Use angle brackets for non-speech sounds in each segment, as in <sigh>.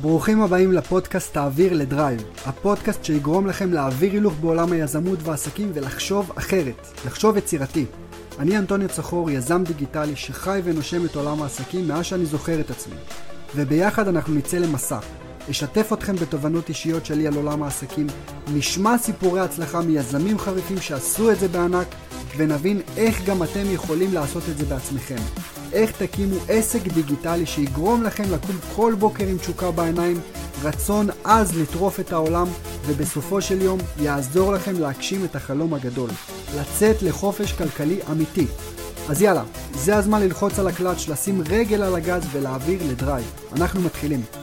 ברוכים הבאים לפודקאסט תעביר לדרייב, הפודקאסט שיגרום לכם להעביר הילוך בעולם היזמות והעסקים ולחשוב אחרת, לחשוב יצירתי. אני אנטוניו צחור, יזם דיגיטלי שחי ונושם את עולם העסקים מאז שאני זוכר את עצמי. וביחד אנחנו נצא למסע. אשתף אתכם בתובנות אישיות שלי על עולם העסקים, נשמע סיפורי הצלחה מיזמים חריפים שעשו את זה בענק, ונבין איך גם אתם יכולים לעשות את זה בעצמכם. איך תקימו עסק דיגיטלי שיגרום לכם לקום כל בוקר עם תשוקה בעיניים, רצון עז לטרוף את העולם, ובסופו של יום יעזור לכם להגשים את החלום הגדול, לצאת לחופש כלכלי אמיתי. אז יאללה, זה הזמן ללחוץ על הקלאץ', לשים רגל על הגז ולהעביר לדרייב. אנחנו מתחילים.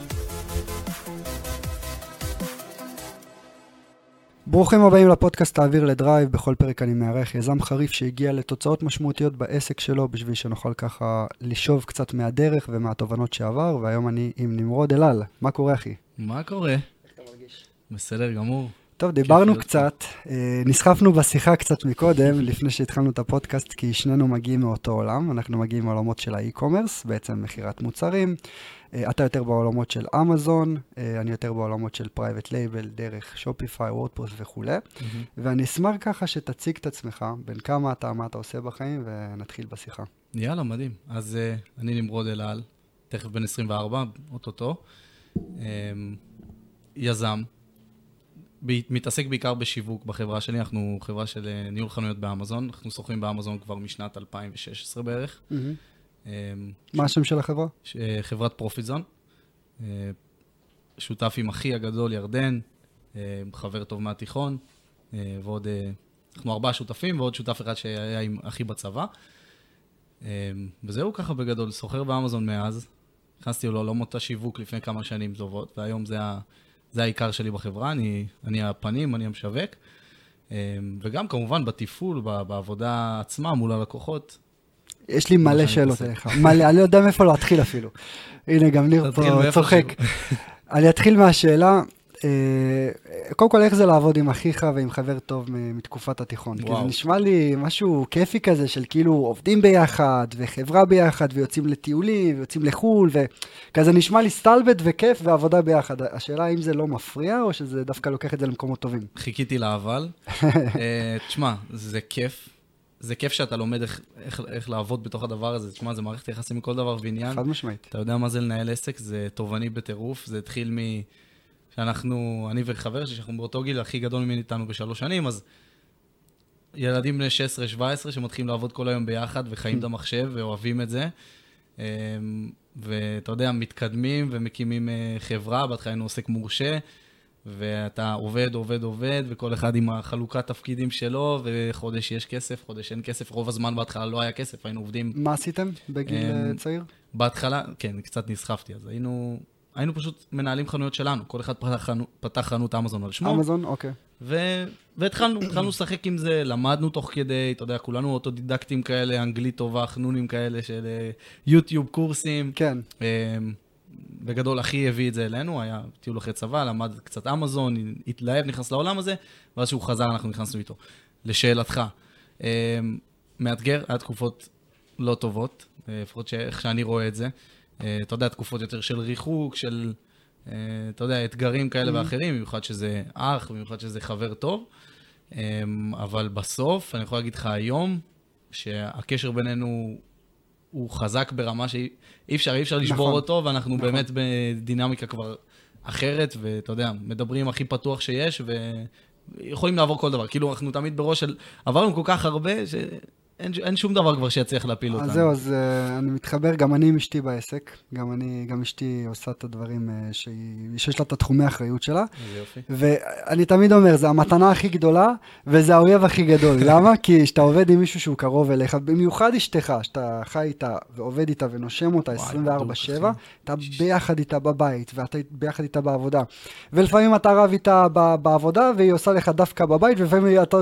ברוכים הבאים לפודקאסט תעביר לדרייב, בכל פרק אני מארח יזם חריף שהגיע לתוצאות משמעותיות בעסק שלו בשביל שנוכל ככה לשאוב קצת מהדרך ומהתובנות שעבר, והיום אני עם נמרוד אלעל. מה קורה אחי? מה קורה? איך אתה מרגיש? בסדר גמור. טוב, דיברנו קצת, אה, נסחפנו בשיחה קצת מקודם, לפני שהתחלנו את הפודקאסט, כי שנינו מגיעים מאותו עולם, אנחנו מגיעים מעולמות של ה e-commerce, בעצם מכירת מוצרים. אה, אתה יותר בעולמות של אמזון, אה, אני יותר בעולמות של private label, דרך שופיפיי, וורדפרוס וכולי. Mm-hmm. ואני אשמח ככה שתציג את עצמך, בן כמה אתה, מה אתה עושה בחיים, ונתחיל בשיחה. יאללה, מדהים. אז uh, אני נמרוד אלעל, תכף בן 24, אוטוטו. Um, יזם, מתעסק בעיקר בשיווק בחברה שלי, אנחנו חברה של ניהול חנויות באמזון, אנחנו שוכרים באמזון כבר משנת 2016 בערך. Mm-hmm. אמ, מה השם של החברה? אה, חברת פרופיזון. אה, שותף עם אחי הגדול, ירדן, אה, חבר טוב מהתיכון, ועוד, אנחנו ארבעה שותפים, ועוד שותף אחד שהיה עם אחי בצבא. וזהו ככה בגדול, סוחר באמזון מאז. נכנסתי לעולמות השיווק לפני כמה שנים טובות, והיום זה, ה, זה העיקר שלי בחברה, אני, אני הפנים, אני המשווק. וגם כמובן בתפעול, בעבודה עצמה מול הלקוחות, יש לי מלא שאלות אליך, מלא, אני לא יודע מאיפה להתחיל אפילו. הנה, גם ניר פה צוחק. אני אתחיל מהשאלה, אה, קודם כל, איך זה לעבוד עם אחיך ועם חבר טוב מתקופת התיכון? כי זה נשמע לי משהו כיפי כזה של כאילו עובדים ביחד, וחברה ביחד, ויוצאים לטיולים, ויוצאים לחו"ל, וכזה נשמע לי סטלבט וכיף ועבודה ביחד. השאלה האם זה לא מפריע, או שזה דווקא לוקח את זה למקומות טובים? חיכיתי לאבל. <laughs> אה, תשמע, זה כיף. זה כיף שאתה לומד איך, איך, איך לעבוד בתוך הדבר הזה. תשמע, זה מערכת יחסים מכל דבר ועניין. חד משמעית. אתה יודע מה זה לנהל עסק, זה תובעני בטירוף. זה התחיל מ... שאנחנו, אני וחבר שלי, שאנחנו באותו גיל, הכי גדול מאיתנו בשלוש שנים, אז ילדים בני 16-17 שמתחילים לעבוד כל היום ביחד וחיים את המחשב ואוהבים את זה. אמ, ואתה יודע, מתקדמים ומקימים אה, חברה, בהתחלה היינו עוסק מורשה. ואתה עובד, עובד, עובד, וכל אחד עם החלוקת תפקידים שלו, וחודש יש כסף, חודש אין כסף. רוב הזמן בהתחלה לא היה כסף, היינו עובדים... מה עשיתם בגיל um, צעיר? בהתחלה, כן, קצת נסחפתי, אז היינו, היינו פשוט מנהלים חנויות שלנו. כל אחד פתח, חנו, פתח חנות אמזון על שמו. אמזון, אוקיי. ו... והתחלנו, התחלנו לשחק עם זה, למדנו תוך כדי, אתה יודע, כולנו אוטודידקטים כאלה, אנגלית טובה, חנונים כאלה של יוטיוב, אה, קורסים. כן. בגדול, אחי הביא את זה אלינו, היה טיול אחרי צבא, למד קצת אמזון, התלהב, נכנס לעולם הזה, ואז כשהוא חזר, אנחנו נכנסנו איתו. לשאלתך, אמ, מאתגר, היה תקופות לא טובות, אה, לפחות איך שאני רואה את זה. אה, אתה יודע, תקופות יותר של ריחוק, של, אה, אתה יודע, אתגרים כאלה mm-hmm. ואחרים, במיוחד שזה אח, במיוחד שזה חבר טוב. אבל בסוף, אני יכול להגיד לך היום, שהקשר בינינו הוא חזק ברמה שאי אפשר, אי אפשר לשבור נכון. אותו, ואנחנו נכון. באמת בדינמיקה כבר אחרת, ואתה יודע, מדברים הכי פתוח שיש, ויכולים לעבור כל דבר. כאילו, אנחנו תמיד בראש של, עברנו כל כך הרבה, ש... אין, אין שום דבר כבר שיצליח להפיל אותנו. אז זהו, אז uh, אני מתחבר, גם אני עם אשתי בעסק, גם אני, גם אשתי עושה את הדברים uh, שהיא, שיש לה את התחומי האחריות שלה. יופי. ואני תמיד אומר, זה המתנה הכי גדולה, וזה האויב הכי גדול. <laughs> למה? כי כשאתה עובד עם מישהו שהוא קרוב אליך, במיוחד אשתך, שאתה חי איתה ועובד איתה ונושם אותה 24-7, אתה ביחד איתה בבית, ואתה ביחד איתה בעבודה. ולפעמים אתה רב איתה בעבודה, והיא עושה לך דווקא בבית, ולפעמים אתה,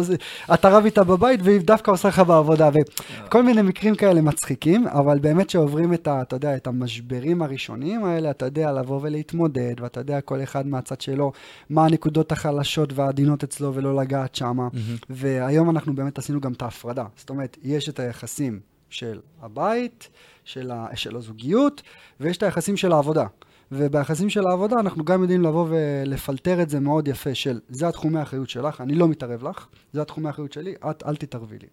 אתה רב איתה בבית, והיא דווקא עושה לך בעבודה. וכל מיני מקרים כאלה מצחיקים, אבל באמת שעוברים את ה... אתה יודע, את המשברים הראשונים האלה, אתה יודע, לבוא ולהתמודד, ואתה יודע, כל אחד מהצד שלו, מה הנקודות החלשות והעדינות אצלו ולא לגעת שמה. Mm-hmm. והיום אנחנו באמת עשינו גם את ההפרדה. זאת אומרת, יש את היחסים של הבית, של, ה, של הזוגיות, ויש את היחסים של העבודה. וביחסים של העבודה אנחנו גם יודעים לבוא ולפלטר את זה מאוד יפה של זה התחומי האחריות שלך, אני לא מתערב לך, זה התחומי האחריות שלי, את אל תתערבי לי.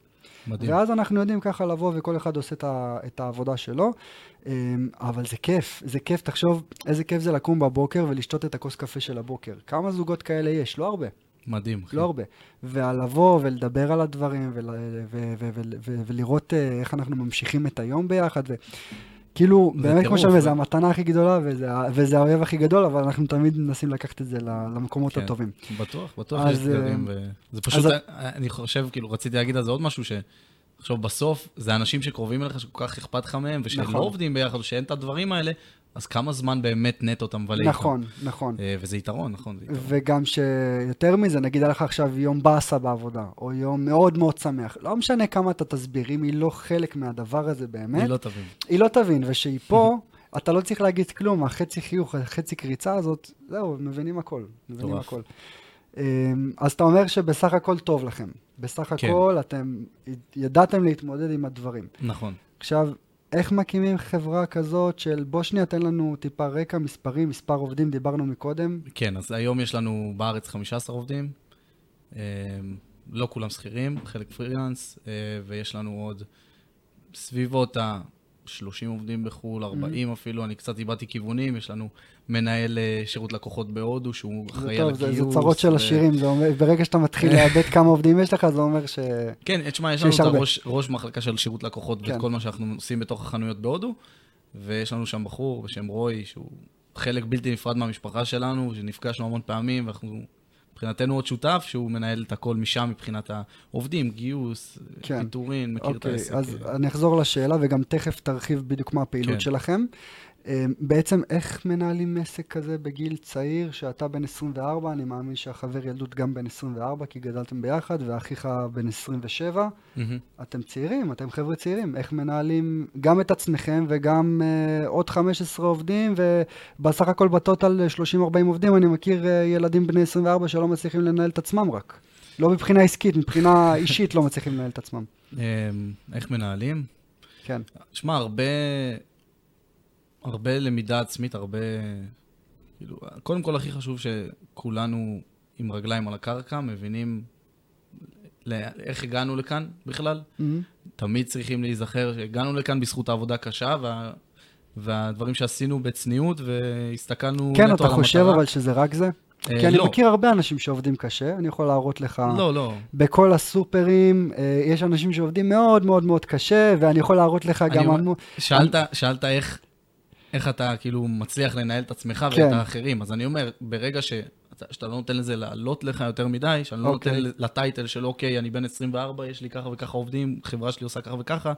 מדהים. ואז אנחנו יודעים ככה לבוא וכל אחד עושה את, ה, את העבודה שלו, אמ, אבל זה כיף, זה כיף, תחשוב איזה כיף זה לקום בבוקר ולשתות את הכוס קפה של הבוקר. כמה זוגות כאלה יש? לא הרבה. מדהים, אחי. לא הרבה. ולבוא ולדבר על הדברים ולראות אה, איך אנחנו ממשיכים את היום ביחד. ו... כאילו, זה באמת, כמו טירוף, שאומר, אה? זו המתנה הכי גדולה וזה, האויב הכי גדול, אבל אנחנו תמיד מנסים לקחת את זה למקומות כן. הטובים. בטוח, בטוח אז, יש אתגרים. אה, ו- זה פשוט, אז- אני חושב, כאילו, רציתי להגיד על זה עוד משהו, ש... עכשיו, בסוף, זה אנשים שקרובים אליך, שכל כך אכפת לך מהם, ושלא נכון. עובדים ביחד, ושאין את הדברים האלה, אז כמה זמן באמת נטו אתה מבלה איתם. נכון, נכון. אה, וזה יתרון, נכון, זה יתרון. וגם שיותר מזה, נגיד היה לך עכשיו יום באסה בעבודה, או יום מאוד מאוד שמח, לא משנה כמה אתה תסביר, אם היא לא חלק מהדבר הזה באמת, אני לא תבין. היא לא תבין, ושהיא פה, <laughs> אתה לא צריך להגיד כלום, החצי חיוך, החצי קריצה הזאת, זהו, מבינים הכל, מבינים. הכל. אמ, אז אתה אומר שבסך הכל טוב לכם. בסך כן. הכל אתם ידעתם להתמודד עם הדברים. נכון. עכשיו, איך מקימים חברה כזאת של בוא שנייה, תן לנו טיפה רקע, מספרים, מספר עובדים, דיברנו מקודם. כן, אז היום יש לנו בארץ 15 עובדים, אה, לא כולם שכירים, חלק פרילנס, אה, ויש לנו עוד סביבות ה-30 עובדים בחו"ל, 40 אפילו, אני קצת איבדתי כיוונים, יש לנו מנהל אה, שירות לקוחות בהודו, שהוא אחראי על טוב, זה, הגיוס. זה צרות של ו- עשירים, זה אומר, ברגע שאתה מתחיל <laughs> לאבד כמה עובדים יש לך, זה אומר ש... כן, תשמע, יש לנו את. הראש ראש מחלקה של שירות לקוחות כן. ואת כל מה שאנחנו עושים בתוך החנויות בהודו, ויש לנו שם בחור בשם רוי, שהוא חלק בלתי נפרד מהמשפחה שלנו, שנפגשנו המון פעמים, ואנחנו, מבחינתנו עוד שותף, שהוא מנהל את הכל משם מבחינת העובדים, גיוס, כן. פיטורין, מכיר את אוקיי, העסק. אז אה, אני אחזור לשאלה, וגם תכף תרחיב בדיוק מה הפעילות כן. שלכם. אמ, בעצם איך מנהלים עסק כזה בגיל צעיר, שאתה בן 24, אני מאמין שהחבר ילדות גם בן 24, כי גדלתם ביחד, ואחיך בן 27. מהמם. אתם צעירים, אתם חבר'ה צעירים, איך מנהלים גם את עצמכם וגם uh, עוד 15 עובדים, ובסך הכל בטוטל 30-40 עובדים, אני מכיר uh, ילדים בני 24 שלא מצליחים לנהל את עצמם רק. לא מבחינה עסקית, מבחינה <laughs> אישית לא מצליחים לנהל את עצמם. אה, איך מנהלים? כן, שמע, הרבה, הרבה למידה עצמית, הרבה... כאילו, קודם כל, הכי חשוב שכולנו עם רגליים על הקרקע, מבינים ל- איך הגענו לכאן בכלל. מהמם. תמיד צריכים להיזכר שהגענו לכאן בזכות העבודה קשה, וה... והדברים שעשינו בצניעות, והסתכלנו כן, אתה חושב המטרה. אבל שזה רק זה? אה, כי אני לא. מכיר הרבה אנשים שעובדים קשה, אני יכול להראות לך, לא, לא. בכל הסופרים, אה, יש אנשים שעובדים מאוד מאוד מאוד קשה, ואני יכול להראות לך גם... אומר- המון- שאלת, שאלת איך, איך אתה כאילו מצליח לנהל את עצמך כן. ואת האחרים. אז אני אומר, ברגע ש, שאתה לא נותן לזה לעלות לך יותר מדי, שאני לא אוקיי. נותן לטייטל של אוקיי, אני בן 24, יש לי ככה וככה עובדים, חברה שלי עושה ככה וככה,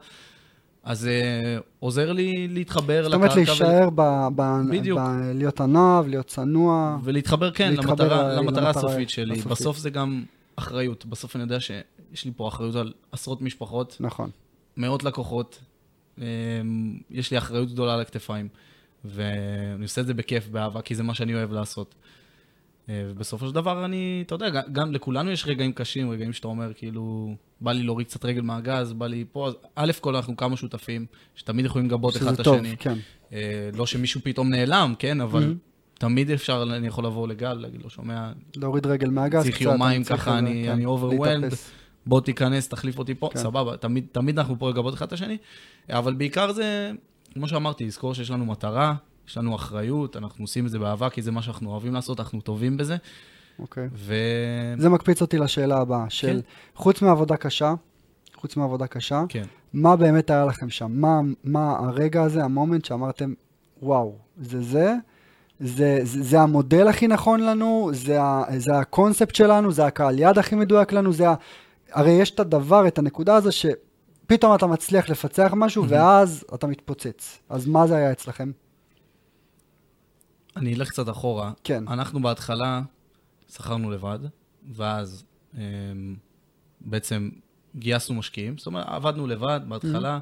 אז אה, עוזר לי להתחבר זאת אומרת, לקרקע להישאר ב... ב... בדיוק. ב... להיות ענב, להיות צנוע. ולהתחבר, כן, להתחבר למטרה, ל- למטרה הסופית שלי. הסופית. בסוף זה גם אחריות. בסוף אני יודע שיש לי פה אחריות על עשרות משפחות, נכון. מאות לקוחות, יש לי אחריות גדולה על הכתפיים, ואני עושה את זה בכיף, באהבה, כי זה מה שאני אוהב לעשות. אה, ובסופו של דבר אני, אתה יודע, גם, לכולנו יש רגעים קשים, רגעים שאתה אומר, כאילו, בא לי להוריד קצת רגל מהגז, בא לי פה, אז א' כל אנחנו כמה שותפים, שתמיד יכולים לגבות אחד את השני. כן. אה, לא שמישהו פתאום נעלם, כן, אבל Mhm. תמיד אפשר, אני יכול לבוא לגל, להגיד לו, שומע, להוריד רגל מהגז צריך קצת, יומיים צריך ככה, איזה- אני- כן, אני overwhelmed. בוא תיכנס, תחליף אותי פה, כן. סבבה, תמיד, תמיד אנחנו פה לגבות אחד את השני, אבל בעיקר זה, כמו שאמרתי, לזכור שיש לנו מטרה, יש לנו אחריות, אנחנו עושים את זה באהבה, כי זה מה שאנחנו אוהבים לעשות, אנחנו טובים בזה, אוקיי. ו... זה מקפיץ אותי לשאלה הבאה, של כן. חוץ מעבודה קשה, חוץ מעבודה קשה, כן. מה באמת היה לכם שם? מה, מה הרגע הזה, המומנט שאמרתם, וואו, זה זה, זה, זה, זה המודל הכי נכון לנו, זה, ה, זה הקונספט שלנו, זה הקהל יד הכי מדויק לנו, זה ה... הרי יש את הדבר, את הנקודה הזו שפתאום אתה מצליח לפצח משהו, Mhm. ואז אתה מתפוצץ. אז מה זה היה אצלכם? אני אלך קצת אחורה. כן. אנחנו בהתחלה שכרנו לבד, ואז אמ, בעצם גייסנו משקיעים, זאת אומרת, עבדנו לבד בהתחלה,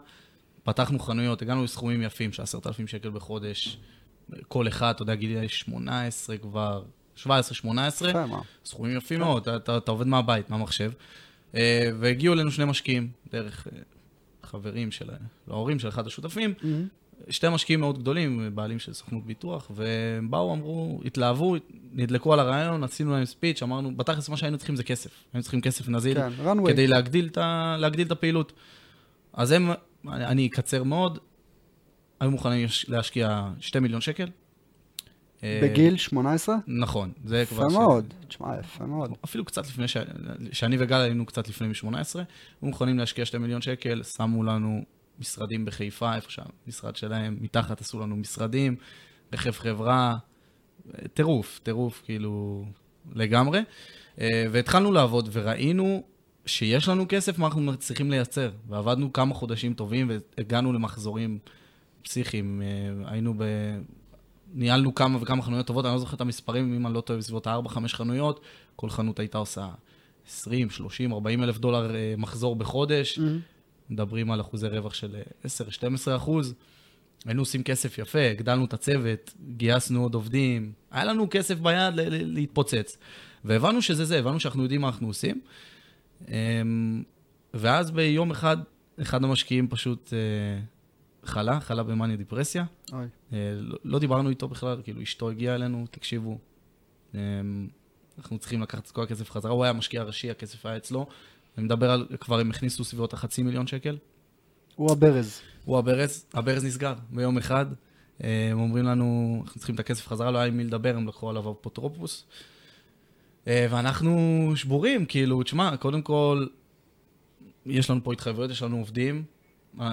פתחנו חנויות, הגענו לסכומים יפים של 10,000 שקל בחודש, כל אחד, אתה יודע, גילי 18 כבר, 17-18, יפה, מה? סכומים יפים מאוד, אתה, אתה, אתה עובד מהבית, מהמחשב. אה, והגיעו אלינו שני משקיעים, דרך אה, חברים של, לא ההורים של אחד השותפים, Mhm. שתי משקיעים מאוד גדולים, בעלים של סוכנות ביטוח, והם באו, אמרו, התלהבו, נדלקו על הרעיון, עשינו להם ספיץ', אמרנו, בתכלס מה שהיינו צריכים זה כסף. היינו צריכים כסף נזיל, כן. כדי להגדיל את, ה, להגדיל את הפעילות. אז הם, אני, אקצר מאוד, היו מוכנים להשקיע 2 מיליון שקל. אה, בגיל 18? נכון, זה יפה כבר... ש- מאוד. תשמע, יפה מאוד. אפילו קצת לפני, ש... שאני וגל היינו קצת לפני מ-18, היו מוכנים להשקיע 2 מיליון שקל, שמו לנו משרדים בחיפה, איפה שהמשרד שלהם, מתחת עשו לנו משרדים, רכב חברה, טירוף, טירוף, כאילו, לגמרי. אה, והתחלנו לעבוד וראינו שיש לנו כסף, מה אנחנו צריכים לייצר. ועבדנו כמה חודשים טובים והגענו למחזורים פסיכיים. אה, היינו ב... ניהלנו כמה וכמה חנויות טובות, אני לא זוכר את המספרים, אם אני לא טועה, בסביבות 4-5 חנויות, כל חנות הייתה עושה 20, 30, 40 אלף דולר אה, מחזור בחודש, מדברים על אחוזי רווח של אה, 10-12 אחוז. היינו עושים כסף יפה, הגדלנו את הצוות, גייסנו עוד עובדים, היה לנו כסף ביד להתפוצץ. והבנו שזה זה, הבנו שאנחנו יודעים מה אנחנו עושים. אמ, ואז ביום אחד, אחד המשקיעים פשוט אה, חלה, חלה במאניה דיפרסיה. אוי. אה, לא- לא דיברנו איתו בכלל, כאילו אשתו הגיעה אלינו, תקשיבו, אמ, אנחנו צריכים לקחת את כל הכסף חזרה, הוא היה המשקיע הראשי, הכסף היה אצלו. אני מדבר על, כבר הם הכניסו סביבות החצי מיליון שקל. הוא הברז. הוא הברז, הברז נסגר ביום אחד. אה, הם אומרים לנו, אנחנו צריכים את הכסף חזרה, לא היה עם מי לדבר, הם לקחו עליו אפוטרופוס. אה, ואנחנו שבורים, כאילו, תשמע, קודם כל, יש לנו פה התחייבויות, יש לנו עובדים, אה,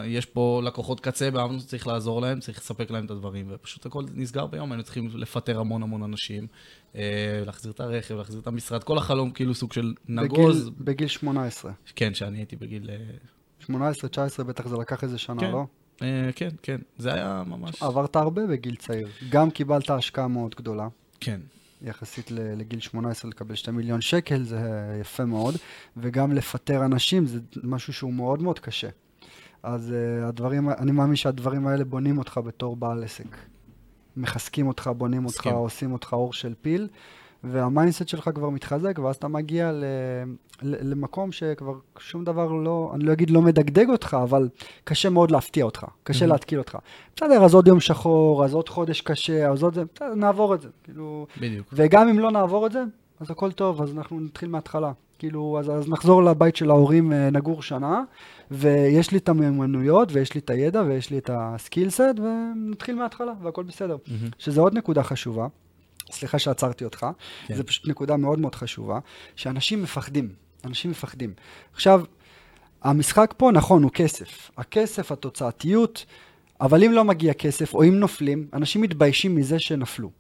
יש פה לקוחות קצה, באמנו שצריך לעזור להם, צריך לספק להם את הדברים, ופשוט הכל נסגר ביום, היינו צריכים לפטר המון המון אנשים, אה, להחזיר את הרכב, להחזיר את המשרד, כל החלום כאילו סוג של נגוז. בגיל- בגיל 18. כן, שאני הייתי בגיל... אה, 18, 19 בטח זה לקח איזה שנה, כן. לא? אה, כן, כן, זה היה ממש... עברת הרבה בגיל צעיר. גם קיבלת השקעה מאוד גדולה. כן. יחסית לגיל 18 לקבל 2 מיליון שקל זה יפה מאוד, וגם לפטר אנשים זה משהו שהוא מאוד מאוד קשה. אז uh, הדברים, אני מאמין שהדברים האלה בונים אותך בתור בעל עסק. מחזקים אותך, בונים אותך, מסכים. עושים אותך עור של פיל, וה mindset שלך כבר מתחזק, ואז אתה מגיע ל, ל, למקום שכבר שום דבר לא, אני לא אגיד לא מדגדג אותך, אבל קשה מאוד להפתיע אותך, קשה Mhm. להתקיל אותך. בסדר, אז עוד יום שחור, אז עוד חודש קשה, אז עוד זה, בסדר, נעבור את זה. כאילו, בדיוק. וגם אם לא נעבור את זה, אז הכל טוב, אז אנחנו נתחיל מההתחלה. כאילו, אז, אז נחזור לבית של ההורים, אה, נגור שנה, ויש לי את המיומנויות, ויש לי את הידע, ויש לי את הסקילסט, ונתחיל מההתחלה, והכל בסדר. מהמם. שזה עוד נקודה חשובה, סליחה שעצרתי אותך, כן. זו פשוט נקודה מאוד מאוד חשובה, שאנשים מפחדים, אנשים מפחדים. עכשיו, המשחק פה, נכון, הוא כסף. הכסף, התוצאתיות, אבל אם לא מגיע כסף, או אם נופלים, אנשים מתביישים מזה שנפלו.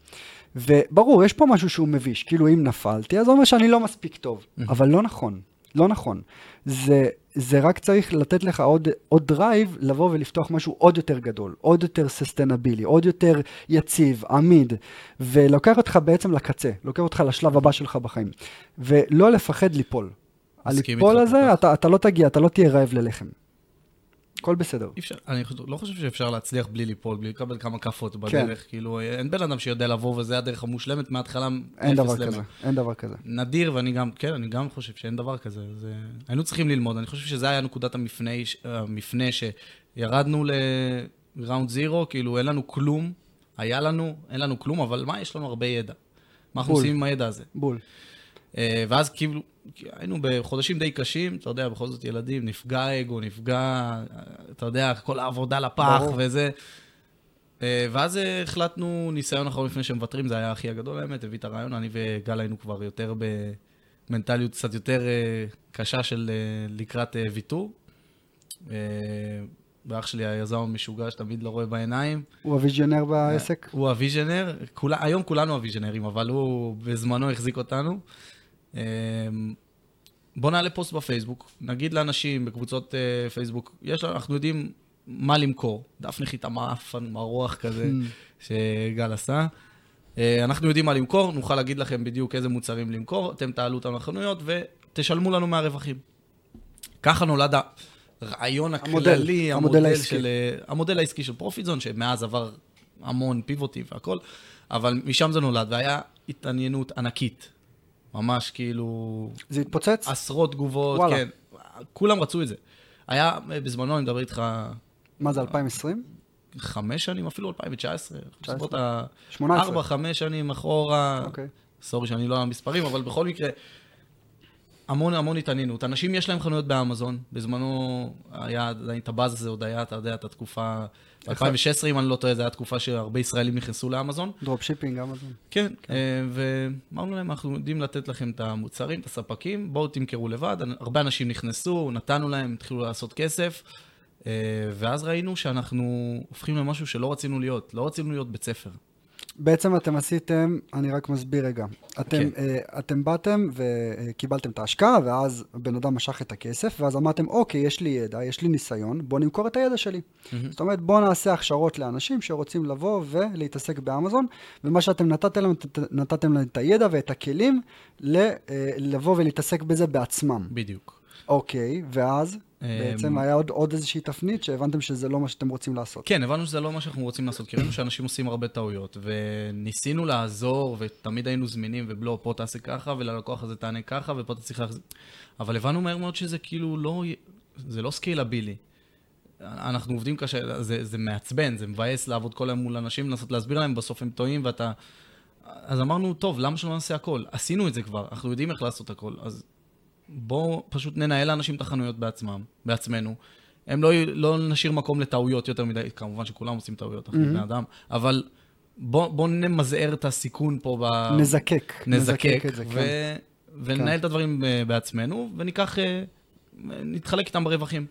וברור, יש פה משהו שהוא מביש, כאילו אם נפלתי, אז זה אומר שאני לא מספיק טוב, אבל לא נכון, לא נכון. זה, זה רק צריך לתת לך עוד, עוד drive לבוא ולפתוח משהו עוד יותר גדול, עוד יותר sustainable, עוד יותר יציב, עמיד, ולוקח אותך בעצם לקצה, לוקח אותך לשלב הבא שלך בחיים. ולא לפחד ליפול. הליפול הזה. אתה, אתה לא תגיע, אתה לא תהיה רעב ללחם. הכל בסדר. אפשר, אני לא חושב שאפשר להצליח בלי ליפול, בלי לקבל כמה כאפות כן. בדרך. כאילו, אין בן אדם שיודע לבוא וזה הדרך המושלמת מההתחלה, אין דבר. כזה, אין דבר כזה. נדיר, ואני גם, כן, אני גם חושב שאין דבר כזה. זה... היינו צריכים ללמוד, אני חושב שזה היה נקודת המפנה, המפנה שירדנו לראונד זירו, כאילו אין לנו כלום, היה לנו, אין לנו כלום, אבל מה, יש לנו הרבה ידע. מה אנחנו. עושים עם הידע הזה? בול. אה, ואז כאילו, היינו בחודשים די קשים, אתה יודע, בכל זאת ילדים, נפגע אגו, נפגע, אתה יודע, כל העבודה לפח ברור. וזה. אה, ואז החלטנו, ניסיון אחרון לפני שמוותרים, זה היה הכי הגדול האמת, הביא את הרעיון, אני וגל היינו כבר יותר במנטליות קצת יותר אה, קשה של לקראת ויתור. ואח שלי היזם המשוגע שתמיד לא רואה בעיניים. הוא ה visioner בעסק? הוא ה visioner, כולה, היום כולנו ה visionerים, אבל הוא בזמנו החזיק אותנו. אמ, בוא נעלה פוסט בפייסבוק, נגיד לאנשים בקבוצות אה, פייסבוק, יש אנחנו יודעים מה למכור. דף נחיתה מעפן, מרוח כזה, שגל עשה. אה, אנחנו יודעים מה למכור, נוכל להגיד לכם בדיוק איזה מוצרים למכור, אתם תעלו אותם לחנויות ותשלמו לנו מהרווחים. ככה נולד הרעיון המודל, הכללי, המודל המודל, העסקי. של, אה, המודל העסקי של פרופיטזון, שמאז עבר המון פיבוטים והכל, אבל משם זה נולד, והיה התעניינות ענקית. ממש כאילו זה התפוצץ? עשרות תגובות, וואלה. כן. כולם רצו את זה. היה, בזמנו, אני מדבר איתך, מה זה, 2020? חמש שנים, אפילו 2019, 19. בסביבות ה... 18. ארבע, חמש שנים אחורה, אוקיי. סורי שאני לא המספרים, אבל בכל מקרה, המון המון התעניינות. אנשים יש להם חנויות באמזון, בזמנו היה עדיין את הבאז הזה, עוד היה, אתה יודע, את התקופה, ב-2016, אם אני לא טועה, זו הייתה תקופה שהרבה ישראלים נכנסו לאמזון. דרופ שיפינג, אמזון. כן, אה, ואמרנו להם, אנחנו יודעים לתת לכם את המוצרים, את הספקים, בואו תמכרו לבד. הרבה אנשים נכנסו, נתנו להם, התחילו לעשות כסף, אה, ואז ראינו שאנחנו הופכים למשהו שלא רצינו להיות, לא רצינו להיות בית ספר. בעצם אתם עשיתם, אני רק מסביר רגע. אתם, כן. אה, אתם באתם וקיבלתם את ההשקעה, ואז בן אדם משך את הכסף, ואז אמרתם, אוקיי, יש לי ידע, יש לי ניסיון, בוא נמכור את הידע שלי. זאת אומרת, בוא נעשה הכשרות לאנשים שרוצים לבוא ולהתעסק באמזון, ומה שאתם נתתם להם, נתתם להם את הידע ואת הכלים ל- אה, לבוא ולהתעסק בזה בעצמם. בדיוק. אוקיי, ואז בעצם אמ, היה עוד, עוד איזושהי תפנית שהבנתם שזה לא מה שאתם רוצים לעשות. כן, הבנו שזה לא מה שאנחנו רוצים לעשות, כי ראינו שאנשים עושים הרבה טעויות, וניסינו לעזור, ותמיד היינו זמינים, ובלו, פה תעשה ככה, וללקוח הזה תענה ככה, ופה אתה צריך להחזיר... אבל הבנו מהר מאוד שזה כאילו לא... זה לא סקיילבילי. אנחנו עובדים קשה, זה, זה מעצבן, זה מבאס לעבוד כל היום מול אנשים, לנסות להסביר להם, בסוף הם טועים, ואתה... אז אמרנו, טוב, למה שלא נעשה הכל? עשינו את זה כבר, אנחנו יודעים איך לעשות הכל, אז בואו פשוט ננהל לאנשים את החנויות בעצמם, בעצמנו. הם לא, לא נשאיר מקום לטעויות יותר מדי, כמובן שכולם עושים טעויות, אנחנו בני אדם, אבל בואו בוא נמזער את הסיכון פה ב... נזקק. נזקק, את זה, ו... כן. וננהל את הדברים אה, בעצמנו, וניקח, אה, נתחלק איתם ברווחים.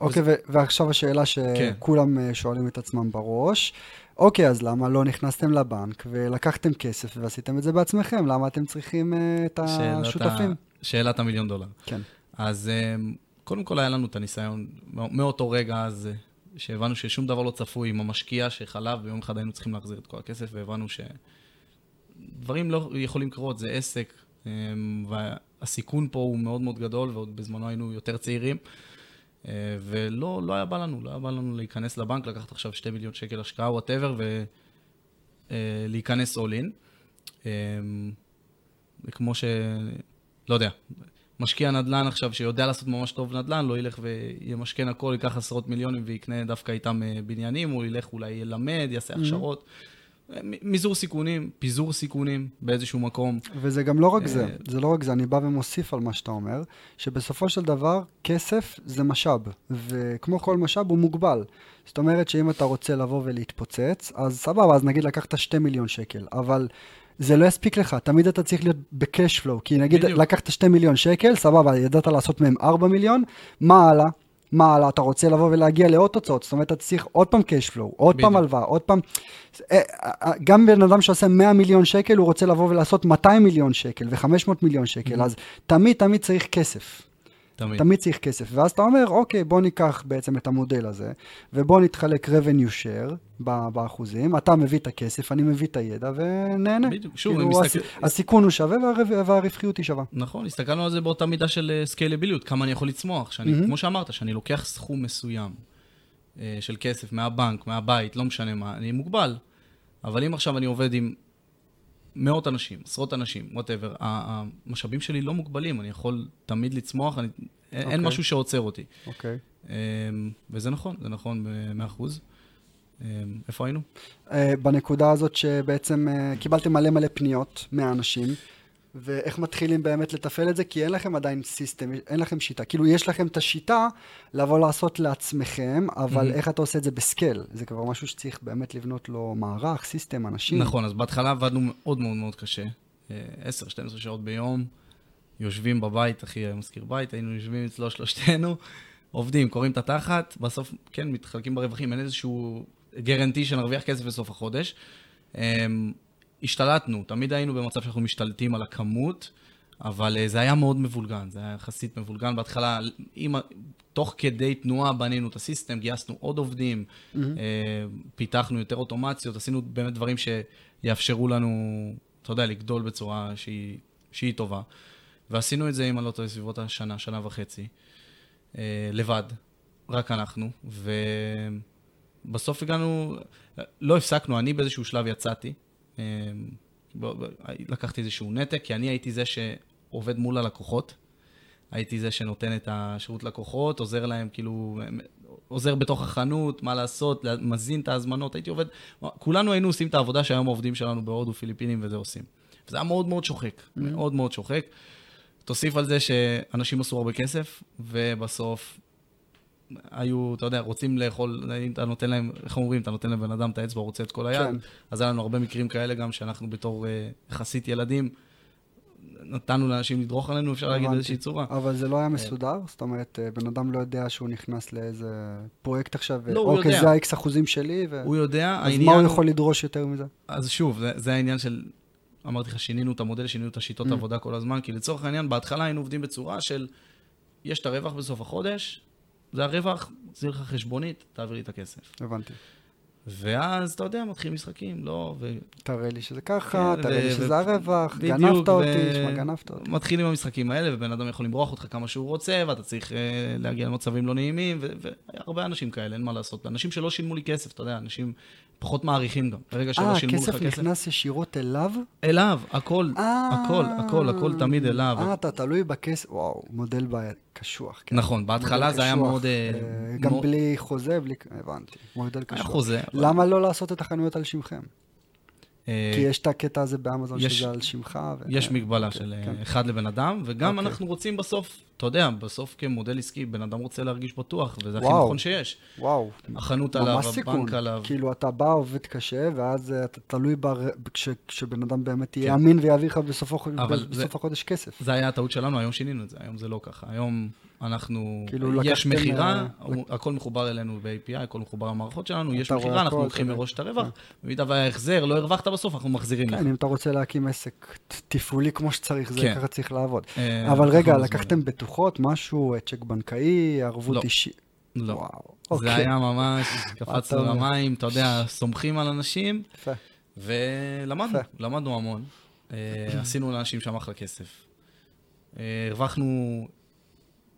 אוקיי, ו- ועכשיו השאלה כן. שכולם אה, שואלים את עצמם בראש. אוקיי, אז למה לא נכנסתם לבנק ולקחתם כסף ועשיתם את זה בעצמכם? למה אתם צריכים אה, את השותפים? ה- שאלת המיליון דולר. כן. אז אה, קודם כל היה לנו את הניסיון מא- מאותו רגע אז, שהבנו ששום דבר לא צפוי עם המשקיע שחלב, ויום אחד היינו צריכים להחזיר את כל הכסף, והבנו שדברים לא יכולים לקרות, זה עסק, והסיכון פה הוא מאוד מאוד גדול, ועוד בזמנו היינו יותר צעירים. אה, ולא לא היה בא לנו, לא היה בא לנו להיכנס לבנק, לקחת עכשיו 2 מיליון שקל השקעה, whatever, ולהיכנס all in. אה, וכמו ש... לא יודע, משקיע נדל"ן עכשיו שיודע לעשות ממש טוב נדל"ן, לא ילך וימשכן הכל, ייקח עשרות מיליונים ויקנה דווקא איתם אה, בניינים, הוא ילך אולי ילמד, יעשה הכשרות. אה, מ- מזעור סיכונים, פיזור סיכונים באיזשהו מקום. וזה גם לא רק זה, אה, זה לא רק זה, אני בא ומוסיף על מה שאתה אומר, שבסופו של דבר כסף זה משאב, וכמו כל משאב הוא מוגבל. זאת אומרת שאם אתה רוצה לבוא ולהתפוצץ, אז סבבה, אז נגיד לקחת 2 מיליון שקל, אבל זה לא יספיק לך, תמיד אתה צריך להיות ב-cash flow, כי נגיד בדיוק. לקחת 2 מיליון שקל, סבבה, ידעת לעשות מהם 4 מיליון, מה הלאה? מה הלאה? אתה רוצה לבוא ולהגיע לעוד תוצאות, זאת אומרת, אתה צריך עוד פעם cash flow, עוד פעם. הלוואה, עוד פעם... אה, אה, גם בן אדם שעושה 100 מיליון שקל, הוא רוצה לבוא ולעשות 200 מיליון שקל ו-500 מיליון שקל, אז תמיד תמיד צריך כסף. תמיד. תמיד צריך כסף. ואז אתה אומר, אוקיי, בוא ניקח בעצם את המודל הזה, ובוא נתחלק revenue share באחוזים, אתה מביא את הכסף, אני מביא את הידע, ונהנה. בדיוק. שוב, כאילו, מסתכל- הסיכון הוא שווה והרו- והרווחיות היא שווה. נכון, הסתכלנו על זה באותה מידה של סקיילביליות, כמה אני יכול לצמוח. שאני, מהמם. כמו שאמרת, שאני לוקח סכום מסוים אה, של כסף מהבנק, מהבית, לא משנה מה, אני מוגבל. אבל אם עכשיו אני עובד עם מאות אנשים, עשרות אנשים, whatever, המשאבים שלי לא מוגבלים, אני יכול תמיד לצמוח, אני, אין אין אוקיי. משהו שעוצר אותי. אוקיי. אה, וזה נכון, זה נכון במאה אחוז. אה, איפה היינו? Uh, בנקודה הזאת שבעצם uh, קיבלתם מלא מלא פניות מהאנשים, ואיך מתחילים באמת לתפעל את זה? כי אין לכם עדיין system, אין לכם שיטה. כאילו, יש לכם את השיטה לבוא לעשות לעצמכם, אבל Mhm. איך אתה עושה את זה בסקייל? זה כבר משהו שצריך באמת לבנות לו מערך, סיסטם, אנשים. נכון, אז בהתחלה עבדנו מאוד מאוד מאוד קשה. אה, 10-12 שעות ביום, יושבים בבית, אחי מזכיר בית, היינו יושבים אצלו שלושתנו, עובדים, קוראים את התחת, בסוף, כן, מתחלקים ברווחים, אין איזשהו גרנטי שנרוויח כסף בסוף החודש. השתלטנו, תמיד היינו במצב שאנחנו משתלטים על הכמות, אבל אה, זה היה מאוד מבולגן, זה היה יחסית מבולגן. בהתחלה, עם, תוך כדי תנועה בנינו את הסיסטם, גייסנו עוד עובדים, Mhm. אה, פיתחנו יותר אוטומציות, עשינו באמת דברים שיאפשרו לנו, אתה יודע, לגדול בצורה שהיא, שהיא טובה. ועשינו את זה, אם אני לא טועה, סביבות השנה, שנה וחצי, אה, לבד, רק אנחנו, ובסוף הגענו, לא הפסקנו, אני באיזשהו שלב יצאתי, לקחתי איזשהו נתק, כי אני הייתי זה שעובד מול הלקוחות, הייתי זה שנותן את השירות לקוחות, עוזר להם, כאילו, עוזר בתוך החנות, מה לעשות, מזין את ההזמנות, הייתי עובד, כולנו היינו עושים את העבודה שהיום העובדים שלנו בהודו, פיליפינים וזה עושים. וזה היה מאוד מאוד שוחק, mm-hmm. מאוד מאוד שוחק. תוסיף על זה שאנשים עשו הרבה כסף, ובסוף היו, אתה יודע, רוצים לאכול, אם אתה נותן להם, איך אומרים, אתה נותן לבן אדם את האצבע, הוא רוצה את כל היד. כן. אז היה לנו הרבה מקרים כאלה גם, שאנחנו בתור אה, יחסית ילדים, נתנו לאנשים לדרוך עלינו, אפשר להגיד באיזושהי צורה. אבל זה לא היה מסודר? זאת אומרת, אה, בן אדם לא יודע שהוא נכנס לאיזה פרויקט עכשיו, לא, אוקיי, זה ה-X אחוזים שלי, ו... הוא יודע, אז מה הוא יכול לדרוש יותר מזה? אז שוב, זה, זה העניין של, אמרתי לך, שינינו את המודל, שינינו את השיטות mm. העבודה כל הזמן, כי לצורך העניין, בהתחלה היינו עובדים בצורה של, יש את הרווח בסוף החודש, זה הרווח, זה לך חשבונית, תעביר לי את הכסף. הבנתי. ואז, אתה יודע, מתחילים משחקים, לא... ו... תראה לי שזה ככה, כן, תראה לי שזה הרווח, גנבת אותי, שמע, גנבת אותי. מתחילים המשחקים האלה, ובן אדם יכול למרוח אותך כמה שהוא רוצה, ואתה צריך uh, להגיע למצבים לא נעימים, והרבה אנשים כאלה, אין מה לעשות. אנשים שלא שילמו לי כסף, אתה יודע, אנשים פחות מעריכים גם. ברגע שלא שילמו לך כסף... אה, הכסף נכנס ישירות אליו? אליו, הכל, הכל, הכל, הכל תמיד אליו. אה, אתה תלוי בכסף, וואו, מודל קשוח. כן. נכון, בהתחלה זה היה מאוד... אה, גם בלי חוזה, בלי... הבנתי, מודל קשוח. היה חוזה. למה לא לעשות את החנויות על שמכם? אה, כי יש את הקטע הזה באמזון יש, שזה על שמך. ו... יש מגבלה okay, של כן. אחד לבן אדם, וגם okay. אוקיי. אנחנו רוצים בסוף, אתה יודע, בסוף כמודל עסקי, בן אדם רוצה להרגיש בטוח, וזה הכי נכון שיש. וואו. החנות עליו, הבנק סיכון. עליו. כאילו, אתה בא, עובד קשה, ואז אתה תלוי בר... כש... כשבן אדם באמת יהיה כן. אמין ויעביר לך בסוף, בסוף זה... החודש כסף. זה היה הטעות שלנו, היום שינינו את זה, היום זה לא ככה. היום אנחנו, כאילו יש מכירה, uh, הכל מחובר אלינו ב-API, הכל מחובר למערכות שלנו, יש מכירה, אנחנו לוקחים מראש את הרווח, במידה והיה החזר, לא הרווחת בסוף, אנחנו מחזירים לך. כן, אם אתה רוצה להקים עסק תפעולי כמו שצריך, זה כן. ככה צריך לעבוד. אה, אבל רגע, לקחתם בטוחות, משהו, צ'ק בנקאי, ערבות לא. אישית? לא. וואו. זה אוקיי. היה ממש, קפצנו למים, אתה יודע, סומכים על אנשים, ולמדנו, למדנו המון. אה, עשינו לאנשים שם אחלה כסף. הרווחנו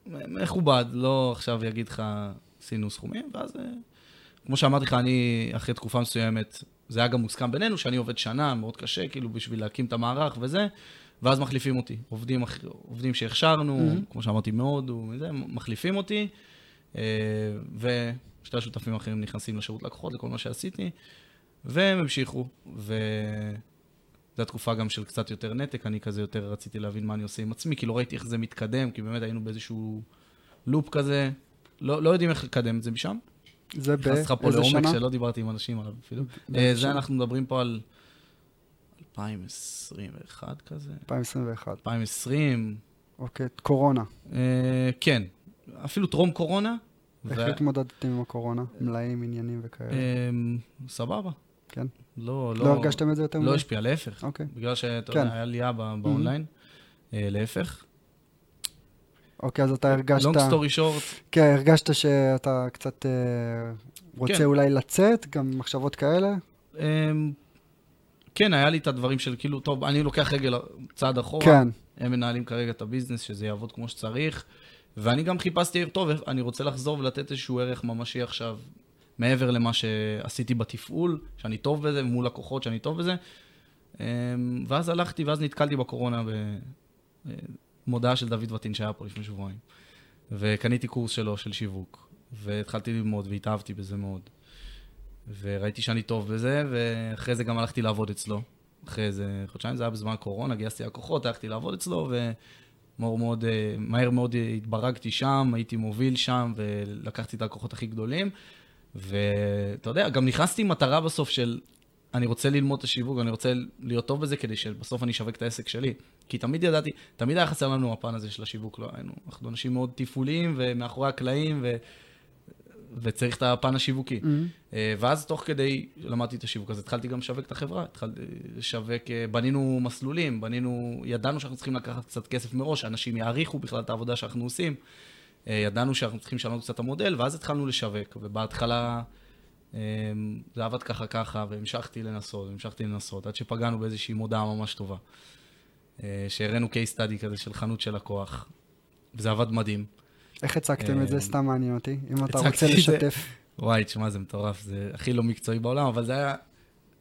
מכובד, לא עכשיו יגיד לך, עשינו סכומים, ואז, אה, כמו שאמרתי לך, אני, אחרי תקופה מסוימת, זה היה גם מוסכם בינינו, שאני עובד שנה, מאוד קשה, כאילו, בשביל להקים את המערך וזה, ואז מחליפים אותי. עובדים, עובדים שהכשרנו, mm-hmm. כמו שאמרתי, מאוד, וזה, מחליפים אותי, אה, ושתי השותפים האחרים נכנסים לשירות לקוחות, לכל מה שעשיתי, והם המשיכו, ו... זו התקופה גם של קצת יותר נתק, אני כזה יותר רציתי להבין מה אני עושה עם עצמי, כי לא ראיתי איך זה מתקדם, כי באמת היינו באיזשהו לופ כזה, לא, לא יודעים איך לקדם את זה משם. זה באיזה שנה? נכנס לך פה לעומק שלא דיברתי עם אנשים עליו אפילו. אה, זה אנחנו מדברים פה על 2021 כזה. 2021. 2020. אוקיי, קורונה. אה, כן, אפילו טרום קורונה. איך התמודדתם עם הקורונה? מלאים, עניינים וכאלה? אה, סבבה. כן. לא, לא... לא הרגשתם את זה יותר מדי? לא השפיע, להפך. אוקיי. בגלל שאתה כן. יודע, היה עלייה באונליין, mm-hmm. להפך. אוקיי, אז אתה הרגשת... long story short. כן, הרגשת שאתה קצת אה, רוצה כן. אולי לצאת, גם מחשבות כאלה? אמ, כן, היה לי את הדברים של כאילו, טוב, אני לוקח רגל צעד אחורה. כן. הם מנהלים כרגע את הביזנס, שזה יעבוד כמו שצריך. ואני גם חיפשתי, טוב, אני רוצה לחזור ולתת איזשהו ערך ממשי עכשיו מעבר למה שעשיתי בתפעול, שאני טוב בזה, מול לקוחות שאני טוב בזה. אמ, ואז הלכתי, ואז נתקלתי בקורונה במודעה של דוד וטין שהיה פה לפני שבועיים. וקניתי קורס שלו, של שיווק. והתחלתי ללמוד והתאהבתי בזה מאוד. וראיתי שאני טוב בזה, ואחרי זה גם הלכתי לעבוד אצלו. אחרי איזה חודשיים, זה היה בזמן הקורונה, גייסתי לקוחות, הלכתי לעבוד אצלו, ומהר מאוד, מהר מאוד התברגתי שם, הייתי מוביל שם, ולקחתי את הלקוחות הכי גדולים. ואתה יודע, גם נכנסתי עם מטרה בסוף של, אני רוצה ללמוד את השיווק, אני רוצה להיות טוב בזה כדי שבסוף אני אשווק את העסק שלי. כי תמיד ידעתי, תמיד היה חסר לנו הפן הזה של השיווק, לא היינו, אנחנו אנשים מאוד תפעוליים ומאחורי הקלעים, ו... וצריך את הפן השיווקי. Mm-hmm. ואז תוך כדי למדתי את השיווק, אז התחלתי גם לשווק את החברה, התחלתי לשווק, אה, בנינו מסלולים, בנינו, ידענו שאנחנו צריכים לקחת קצת כסף מראש, שאנשים יעריכו בכלל את העבודה שאנחנו עושים. אה, ידענו שאנחנו צריכים לשנות קצת את המודל, ואז התחלנו לשווק, ובהתחלה אה, זה עבד ככה ככה, והמשכתי לנסות, והמשכתי לנסות, עד שפגענו באיזושהי מודעה ממש טובה. אה, שהראינו case study כזה של חנות של לקוח, וזה עבד מדהים. איך הצגתם את זה? סתם מעניין אותי, אם אתה רוצה לשתף. וואי, תשמע, זה מטורף, זה הכי לא מקצועי בעולם, אבל זה היה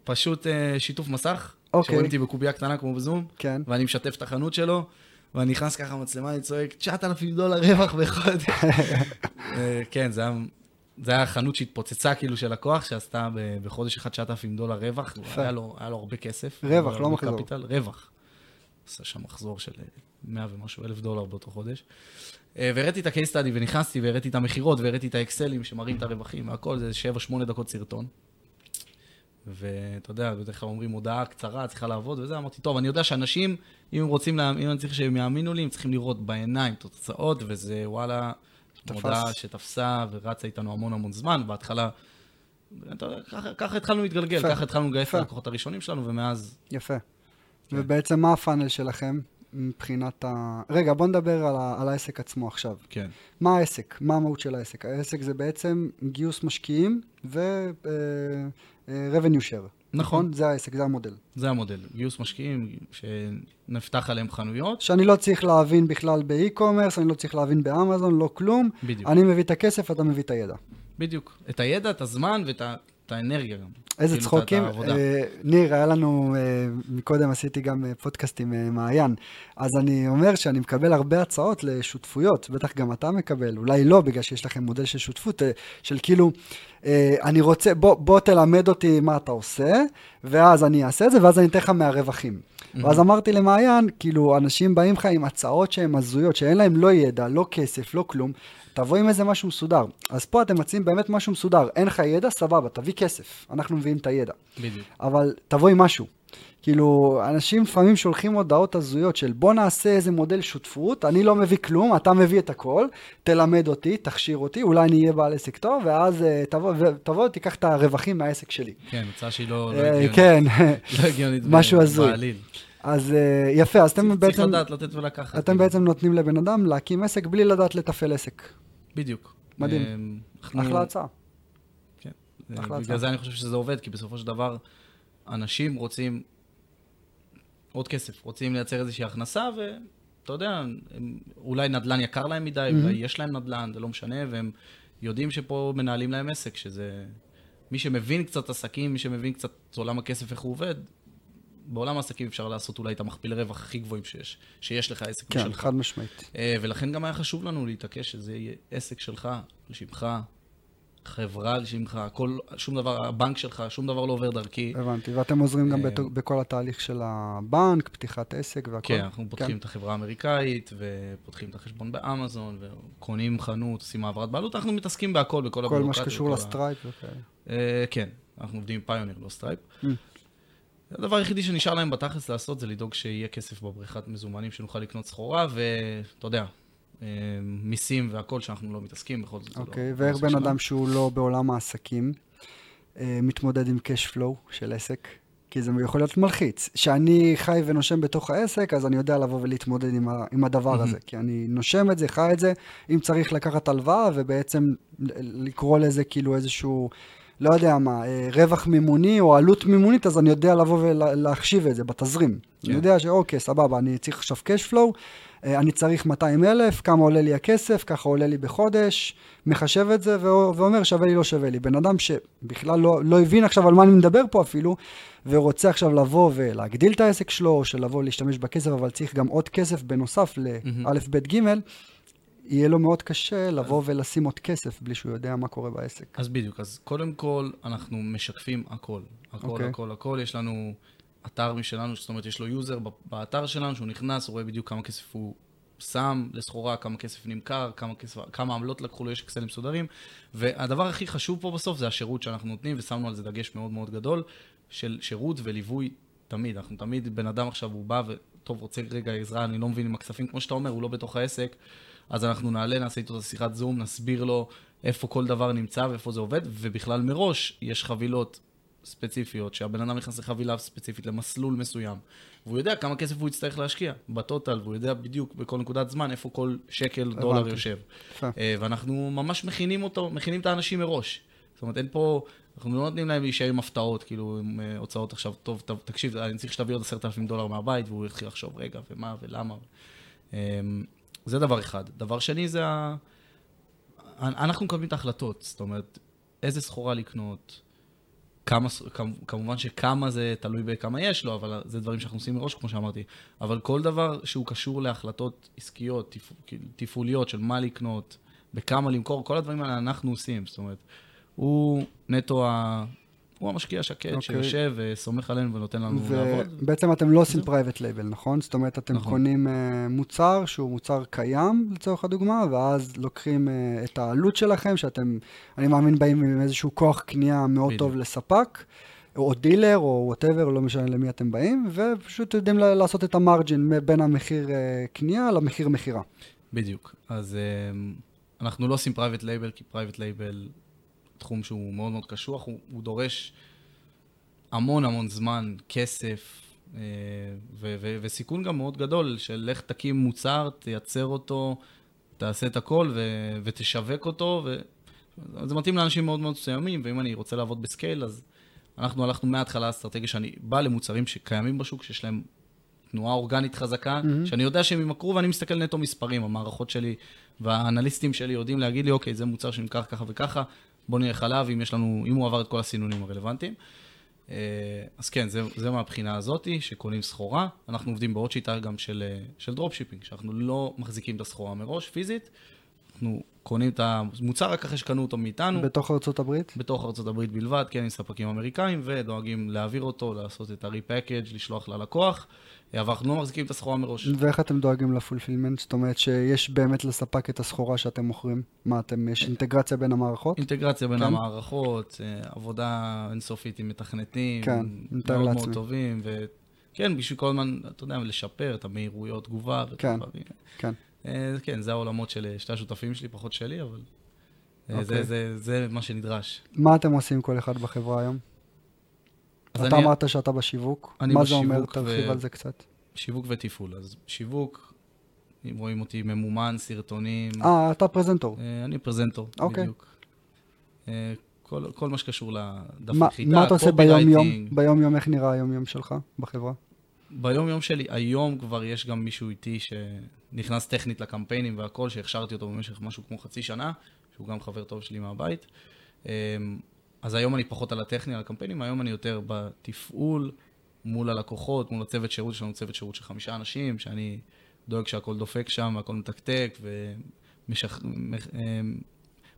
פשוט שיתוף מסך. אוקיי. שרואים אותי בקובייה קטנה כמו בזום, כן. ואני משתף את החנות שלו. ואני נכנס ככה מצלמה, אני צועק, 9,000 דולר רווח בחודש. <laughs> אה, כן, זה היה זה היה חנות שהתפוצצה כאילו של לקוח, שעשתה בחודש אחד 9,000 דולר רווח. היה לו, היה לו הרבה כסף. רווח, לא מחזור. קפיטל, רווח. עשה שם מחזור של אה, 100 ומשהו אלף דולר באותו חודש. אה, והראיתי את ה-case study ונכנסתי והראיתי את המכירות והראיתי את האקסלים שמראים את הרווחים והכל, זה 7-8 דקות סרטון. ואתה יודע, בדרך כלל אומרים הודעה קצרה, צריכה לעבוד וזה, אמרתי, טוב, אני יודע שאנשים, אם הם רוצים, לה- אם אני צריך שהם יאמינו לי, הם צריכים לראות בעיניים את התוצאות, וזה וואלה, תפס. מודעה שתפסה ורצה איתנו המון המון זמן, בהתחלה, ככה- התחלנו להתגלגל, ככה התחלנו לגייס את. הלקוחות הראשונים שלנו, ומאז, יפה. כן. ובעצם מה הפאנל שלכם מבחינת ה... רגע, בוא נדבר על, ה... על העסק עצמו עכשיו. כן. מה העסק? מה המהות של העסק? העסק זה בעצם גיוס משקיעים ו-revenue share. נכון. זה העסק, זה המודל. זה המודל, גיוס משקיעים, שנפתח עליהם חנויות, שאני לא צריך להבין בכלל באי-קומרס, אני לא צריך להבין באמזון, לא כלום. בדיוק. אני מביא את הכסף, אתה מביא את הידע. בדיוק. את הידע, את הזמן ואת האנרגיה גם. איזה כאילו, צחוקים. אה, ניר, היה לנו, אה, מקודם עשיתי גם אה, פודקאסט עם מעיין, אז אני אומר שאני מקבל הרבה הצעות לשותפויות, בטח גם אתה מקבל, אולי לא, בגלל שיש לכם מודל של שותפות, של כאילו, אני רוצה, בוא, בוא תלמד אותי מה אתה עושה, ואז אני אעשה את זה, ואז אני אתן לך מהרווחים. ואז אמרתי למעיין, כאילו, אנשים באים לך עם הצעות שהן הזויות, שאין להם לא ידע, לא כסף, לא כלום, תבוא עם איזה משהו מסודר. אז פה אתם מציעים באמת משהו מסודר, אין לך ידע, סבבה, תביא כסף, אנחנו מביאים את הידע. בדיוק. אבל תבוא עם משהו. כאילו, אנשים לפעמים שולחים הודעות הזויות של בוא נעשה איזה מודל שותפות, אני לא מביא כלום, אתה מביא את הכל, תלמד אותי, תכשיר אותי, אולי אני אהיה בעל עסק טוב, ואז אה, תבוא, תבוא, תיקח את הרווחים מהעסק שלי. כן, הצעה שהיא לא לא אה, הגיונית. כן, <laughs> לא הגיונית. משהו הזוי. אז אה, יפה, אז אתם צריך בעצם, לדעת לתת ולקחת. אתם כאילו. בעצם נותנים לבן אדם להקים עסק בלי לדעת לתפעל עסק. בדיוק. מדהים. אנחנו- אחלה הצעה. כן. אחלה בגלל הצעה. זה אני חושב שזה עובד, כי בסופו של דבר, אנשים רוצים עוד כסף, רוצים לייצר איזושהי הכנסה, ואתה יודע, הם, אולי נדל"ן יקר להם מדי, Mhm. אולי יש להם נדל"ן, זה לא משנה, והם יודעים שפה מנהלים להם עסק, שזה... מי שמבין קצת עסקים, מי שמבין קצת את עולם הכסף, איך הוא עובד, בעולם העסקים אפשר לעשות אולי את המכפיל רווח הכי גבוהים שיש, שיש לך עסק כן, משלך. חד משמעית. אה, ולכן גם היה חשוב לנו להתעקש שזה יהיה עסק שלך, על שמך, חברה על שמך, הכל, שום דבר, הבנק שלך, שום דבר לא עובר דרכי. הבנתי, ואתם עוזרים גם אה, בכל התהליך של הבנק, פתיחת עסק והכל. כן, אנחנו פותחים את החברה האמריקאית, ופותחים את החשבון באמזון, וקונים חנות, עושים העברת בעלות, אנחנו מתעסקים בהכל, בכל כל מה הביורוקרטיה. שקשור לסטרייפ וכאלה. אה, כן, אנחנו עובדים עם פיוניר, לא סטרייפ. Mm. הדבר היחידי שנשאר להם בתכלס לעשות זה לדאוג שיהיה כסף בבריכת מזומנים שנוכל לקנות סחורה, ואתה יודע, מיסים והכל שאנחנו לא מתעסקים, בכל זאת לא... אוקיי, לא ואיך בן. אדם שהוא לא בעולם העסקים אה, מתמודד עם cash flow של עסק? כי זה יכול להיות מלחיץ. שאני חי ונושם בתוך העסק, אז אני יודע לבוא ולהתמודד עם, ה, עם הדבר מהמם. הזה. כי אני נושם את זה, חי את זה, אם צריך לקחת הלוואה ובעצם לקרוא לזה כאילו איזשהו, לא יודע מה, אה, רווח מימוני או עלות מימונית, אז אני יודע לבוא ולהחשיב את זה בתזרים. כן. אני יודע שאוקיי, סבבה, אני צריך עכשיו cash flow, אה, אני צריך 200 אלף, כמה עולה לי הכסף, ככה עולה לי בחודש, מחשב את זה ואומר שווה לי, לא שווה לי. בן אדם שבכלל לא, לא הבין עכשיו על מה אני מדבר פה אפילו, ורוצה עכשיו לבוא ולהגדיל את העסק שלו, או שלבוא להשתמש בכסף, אבל צריך גם עוד כסף בנוסף. לאלף, בית, גימל, יהיה לו מאוד קשה לבוא ולשים עוד כסף בלי שהוא יודע מה קורה בעסק. אז בדיוק, אז קודם כל, אנחנו משקפים הכל. הכל, אוקיי. הכל, הכל. יש לנו אתר משלנו, זאת אומרת, יש לו user באתר שלנו, שהוא נכנס, הוא רואה בדיוק כמה כסף הוא שם לסחורה, כמה כסף נמכר, כמה, כסף, כמה עמלות לקחו לו, יש אקסלים מסודרים. והדבר הכי חשוב פה בסוף זה השירות שאנחנו נותנים, ושמנו על זה דגש מאוד מאוד גדול, של שירות וליווי תמיד. אנחנו תמיד, בן אדם עכשיו, הוא בא וטוב, רוצה רגע עזרה, אני לא מבין עם הכספים, כמו שאתה אומר, הוא לא בתוך העסק. אז אנחנו נעלה, נעשה איתו את השיחת זום, נסביר לו איפה כל דבר נמצא ואיפה זה עובד, ובכלל מראש יש חבילות ספציפיות, שהבן אדם נכנס לחבילה ספציפית, למסלול מסוים, והוא יודע כמה כסף הוא יצטרך להשקיע בטוטל, והוא יודע בדיוק בכל נקודת זמן איפה כל שקל דולר הבנתי. יושב. יפה. אה, ואנחנו ממש מכינים אותו, מכינים את האנשים מראש. זאת אומרת, אין פה, אנחנו לא נותנים להם להישאר עם הפתעות, כאילו, עם אה, הוצאות עכשיו, טוב, תקשיב, אני צריך שתביא עוד עשרת אלפים דולר מהבית, והוא יתחיל לחשוב, רגע, ומה ולמה. אה, זה דבר אחד. דבר שני זה ה... אנחנו מקבלים את ההחלטות, זאת אומרת, איזה סחורה לקנות, כמה, כמובן שכמה זה תלוי בכמה יש לו, אבל זה דברים שאנחנו עושים מראש, כמו שאמרתי. אבל כל דבר שהוא קשור להחלטות עסקיות, כאילו, תפעוליות של מה לקנות, בכמה למכור, כל הדברים האלה אנחנו עושים. זאת אומרת, הוא נטו. הוא המשקיע השקט okay. אוקיי. שיושב וסומך עלינו ונותן לנו לעבוד. ובעצם אתם לא עושים private label, נכון? זאת אומרת, אתם נכון. קונים uh, מוצר שהוא מוצר קיים, לצורך הדוגמה, ואז לוקחים uh, את העלות שלכם, שאתם, אני מאמין, באים עם איזשהו כוח קנייה מאוד בדיוק. טוב לספק, או דילר, או whatever, לא משנה למי אתם באים, ופשוט יודעים לעשות את ה margin בין המחיר uh, קנייה למחיר מכירה. בדיוק. אז um, אנחנו לא עושים private label, כי private label, תחום שהוא מאוד מאוד קשוח, הוא, הוא דורש המון המון זמן, כסף, אה, ו- ו- וסיכון גם מאוד גדול של לך תקים מוצר, תייצר אותו, תעשה את הכל ו- ותשווק אותו, ו- זה מתאים לאנשים מאוד מאוד מסוימים, ואם אני רוצה לעבוד בסקייל, אז אנחנו הלכנו מההתחלה לאסטרטגיה שאני בא למוצרים שקיימים בשוק, שיש להם תנועה אורגנית חזקה, מהמם. שאני יודע שהם ימכרו ואני מסתכל נטו מספרים, המערכות שלי והאנליסטים שלי יודעים להגיד לי, אוקיי, זה מוצר שנמכר ככה וככה, בוא נלך עליו אם יש לנו, אם הוא עבר את כל הסינונים הרלוונטיים. אה, אז כן, זה, זה מהבחינה הזאת, שקונים סחורה. אנחנו עובדים בעוד שיטה גם של, אה, של dropshipping, שאנחנו לא מחזיקים את הסחורה מראש, פיזית. אנחנו קונים את המוצר רק אחרי שקנו אותו מאיתנו. בתוך ארצות הברית? בתוך ארה"ב בלבד, כן, עם ספקים אמריקאים, ודואגים להעביר אותו, לעשות את ה-repackage, לשלוח ללקוח, אבל אנחנו לא מחזיקים את הסחורה מראש. ואיך אתם דואגים ל fulfillment? זאת אומרת שיש באמת לספק את הסחורה שאתם מוכרים? מה, אתם, יש אינטגרציה בין המערכות? אינטגרציה בין כן. המערכות, אה, עבודה אינסופית עם מתכנתים, כן, מתאר מאוד מאוד לעצמי. טובים, וכן, בשביל כל הזמן, אתה יודע, לשפר את המהירויות תגובה. כן. כן. אה, כן, זה העולמות של אה, שתי השותפים שלי, פחות שלי, אבל אה, אוקיי. זה- זה- זה מה שנדרש. מה אתם עושים כל אחד בחברה היום? אתה אני- אמרת שאתה בשיווק. מה זה אומר? בשיווק תרחיב ו- על זה קצת. שיווק ותפעול. אז שיווק, אם רואים אותי ממומן, סרטונים, אה, אתה פרזנטור. אה, אני פרזנטור, אוקיי. בדיוק. אה, כל, כל מה שקשור לדף מה נחיתה, מה אתה עושה. ביום-יום? ביום-יום, איך נראה היום-יום שלך בחברה? ביום-יום שלי, היום כבר יש גם מישהו איתי שנכנס טכנית לקמפיינים והכל, שהכשרתי אותו במשך משהו כמו חצי שנה, שהוא גם חבר טוב שלי מהבית. אה, אז היום אני פחות על הטכני, על הקמפיינים, היום אני יותר בתפעול, מול הלקוחות, מול הצוות שירות, יש לנו צוות שירות של חמישה אנשים, שאני דואג שהכל דופק שם, הכל מתקתק,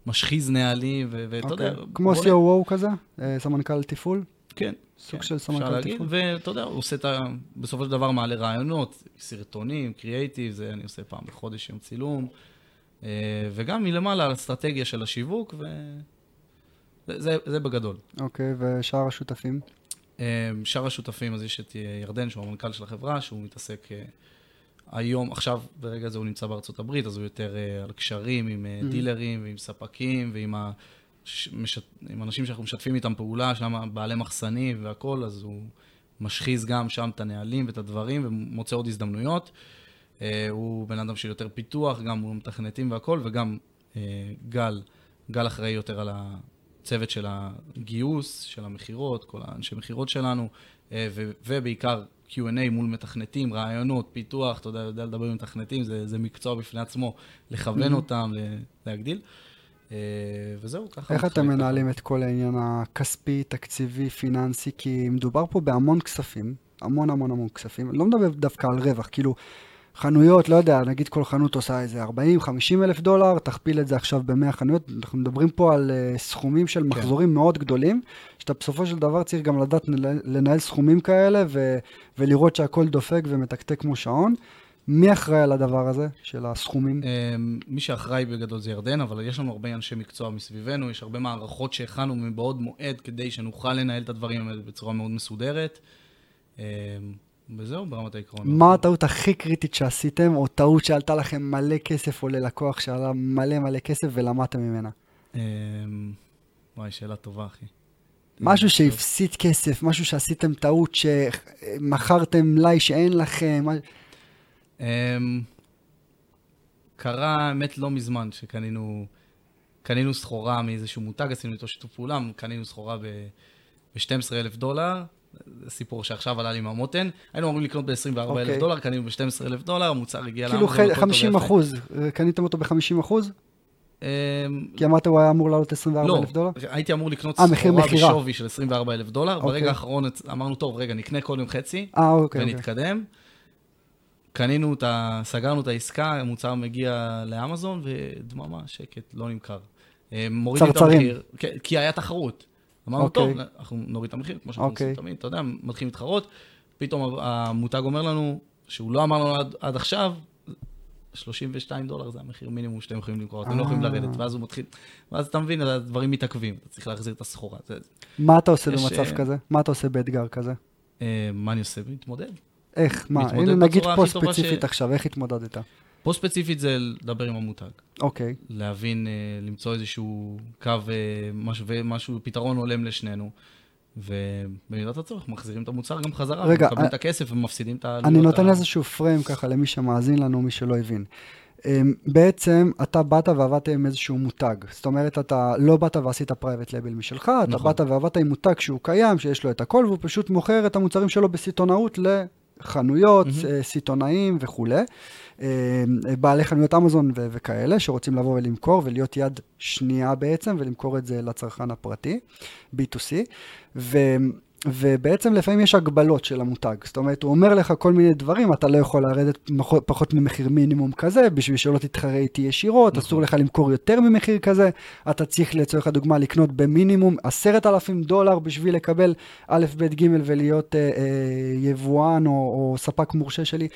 ומשחיז נהלים, ו- ואתה יודע... אוקיי. כמו בוא נ- COO כזה? אה, סמנכ"ל תפעול? כן. סוג כן, של סמנכ"ל תפעול. ואתה יודע, הוא עושה את ה... בסופו של דבר מעלה רעיונות, סרטונים, קריאייטיב, זה אני עושה פעם בחודש יום צילום, אה, וגם מלמעלה על אסטרטגיה של השיווק, ו... זה, זה, בגדול. אוקיי, ושאר השותפים? אה, שאר השותפים, אז יש את אה, ירדן, שהוא המנכ"ל של החברה, שהוא מתעסק אה, היום, עכשיו, ברגע זה הוא נמצא בארצות הברית, אז הוא יותר אה, על קשרים עם Mhm. דילרים ועם ספקים ועם ה... משת... עם אנשים שאנחנו משתפים איתם פעולה, שם בעלי מחסנים והכול, אז הוא משחיז גם שם את הנהלים ואת הדברים ומוצא עוד הזדמנויות. הוא בן אדם של יותר פיתוח, גם הוא מתכנתים והכול, וגם גל, גל אחראי יותר על הצוות של הגיוס, של המכירות, כל האנשי מכירות שלנו, אה, ו- ובעיקר Q&A מול מתכנתים, רעיונות, פיתוח, אתה יודע, יודע לדבר עם מתכנתים, זה, זה מקצוע בפני עצמו, לכוון Mhm. אותם, להגדיל. אה, וזהו, ככה. איך אתם ככה. מנהלים את כל העניין הכספי, תקציבי, פיננסי? כי מדובר פה בהמון כספים, המון המון המון כספים. אני לא מדבר דווקא על רווח, כאילו, חנויות, לא יודע, נגיד כל חנות עושה איזה 40-50 אלף דולר, תכפיל את זה עכשיו ב-100 חנויות, אנחנו מדברים פה על uh, סכומים של מחזורים מאוד גדולים, שאתה בסופו של דבר צריך גם לדעת לנהל, סכומים כאלה ו- ולראות שהכל דופק ומתקתק כמו שעון. מי אחראי על הדבר הזה, של הסכומים? אה, מי שאחראי בגדול זה ירדן, אבל יש לנו הרבה אנשי מקצוע מסביבנו, יש הרבה מערכות שהכנו מבעוד מועד כדי שנוכל לנהל את הדברים האלה בצורה מאוד מסודרת. וזהו, ברמת העיקרון. מה הטעות הכי קריטית שעשיתם, או טעות שעלתה לכם מלא כסף, או ללקוח שעלה מלא מלא כסף ולמדתם ממנה? אה, וואי, שאלה טובה, אחי. משהו שהפסיד כסף, משהו שעשיתם טעות, שמכרתם מלאי שאין לכם. אמ, קרה, האמת, לא מזמן, שקנינו קנינו סחורה מאיזשהו מותג, עשינו איתו שיתוף פעולה, קנינו סחורה ב-12 אלף דולר. זה סיפור שעכשיו עלה לי מהמותן. היינו אמורים לקנות ב-24 אלף אוקיי. דולר, קנינו ב-12 אלף דולר, המוצר הגיע כאילו הכל טוב 50 ויפה. אחוז, קניתם אותו ב-50 אחוז? אמ, כי אמרת הוא היה אמור לעלות 24 לא, אלף דולר? הייתי אמור לקנות אה, סחורה. בשווי של 24 אלף דולר. אוקיי. ברגע האחרון אמרנו, טוב, רגע, נקנה קודם חצי, אה, אוקיי. ונתקדם. קנינו את ה... סגרנו את העסקה, המוצר מגיע לאמזון, ודממה, שקט, לא נמכר. אה, מורידים את צרצרים. המחיר, כן, כי היה תחרות. אמרנו, אוקיי. טוב, אנחנו נוריד את המחיר, כמו שאנחנו אוקיי. עושים תמיד, אתה יודע, מתחילים להתחרות, פתאום המותג אומר לנו, שהוא לא אמר לנו עד, עד עכשיו, 32 דולר זה המחיר מינימום שאתם יכולים למכור, אתם לא יכולים אה. לרדת, ואז הוא מתחיל, ואז אתה מבין, הדברים מתעכבים, אתה צריך להחזיר את הסחורה. זה, מה אתה עושה יש, במצב אה, כזה? מה אתה עושה באתגר כזה? אה, מה אני עושה? מתמודד. איך? מה? הנה נגיד פה ספציפית ש- עכשיו, איך התמודדת? פה ספציפית זה לדבר עם המותג. אוקיי. להבין, אה, למצוא איזשהו קו, אה, משהו, משהו, פתרון הולם לשנינו. ובמידת הצורך מחזירים את המוצר גם חזרה, רגע, מקבלים אה, את הכסף ומפסידים את העלויות. אני נותן ה- איזשהו frame ככה למי שמאזין לנו, מי שלא הבין. אמ, בעצם אתה באת ועבדת עם איזשהו מותג. זאת אומרת, אתה לא באת ועשית private label משלך, אתה נכון. באת ועבדת עם מותג שהוא קיים, שיש לו את הכל, והוא פשוט מוכר את המוצרים שלו בסיטונאות לחנויות. אה, סיטונאים וכולי. אמ, בעלי חנויות אמזון ו- וכאלה, שרוצים לבוא ולמכור ולהיות יד שנייה בעצם, ולמכור את זה לצרכן הפרטי, B2C. ו... ובעצם לפעמים יש הגבלות של המותג. זאת אומרת, הוא אומר לך כל מיני דברים, אתה לא יכול לרדת פחות ממחיר מינימום כזה, בשביל שלא תתחרה איתי ישירות, נכון. אסור לך למכור יותר ממחיר כזה, אתה צריך לצורך הדוגמה לקנות במינימום עשרת אלפים דולר בשביל לקבל א', ב', ג' ולהיות אה, אה, יבואן או, או ספק מורשה שלי.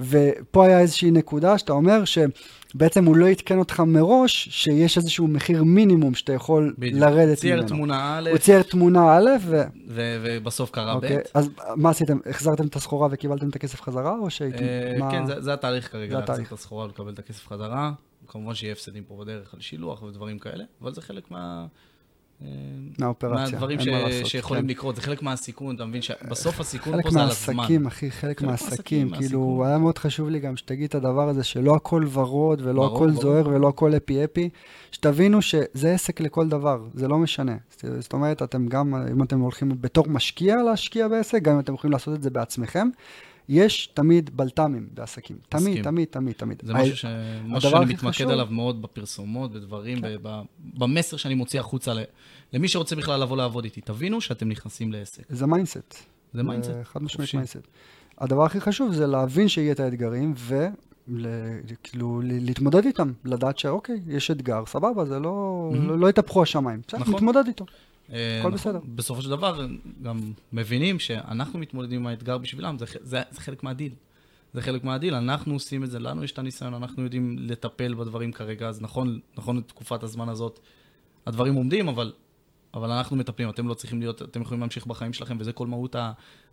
ופה היה איזושהי נקודה שאתה אומר שבעצם הוא לא עדכן אותך מראש שיש איזשהו מחיר מינימום שאתה יכול בדיוק. לרדת צייר ממנו. תמונה א', הוא צייר תמונה א', ו... ו- ובסוף קרה ב'. אוקיי, אז מה עשיתם? החזרתם את הסחורה וקיבלתם את הכסף חזרה, או שהייתם... אה, מה- כן, זה- זה התהליך כרגע, להחזיר. את הסחורה ולקבל את הכסף חזרה. כמובן שיהיה הפסדים פה בדרך על שילוח ודברים כאלה, אבל זה חלק מה... אה, מהאופרציה, מהדברים ש... מה לעשות, שיכולים כן. לקרות, זה חלק מהסיכון, אתה מבין שבסוף הסיכון חלק פה זה על הזמן. מהעסקים, אחי, חלק חלק מהעסקים, כאילו, מהסיכון. היה מאוד חשוב לי גם שתגיד את הדבר הזה, שלא הכל ורוד, ולא ברור, הכל ברור. זוהר, ולא הכל אפי אפי, שתבינו שזה עסק לכל דבר, זה לא משנה. זאת אומרת, אתם גם, אם אתם הולכים בתור משקיע להשקיע בעסק, גם אם אתם יכולים לעשות את זה בעצמכם, יש תמיד בלת"מים בעסקים. תמיד, מסכים. תמיד, תמיד, תמיד. זה משהו, ש... משהו שאני מתמקד עליו מאוד בפרסומות, בדברים. ב... במסר שאני מוציא החוצה ל... למי שרוצה בכלל לבוא לעבוד איתי. תבינו שאתם נכנסים לעסק. זה mindset. זה mindset. חד משמעית. mindset. הדבר הכי חשוב זה להבין שיהיה את האתגרים, וכאילו להתמודד איתם, לדעת שאוקיי, יש אתגר, סבבה, זה לא, מהמם. לא, לא יתהפכו השמיים, בסדר, נכון. נתמודד איתו. אה, הכל נכון. בסדר. בסופו של דבר, גם מבינים שאנחנו מתמודדים עם האתגר בשבילם, זה, זה, זה חלק מהדיל. זה חלק מהדיל, אנחנו עושים את זה, לנו יש את הניסיון, אנחנו יודעים לטפל בדברים כרגע, אז נכון, נכון לתקופת הזמן הזאת, הדברים עומדים, אבל, אבל אנחנו מטפלים, אתם לא צריכים להיות, אתם יכולים להמשיך בחיים שלכם, וזה כל מהות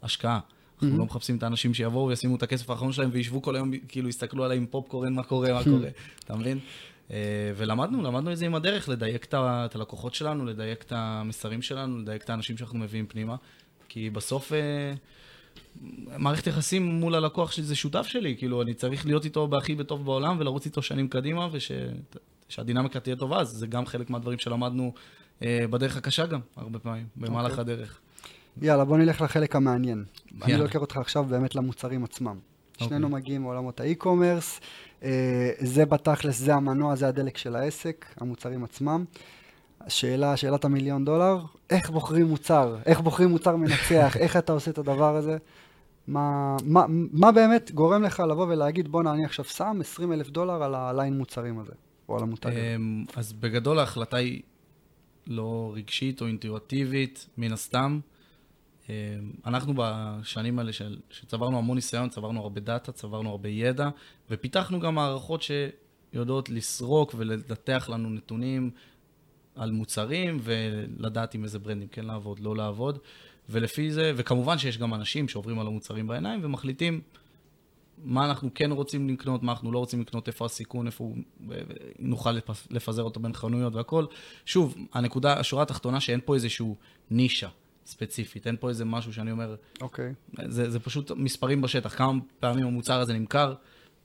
ההשקעה. אנחנו Mhm. לא מחפשים את האנשים שיבואו וישימו את הכסף האחרון שלהם וישבו כל היום, כאילו יסתכלו עליי עם פופקורן, מה קורה, מה קורה, אתה מבין? אה, ולמדנו, למדנו את זה עם הדרך, לדייק את הלקוחות שלנו, לדייק את המסרים שלנו, לדייק את האנשים שאנחנו מביאים פנימה, כי בסוף אה, מערכת יחסים מול הלקוח שזה שותף שלי, כאילו, אני צריך להיות איתו בהכי בטוב בעולם ולרוץ איתו שנים קדימה, ושהדינמיקה תהיה טובה, אז זה גם חלק מהדברים שלמדנו אה, בדרך הקשה גם, הרבה פעמים, במהלך אוקיי. הדרך. יאללה, בוא נלך לחלק המעניין. אני יאללה. לוקח אותך עכשיו באמת למוצרים עצמם. אוקיי. שנינו מגיעים מעולמות האי-קומרס, זה בתכלס, זה המנוע, זה הדלק של העסק, המוצרים עצמם. השאלה, שאלת המיליון דולר, איך בוחרים מוצר? איך בוחרים מוצר מנצח? <laughs> איך אתה עושה את הדבר הזה? מה, מה, מה באמת גורם לך לבוא ולהגיד, בואנה, אני עכשיו שם 20 אלף דולר על הליין מוצרים הזה, או על המותג הזה? אמ, אז בגדול ההחלטה היא לא רגשית או אינטואיטיבית, מן הסתם. אמ, אנחנו בשנים האלה של, שצברנו המון ניסיון, צברנו הרבה דאטה, צברנו הרבה ידע, ופיתחנו גם מערכות שיודעות לסרוק ולנתח לנו נתונים על מוצרים, ולדעת עם איזה ברנדים כן לעבוד, לא לעבוד. ולפי זה, וכמובן שיש גם אנשים שעוברים על המוצרים בעיניים ומחליטים מה אנחנו כן רוצים לקנות, מה אנחנו לא רוצים לקנות, איפה הסיכון, איפה הוא, נוכל לפ- לפזר אותו בין חנויות והכל. שוב, הנקודה, השורה התחתונה שאין פה איזשהו נישה ספציפית, אין פה איזה משהו שאני אומר, אוקיי. זה, זה פשוט מספרים בשטח, כמה פעמים המוצר הזה נמכר,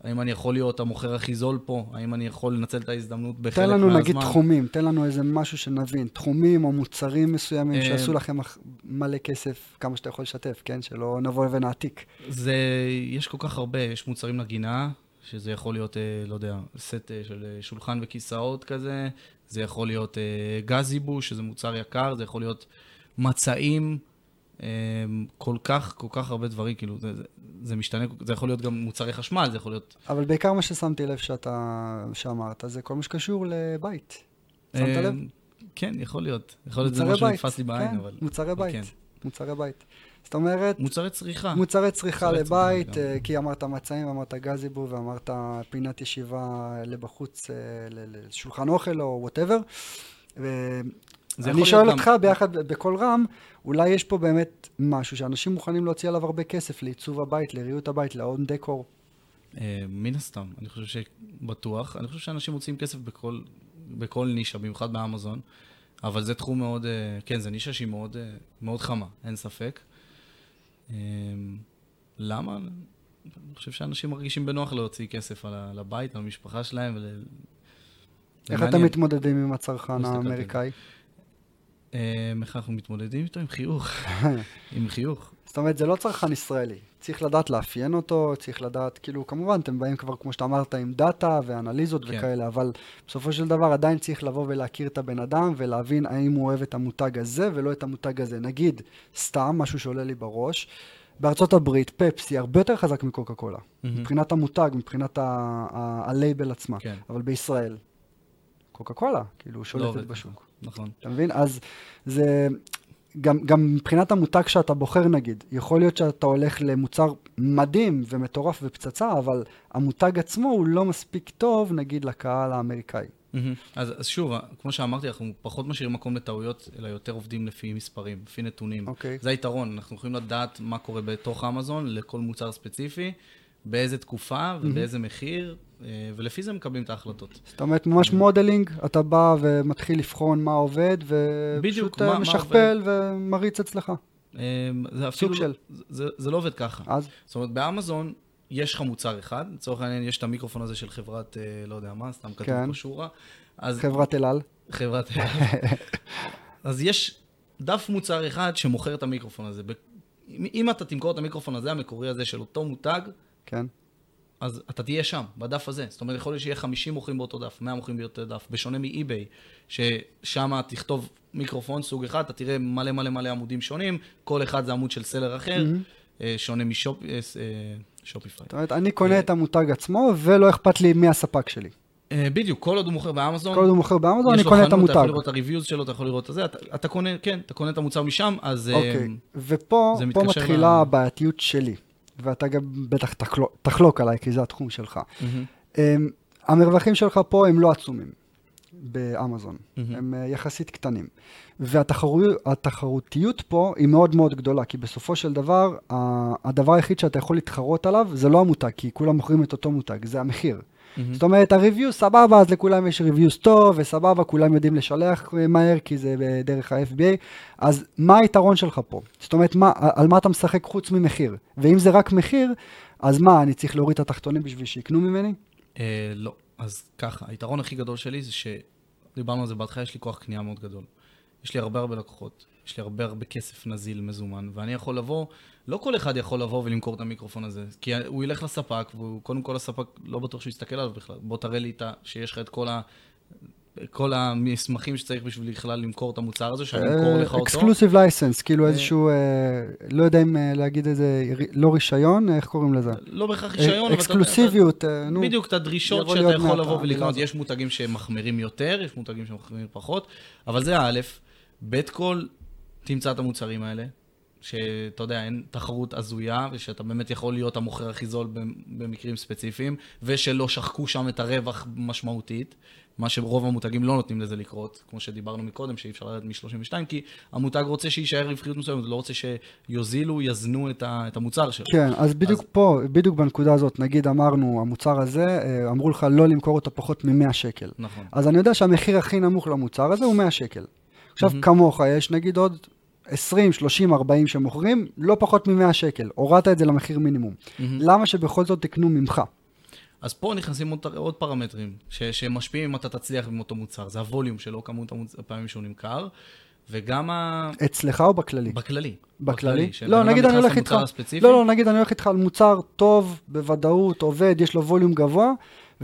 האם אני יכול להיות המוכר הכי זול פה, האם אני יכול לנצל את ההזדמנות בחלק תן מהזמן. לנו נגיד תחומים, תן לנו איזה משהו שנבין, תחומים או מוצרים מסוימים אה, שעשו לכם מלא כסף, כמה שאתה יכול לשתף, כן? שלא נבוא ונעתיק. זה, יש כל כך הרבה, יש מוצרים לגינה, שזה יכול להיות, אה, לא יודע, סט אה, של שולחן וכיסאות כזה, זה יכול להיות גז ייבוש, שזה מוצר יקר, זה יכול להיות מצעים, אה, כל כך, כל כך הרבה דברים, כאילו, זה, זה, זה משתנה, זה יכול להיות גם מוצרי חשמל, זה יכול להיות... אבל בעיקר מה ששמתי לב שאתה, שאמרת, זה כל מה שקשור לבית. שמת אה, לב? כן, יכול להיות. יכול להיות מוצרי משהו שנתפס לי בעין, כן, אבל... מוצרי בית, כן. מוצרי בית. זאת אומרת, מוצרי צריכה. מוצרי צריכה מוצרי צריכה לבית, גם. אה, כי אמרת מצעים, אמרת gazebo, ואמרת פינת ישיבה לבחוץ, ל- לשולחן אוכל או whatever. זה אני שואל להיות אותך ביחד בקול רם, אולי יש פה באמת משהו שאנשים מוכנים להוציא עליו הרבה כסף לעיצוב הבית, לריהוט הבית, ל home decor. אה, מן הסתם, אני חושב שבטוח. אני חושב שאנשים מוצאים כסף בכל, בכל נישה, במיוחד באמזון, אבל זה תחום מאוד, אה, כן, זו נישה שהיא מאוד, אה, מאוד חמה, אין ספק. למה? אני חושב שאנשים מרגישים בנוח להוציא כסף על הבית, על המשפחה שלהם. ול... זה איך אתם. מתמודדים עם הצרכן זה. האמריקאי? אה, איך אנחנו מתמודדים איתו? עם חיוך. <laughs> עם חיוך. זאת אומרת, זה לא צרכן ישראלי. צריך לדעת לאפיין אותו, צריך לדעת, כאילו, כמובן, אתם באים כבר, כמו שאתה אמרת, עם דאטה ואנליזות כן. וכאלה, אבל בסופו של דבר עדיין צריך לבוא ולהכיר את הבן אדם ולהבין האם הוא אוהב את המותג הזה ולא את המותג הזה. נגיד, סתם, משהו שעולה לי בראש, בארצות הברית, פפסי הרבה יותר חזק מקוקה קולה. מהמם. מבחינת המותג, מבחינת ה- ה- הלייבל עצמה. כן. אבל בישראל, קוקה קולה, כאילו, לא שולטת עובד בשוק. נכון. אתה מבין? אז זה... גם, גם מבחינת המותג שאתה בוחר נגיד, יכול להיות שאתה הולך למוצר מדהים ומטורף ופצצה, אבל המותג עצמו הוא לא מספיק טוב נגיד לקהל האמריקאי. מהמם. אז, אז שוב, כמו שאמרתי, אנחנו פחות משאירים מקום לטעויות, אלא יותר עובדים לפי מספרים, לפי נתונים. אוקיי. זה היתרון, אנחנו יכולים לדעת מה קורה בתוך אמזון לכל מוצר ספציפי, באיזה תקופה ובאיזה מחיר, אה, ולפי זה מקבלים את ההחלטות. זאת אומרת, ממש modeling, אתה בא ומתחיל לבחון מה עובד, ופשוט אה, משכפל ומריץ אצלך. אה, זה אפילו, של. זה, זה לא עובד ככה. אז זאת אומרת, באמזון יש לך מוצר אחד, לצורך העניין יש את המיקרופון הזה של חברת, לא יודע מה, סתם כתוב כן. פה שורה. אז חברת אל על, חברת... <laughs> אז יש דף מוצר אחד שמוכר את המיקרופון הזה. אם אתה תמכור את המיקרופון הזה, המקורי הזה של אותו מותג, כן. אז אתה תהיה שם, בדף הזה. זאת אומרת, יכול להיות שיהיה 50 מוכרים באותו דף, 100 מוכרים באותו דף, בשונה מאי-ביי, ששם תכתוב מיקרופון סוג אחד, אתה תראה מלא מלא מלא עמודים שונים, כל אחד זה עמוד של סלר אחר, אה, שונה משופיפיי. זאת אומרת, אני קונה את המותג עצמו, ולא אכפת לי מי הספק שלי. אה, בדיוק, כל עוד הוא מוכר באמזון, כל עוד הוא מוכר באמזון, אני קונה את חנות, אתה יכול המותג. לראות את הריוויוז שלו, אתה יכול לראות את זה, אתה, אתה קונה, כן, אתה קונה את המוצר משם, אז... אה, אוקיי, ופה זה פה מתקשר מתחילה הבעייתיות שלי, ואתה גם בטח תחלוק, תחלוק עליי, כי זה התחום שלך. הם, המרווחים שלך פה הם לא עצומים באמזון. הם אה, יחסית קטנים. והתחרותיות פה היא מאוד מאוד גדולה, כי בסופו של דבר, הדבר היחיד שאתה יכול להתחרות עליו זה לא המותג, כי כולם מוכרים את אותו מותג, זה המחיר. מהמם. זאת אומרת, הריוויוז סבבה, אז לכולם יש ריוויוז טוב, וסבבה, כולם יודעים לשלח אה, מהר, כי זה דרך ה-FBA. אז מה היתרון שלך פה? זאת אומרת, מה, על מה אתה משחק חוץ ממחיר? ואם זה רק מחיר, אז מה, אני צריך להוריד את התחתונים בשביל שיקנו ממני? אה, לא. אז ככה, היתרון הכי גדול שלי זה שדיברנו על זה בהתחלה, יש לי כוח קנייה מאוד גדול. יש לי הרבה הרבה לקוחות, יש לי הרבה הרבה כסף נזיל מזומן, ואני יכול לבוא, לא כל אחד יכול לבוא ולמכור את המיקרופון הזה, כי הוא ילך לספק, והוא קודם כל הספק לא בטוח שהוא יסתכל עליו בכלל. בוא תראה לי את ה... שיש לך את כל ה... כל המסמכים שצריך בשביל בכלל למכור את המוצר הזה, שאני אמכור לך אותו. אקסקלוסיב לייסנס, כאילו אה, איזשהו, אה, לא יודע אם אה, להגיד איזה, לא רישיון, איך קוראים לזה? לא בהכרח רישיון, אבל אקסקלוסיביות, אה, נו. בדיוק, את הדרישות שאתה יכול לבוא ולקנות. יש מותגים שמחמירים יותר, יש מותגים שמחמירים פחות, אבל זה א', ב' כל, תמצא את המוצרים האלה, שאתה יודע, אין תחרות הזויה, ושאתה באמת יכול להיות המוכר הכי זול במ- במקרים ספציפיים, ושלא שחקו שם את הרווח משמעותית, מה שרוב המותגים לא נותנים לזה לקרות, כמו שדיברנו מקודם, שאי אפשר לרדת מ-32, כי המותג רוצה שיישאר רווחיות מסוימת, לא רוצה שיוזילו, יזנו את ה- את המוצר שלו. כן, אז בדיוק אז- פה, בדיוק בנקודה הזאת, נגיד אמרנו, המוצר הזה, אה, אמרו לך לא למכור אותו פחות מ-100 שקל. נכון. אז אני יודע שהמחיר הכי נמוך למוצר הזה הוא 100 שקל. עכשיו, מהמם. כמוך, יש נגיד עוד 20, 30, 40 שמוכרים, לא פחות מ-100 שקל. הורדת את זה למחיר מינימום. מהמם. למה שבכל זאת תקנו ממך? אז פה נכנסים עוד, עוד פרמטרים ש, שמשפיעים אם אתה תצליח עם אותו מוצר. זה הווליום שלו, כמות. הפעמים שהוא נמכר, וגם ה... אצלך או בכללי? בכללי. בכללי? שבן לא, אדם נגיד אני הולך איתך. לא, לא, נגיד אני הולך איתך על מוצר טוב, בוודאות, עובד, יש לו ווליום גבוה,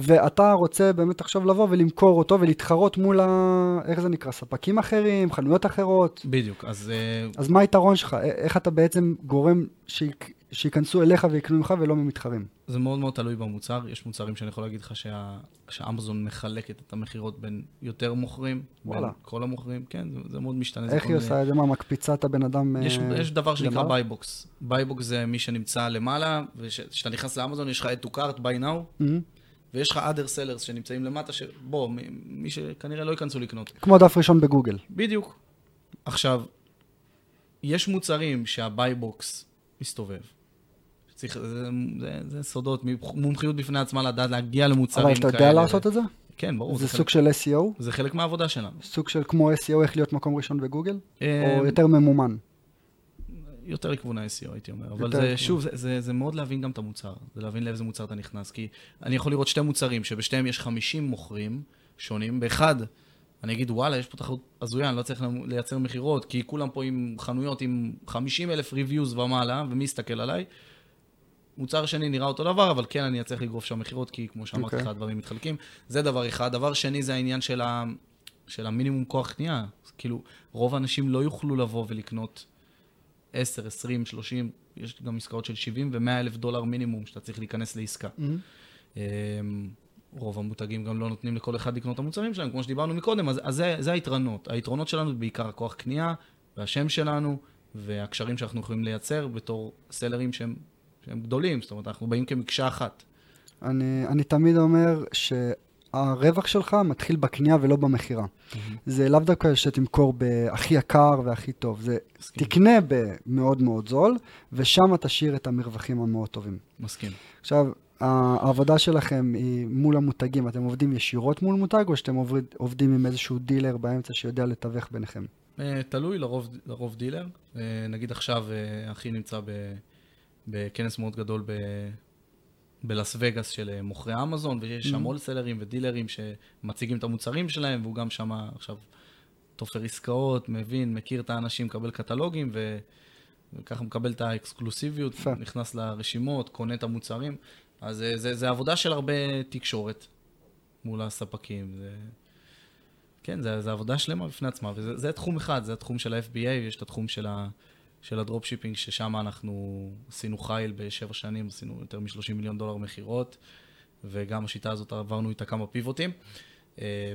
ואתה רוצה באמת עכשיו לבוא ולמכור אותו ולהתחרות מול ה... איך זה נקרא? ספקים אחרים, חנויות אחרות. בדיוק, אז... אה, אז מה היתרון שלך? איך אתה בעצם גורם שיק... שייכנסו אליך ויקנו ממך ולא ממתחרים? זה מאוד מאוד תלוי במוצר. יש מוצרים שאני יכול להגיד לך שה... שאמזון מחלקת את המכירות בין יותר מוכרים, וואלה. בין כל המוכרים. כן, זה, זה מאוד משתנה. איך היא עושה את זה? מה, מקפיצה את הבן אדם יש, אה, יש דבר שנקרא? buy box. buy box זה מי שנמצא למעלה, וכשאתה נכנס לאמזון יש לך add to cart, buy now, מהמם. ויש לך other sellers שנמצאים למטה, שבוא, מי שכנראה לא ייכנסו לקנות. כמו דף ראשון בגוגל. בדיוק. עכשיו, יש מוצרים שה buy box מסתובב. צריך, זה, זה, זה סודות, מומחיות בפני עצמה לדעת להגיע למוצרים אבל כאלה. אתה יודע לעשות את זה? כן, ברור. זה חלק, סוג של SEO? זה חלק מהעבודה שלנו. סוג של כמו SEO, איך להיות מקום ראשון בגוגל? או אה, יותר ממומן? יותר לכיוון ה-SEO, הייתי אומר. אבל זה. שוב, זה, זה, זה מאוד להבין גם את המוצר. זה להבין לאיזה מוצר אתה נכנס. כי אני יכול לראות שתי מוצרים, שבשתיהם יש 50 מוכרים שונים. באחד, אני אגיד, וואלה, יש פה תחרות הזויה, אני לא צריך לייצר מכירות, כי כולם פה עם חנויות עם 50 אלף ריוויוז ומעלה, ומי יסתכל עליי? מוצר שני נראה אותו דבר, אבל כן, אני אצליח לגרוף שם מכירות, כי כמו שאמרתי לך, אוקיי. הדברים מתחלקים. זה דבר אחד. דבר שני זה העניין של, ה... של המינימום כוח קנייה. כאילו, רוב האנשים לא יוכלו לבוא ולקנות 10, 20, 30, יש גם עסקאות של 70 ו-100 אלף דולר מינימום שאתה צריך להיכנס לעסקה. מהמם. אמ, רוב המותגים גם לא נותנים לכל אחד לקנות את המוצרים שלהם, כמו שדיברנו מקודם, אז, אז זה, זה היתרונות. היתרונות שלנו זה בעיקר הכוח קנייה, והשם שלנו, והקשרים שאנחנו יכולים לייצר בתור סלרים שהם, שהם גדולים, זאת אומרת, אנחנו באים כמקשה אחת. אני, אני תמיד אומר שהרווח שלך מתחיל בקנייה ולא במכירה. זה לאו דווקא שתמכור בהכי יקר והכי טוב, זה מסכים. תקנה במאוד מאוד זול, ושם תשאיר את המרווחים המאוד טובים. מסכים. עכשיו, העבודה שלכם היא מול המותגים, אתם עובדים ישירות מול מותג, או שאתם עובד, עובדים עם איזשהו דילר באמצע שיודע לתווך ביניכם? אה, תלוי, לרוב, לרוב דילר. אה, נגיד עכשיו, אה, אחי נמצא ב, בכנס מאוד גדול ב, בלאס וגאס של אה, מוכרי אמזון, ויש שם Mhm. הולסלרים ודילרים שמציגים את המוצרים שלהם, והוא גם שם עכשיו תופר עסקאות, מבין, מכיר את האנשים, מקבל קטלוגים, ו, וככה מקבל את האקסקלוסיביות, יפה. נכנס לרשימות, קונה את המוצרים. אז אה, זה, זה עבודה של הרבה תקשורת מול הספקים. זה... כן, זה, זה עבודה שלמה בפני עצמה, וזה זה תחום אחד, זה התחום של ה-FBA, יש את התחום של, ה, של ה dropshipping, ששם אנחנו עשינו חייל בשבע שנים, עשינו יותר מ-30 מיליון דולר מכירות, וגם השיטה הזאת עברנו איתה כמה פיבוטים. אה,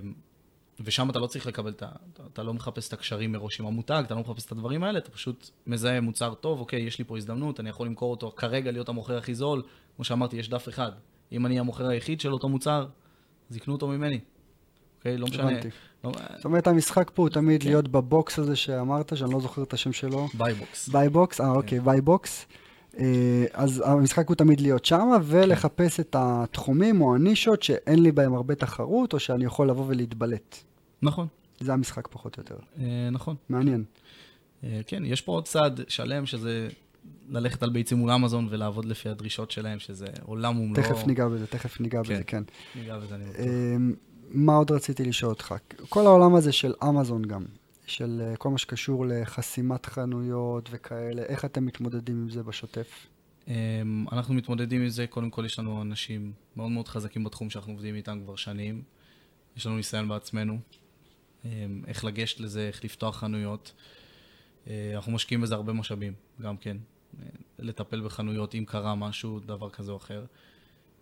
ושם אתה לא צריך לקבל את ה... אתה לא מחפש את הקשרים מראש עם המותג, אתה לא מחפש את הדברים האלה, אתה פשוט מזהה מוצר טוב, אוקיי, יש לי פה הזדמנות, אני יכול למכור אותו כרגע, להיות המוכר הכי זול. כמו שאמרתי, יש דף אחד. אם אני המוכר היחיד של אותו מוצר, אז יקנו אותו ממני. אוקיי? לא משנה. לא- זאת אומרת, המשחק פה הוא תמיד כן. להיות ב box הזה שאמרת, שאני לא זוכר את השם שלו. buy box. buy box, אה אוקיי, buy box. אה, אז המשחק הוא תמיד להיות שם, ולחפש את התחומים או הנישות שאין לי בהם הרבה תחרות, או שאני יכול לבוא ולהתבלט. נכון, זה המשחק פחות או יותר. אה, נכון. מעניין. אה, כן, יש פה עוד צד שלם שזה ללכת על ביצים מול אמזון ולעבוד לפי הדרישות שלהם, שזה עולם ומלואו. תכף ניגע בזה, תכף ניגע כן. בזה, כן. ניגע בזה, אני בטוח. מה עוד רציתי לשאול אותך? כל העולם הזה של אמזון גם, של אה, כל מה שקשור לחסימת חנויות וכאלה, איך אתם מתמודדים עם זה בשוטף? אמ, אנחנו מתמודדים עם זה, קודם כל יש לנו אנשים מאוד מאוד חזקים בתחום שאנחנו עובדים איתם כבר שנים. יש לנו ניסיון בעצמנו, אמ, איך לגשת לזה, איך לפתוח חנויות. אה, אנחנו משקיעים בזה הרבה משאבים, גם כן. אה, לטפל בחנויות, אם קרה משהו, דבר כזה או אחר.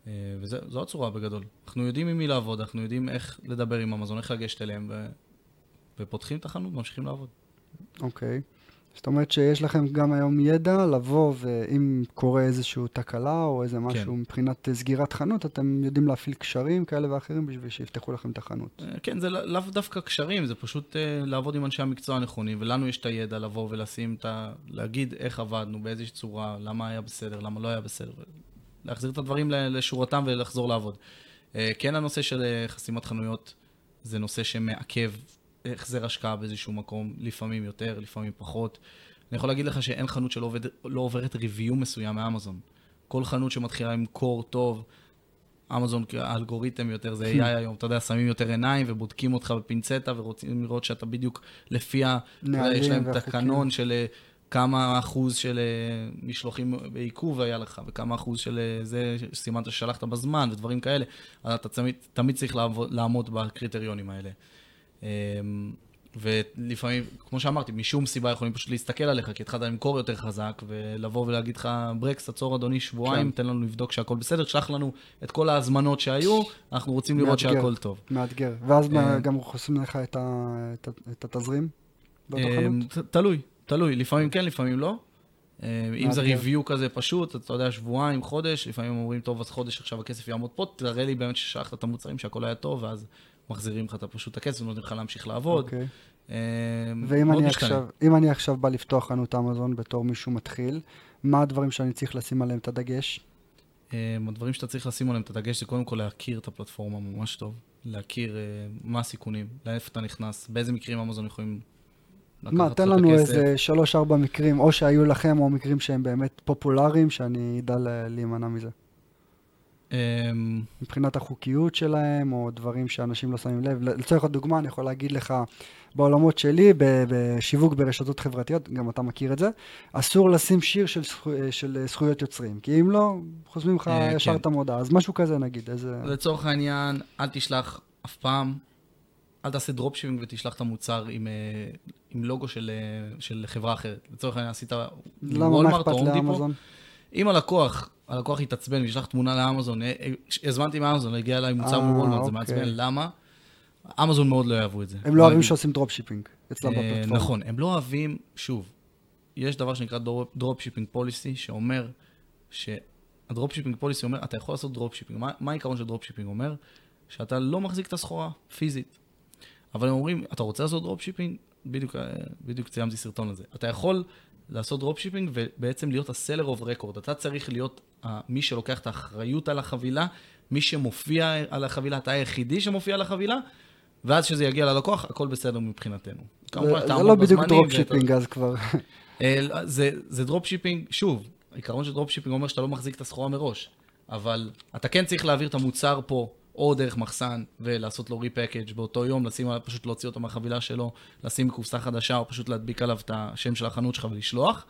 אה, וזו הצורה בגדול. אנחנו יודעים עם מי לעבוד, אנחנו יודעים איך לדבר עם אמזון, איך לגשת אליהם, ו... ופותחים את החנות, ממשיכים לעבוד. אוקיי. זאת אומרת שיש לכם גם היום ידע לבוא, ואם קורה איזושהי תקלה או איזה משהו מבחינת אה, סגירת חנות, אתם יודעים להפעיל קשרים כאלה ואחרים בשביל שיפתחו לכם את החנות. אה, כן, זה לא- לאו דווקא קשרים, זה פשוט אה, לעבוד עם אנשי המקצוע הנכונים, ולנו יש את הידע לבוא ולשים את ה... להגיד איך עבדנו, באיזושהי צורה, למה היה בסדר, למה לא היה בסדר, להחזיר את הדברים לשורתם ולחזור לעבוד. אה, כן, הנושא של אה, חסימת חנויות זה נושא שמעכב החזר השקעה באיזשהו מקום, לפעמים יותר, לפעמים פחות. אני יכול להגיד לך שאין חנות שלא עובד, לא עוברת ריוויו מסוים מאמזון. כל חנות שמתחילה למכור טוב, אמזון האלגוריתם יותר, זה AI היום, אתה יודע, שמים יותר עיניים ובודקים אותך בפינצטה ורוצים לראות שאתה בדיוק לפי ה... יש להם. תקנון של אה, כמה אחוז של אה, משלוחים בעיכוב היה לך, וכמה אחוז של אה, זה שסימנת ששלחת בזמן, ודברים כאלה. אז אתה תמיד, תמיד צריך לעבוד, לעמוד בקריטריונים האלה. אמ, ולפעמים, כמו שאמרתי, משום סיבה יכולים פשוט להסתכל עליך, כי התחלת למכור יותר חזק, ולבוא ולהגיד לך, ברקס, עצור אדוני שבועיים, כן. תן לנו לבדוק שהכל בסדר, שלח לנו את כל ההזמנות שהיו, אנחנו רוצים לראות מאתגר. שהכל טוב. מאתגר. ואז אה, גם חוסמים לך את ה- את את התזרים אמ, תלוי, תלוי, לפעמים כן, לפעמים לא. אמ, אם זה. ריוויו כזה פשוט, אתה יודע, שבועיים, חודש, לפעמים אומרים, טוב, אז חודש עכשיו הכסף יעמוד פה, תראה לי באמת ששלחת את המוצרים, שהכל היה טוב, ואז מחזירים לך פשוט את הכסף ונותנים לך להמשיך לעבוד. אוקיי. אמ, ואם אני. עכשיו, אם אני עכשיו בא לפתוח חנות אמזון בתור מישהו מתחיל, מה הדברים שאני צריך לשים עליהם את הדגש? אמ, הדברים שאתה צריך לשים עליהם את הדגש זה קודם כל להכיר את הפלטפורמה ממש טוב, להכיר אה, מה הסיכונים, לאיפה אתה נכנס, באיזה מקרים אמזון יכולים מה, תן לנו הכסף. איזה שלוש-ארבע מקרים, או שהיו לכם, או מקרים שהם באמת פופולריים, שאני אדע להימנע מזה. אמ, מבחינת החוקיות שלהם, או דברים שאנשים לא שמים לב. לצורך הדוגמה, אני יכול להגיד לך, בעולמות שלי, בשיווק ברשתות חברתיות, גם אתה מכיר את זה, אסור לשים שיר של, זכו, של זכויות יוצרים, כי אם לא, חוסמים לך אה, ישר כן. את המודעה. אז משהו כזה נגיד, איזה... לצורך העניין, אל תשלח אף פעם, אל תעשה dropshipping ותשלח את המוצר עם, אה, עם לוגו של, אה, של חברה אחרת. לצורך העניין, עשית למה, מה וולמרט אכפת או הום דיפו, לאמזון? אם הלקוח, הלקוח יתעצבן וישלח תמונה לאמזון, אה, הזמנתי מאמזון, הגיע אליי מוצר מוולמרט, זה אוקיי. מעצבן, למה? אמזון מאוד לא יאהבו את זה. הם לא אוהבים יגיד- שעושים דרופשיפינג אצלם בפלטפורמה. נכון, הם לא אוהבים, שוב, יש דבר שנקרא dropshipping policy, שאומר שה dropshipping policy אומר, אתה יכול לעשות דרופשיפינג. מה העיקרון של דרופשיפינג אומר? שאתה לא מחזיק את הסחורה פיזית. אבל הם אומרים, אתה רוצה לעשות דרופשיפינג? בדיוק, אה, בדיוק סיימתי סרטון על זה. אתה יכול לעשות דרופשיפינג ובעצם להיות ה seller of record. אתה צריך להיות uh, מי שלוקח את האחריות על החבילה, מי שמופיע על החבילה, אתה היחידי שמופיע על החבילה, ואז כשזה יגיע ללקוח, הכל בסדר מבחינתנו. כמובן, זה- תעמוד זה לא בדיוק דרופשיפינג אז כבר. <laughs> אה, זה, זה דרופשיפינג, שוב, העיקרון של דרופשיפינג אומר שאתה לא מחזיק את הסחורה מראש, אבל אתה כן צריך להעביר את המוצר פה, או דרך מחסן, ולעשות לו repackage באותו יום, לשים, עליו- פשוט להוציא אותו מהחבילה שלו, לשים קופסה חדשה, או פשוט להדביק עליו את השם של החנות שלך ולשלוח,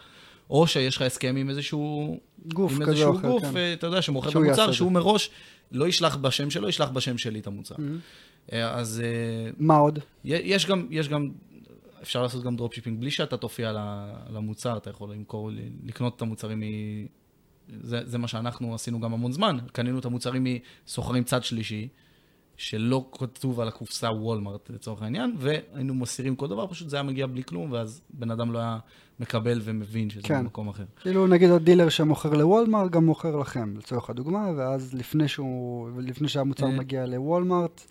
או שיש לך הסכם עם איזשהו... גוף עם איזשהו אחר, גוף, כן. אה, אתה יודע, שמוכר את המוצר, שהוא מראש לא ישלח בשם שלו, ישלח בשם שלי את המוצר. Mm-hmm. אה, אז אה, מה עוד? יש גם, יש גם, אפשר לעשות גם דרופשיפינג בלי שאתה תופיע למוצר, אתה יכול למכור, לקנות את המוצרים מ... זה, זה מה שאנחנו עשינו גם המון זמן, קנינו את המוצרים מסוחרים צד שלישי, שלא כתוב על הקופסה וולמרט לצורך העניין, והיינו מסירים כל דבר, פשוט זה היה מגיע בלי כלום, ואז בן אדם לא היה מקבל ומבין שזה כן. במקום אחר. כאילו נגיד הדילר שמוכר לוולמרט גם מוכר לכם, לצורך הדוגמה, ואז לפני שהוא, לפני שהמוצר אה. מגיע לוולמרט,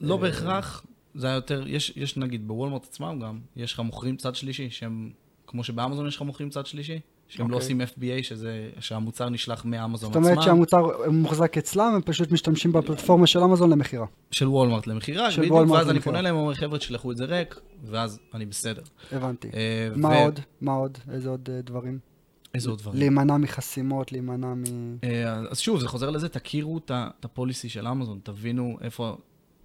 לא אה, בהכרח, זה היה יותר, יש, יש נגיד בוולמרט עצמם גם, יש לך מוכרים צד שלישי, שהם, כמו שבאמזון יש לך מוכרים צד שלישי, שהם לא אוקיי. עושים FBA, שזה, שהמוצר נשלח מאמזון זאת עצמם. אומרת שהמוצר מוחזק אצלם, הם פשוט משתמשים בפלטפורמה של אמזון למכירה. של וולמרט למכירה, של בדיוק, וולמרט ואז אני למכירה. פונה אליהם ואומר, חבר'ה, תשלחו את זה ריק, ואז אני בסדר. הבנתי. אה, מה ו- עוד? מה עוד? איזה עוד אה, דברים? איזה עוד דברים? להימנע מחסימות, להימנע מ... אה, אז שוב, זה חוזר לזה, תכירו את הפוליסי של אמזון, תבינו איפה,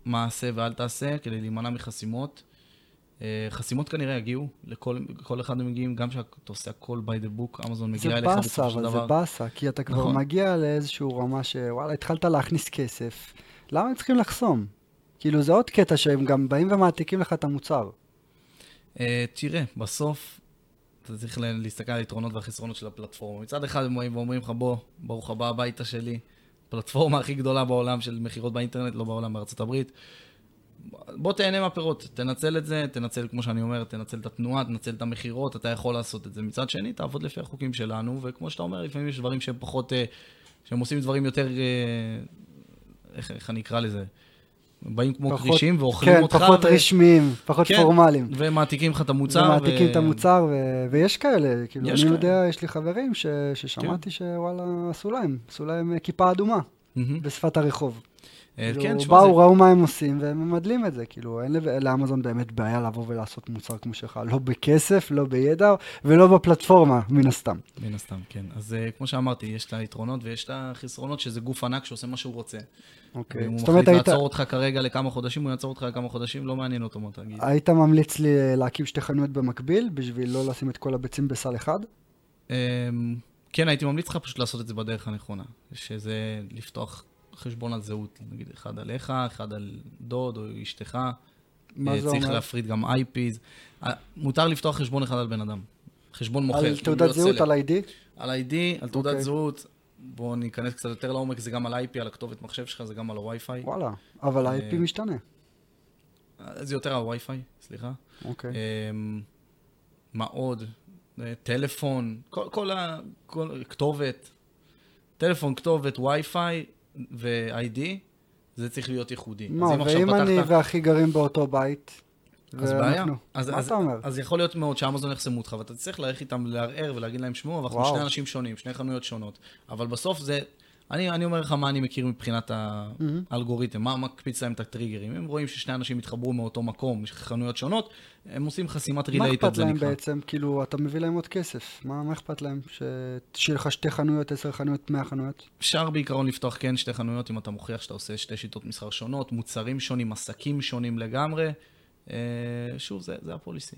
מה עשה ואל תעשה, כדי להימנע מחסימות. אה, חסימות כנראה יגיעו, לכל כל אחד הם מגיעים, גם כשאתה עושה הכל by the book, אמזון זה מגיע אליך באסה, בסופו של אבל זה דבר. באסה, כי אתה כבר נכון. מגיע לאיזושהי רמה שוואלה, התחלת להכניס כסף, למה הם צריכים לחסום? כאילו זה עוד קטע שהם גם באים ומעתיקים לך את המוצר. אה, תראה, בסוף אתה צריך לה- להסתכל על היתרונות והחסרונות של הפלטפורמה. מצד אחד הם באים ואומרים לך, בוא, ברוך הבא הביתה שלי, פלטפורמה הכי גדולה בעולם של מכירות באינטרנט, לא בעולם, בארצות הברית. בוא תהנה מהפירות, תנצל את זה, תנצל, כמו שאני אומר, תנצל את התנועה, תנצל את המכירות, אתה יכול לעשות את זה. מצד שני, תעבוד לפי החוקים שלנו, וכמו שאתה אומר, לפעמים יש דברים שהם פחות, אה, שהם עושים דברים יותר, אה, איך, איך אני אקרא לזה? באים כמו פחות- כרישים ואוכלים כן, אותך. פחות ו- רשמיים, פחות כן, פורמליים. ומעתיקים לך את המוצר. ומעתיקים ו- את המוצר, ו... ויש כאלה, כאילו, יש אני כאלה. כן. יודע, יש לי חברים ש... ששמעתי שוואלה, עשו להם, עשו להם אה, כיפה אדומה מהמם. בשפת הרחוב. אה, כאילו, כן, תשמע, באו, זה- ראו מה הם עושים, והם ממדלים את זה. כאילו, אין לאמזון באמת בעיה לבוא ולעשות מוצר כמו שלך. לא בכסף, לא בידע, ולא בפלטפורמה, מן הסתם. מן הסתם, כן. אז אה, כמו שאמרתי, יש את היתרונות ויש את החסרונות, שזה גוף ענק שעושה מה שהוא רוצה. אוקיי. אם הוא מחליט היית, לעצור אותך כרגע לכמה חודשים, הוא יעצור אותך לכמה חודשים, לא מעניין אותו מה תגיד. היית ממליץ לי אה, להקים שתי חנויות במקביל, בשביל לא לשים את כל הביצים בסל אחד? אמ, כן, הייתי ממליץ לך פשוט לעשות את זה בדרך הנכונה. שזה לפתוח חשבון על זהות, נגיד אחד עליך, אחד על דוד או אשתך. מה אה, זה צריך אומר? להפריד גם IPs. אה, מותר לפתוח חשבון אחד על בן אדם. חשבון מוכר. על תעודת זהות. על ID? על ID, על תעודת אוקיי. זהות. בואו ניכנס קצת יותר לעומק, זה גם על IP, על הכתובת מחשב שלך, זה גם על הווי-פיי. וואלה. אבל אה, ה-IP משתנה. אה, זה יותר הווי-פיי, סליחה. אוקיי. אמ, מה עוד? אה, טלפון, כל, כל ה... כל, כתובת. טלפון, כתובת, וי-פיי ו-ID, זה צריך להיות ייחודי. מה, ואם אני פתחת- ואחי גרים באותו בית? אז ואנחנו- בעיה. אז, מה אז, אתה אומר? אז יכול להיות מאוד שאמזון יחסמו אותך, ואתה תצטרך ללכת איתם לערער ולהגיד להם, שמעו, אבל אנחנו. שני אנשים שונים, שני חנויות שונות. אבל בסוף זה... אני, אני אומר לך מה אני מכיר מבחינת מהמם. האלגוריתם, מה מקפיץ להם את הטריגרים. הם רואים ששני אנשים התחברו מאותו מקום, חנויות שונות, הם עושים חסימת מה רילייטד, אכפת זה להם נקרא. בעצם? כאילו, אתה מביא להם עוד כסף. מה מה אכפת להם? ש- שיהיה לך שתי חנויות, עשר חנויות, מאה חנויות? אפשר בעיקרון לפתוח כן שתי חנויות אם אתה מוכיח שאתה עושה שתי שיטות מסחר שונות, מוצרים שונים, עסקים שונים לגמרי. אה, שוב, זה, זה הפוליסי.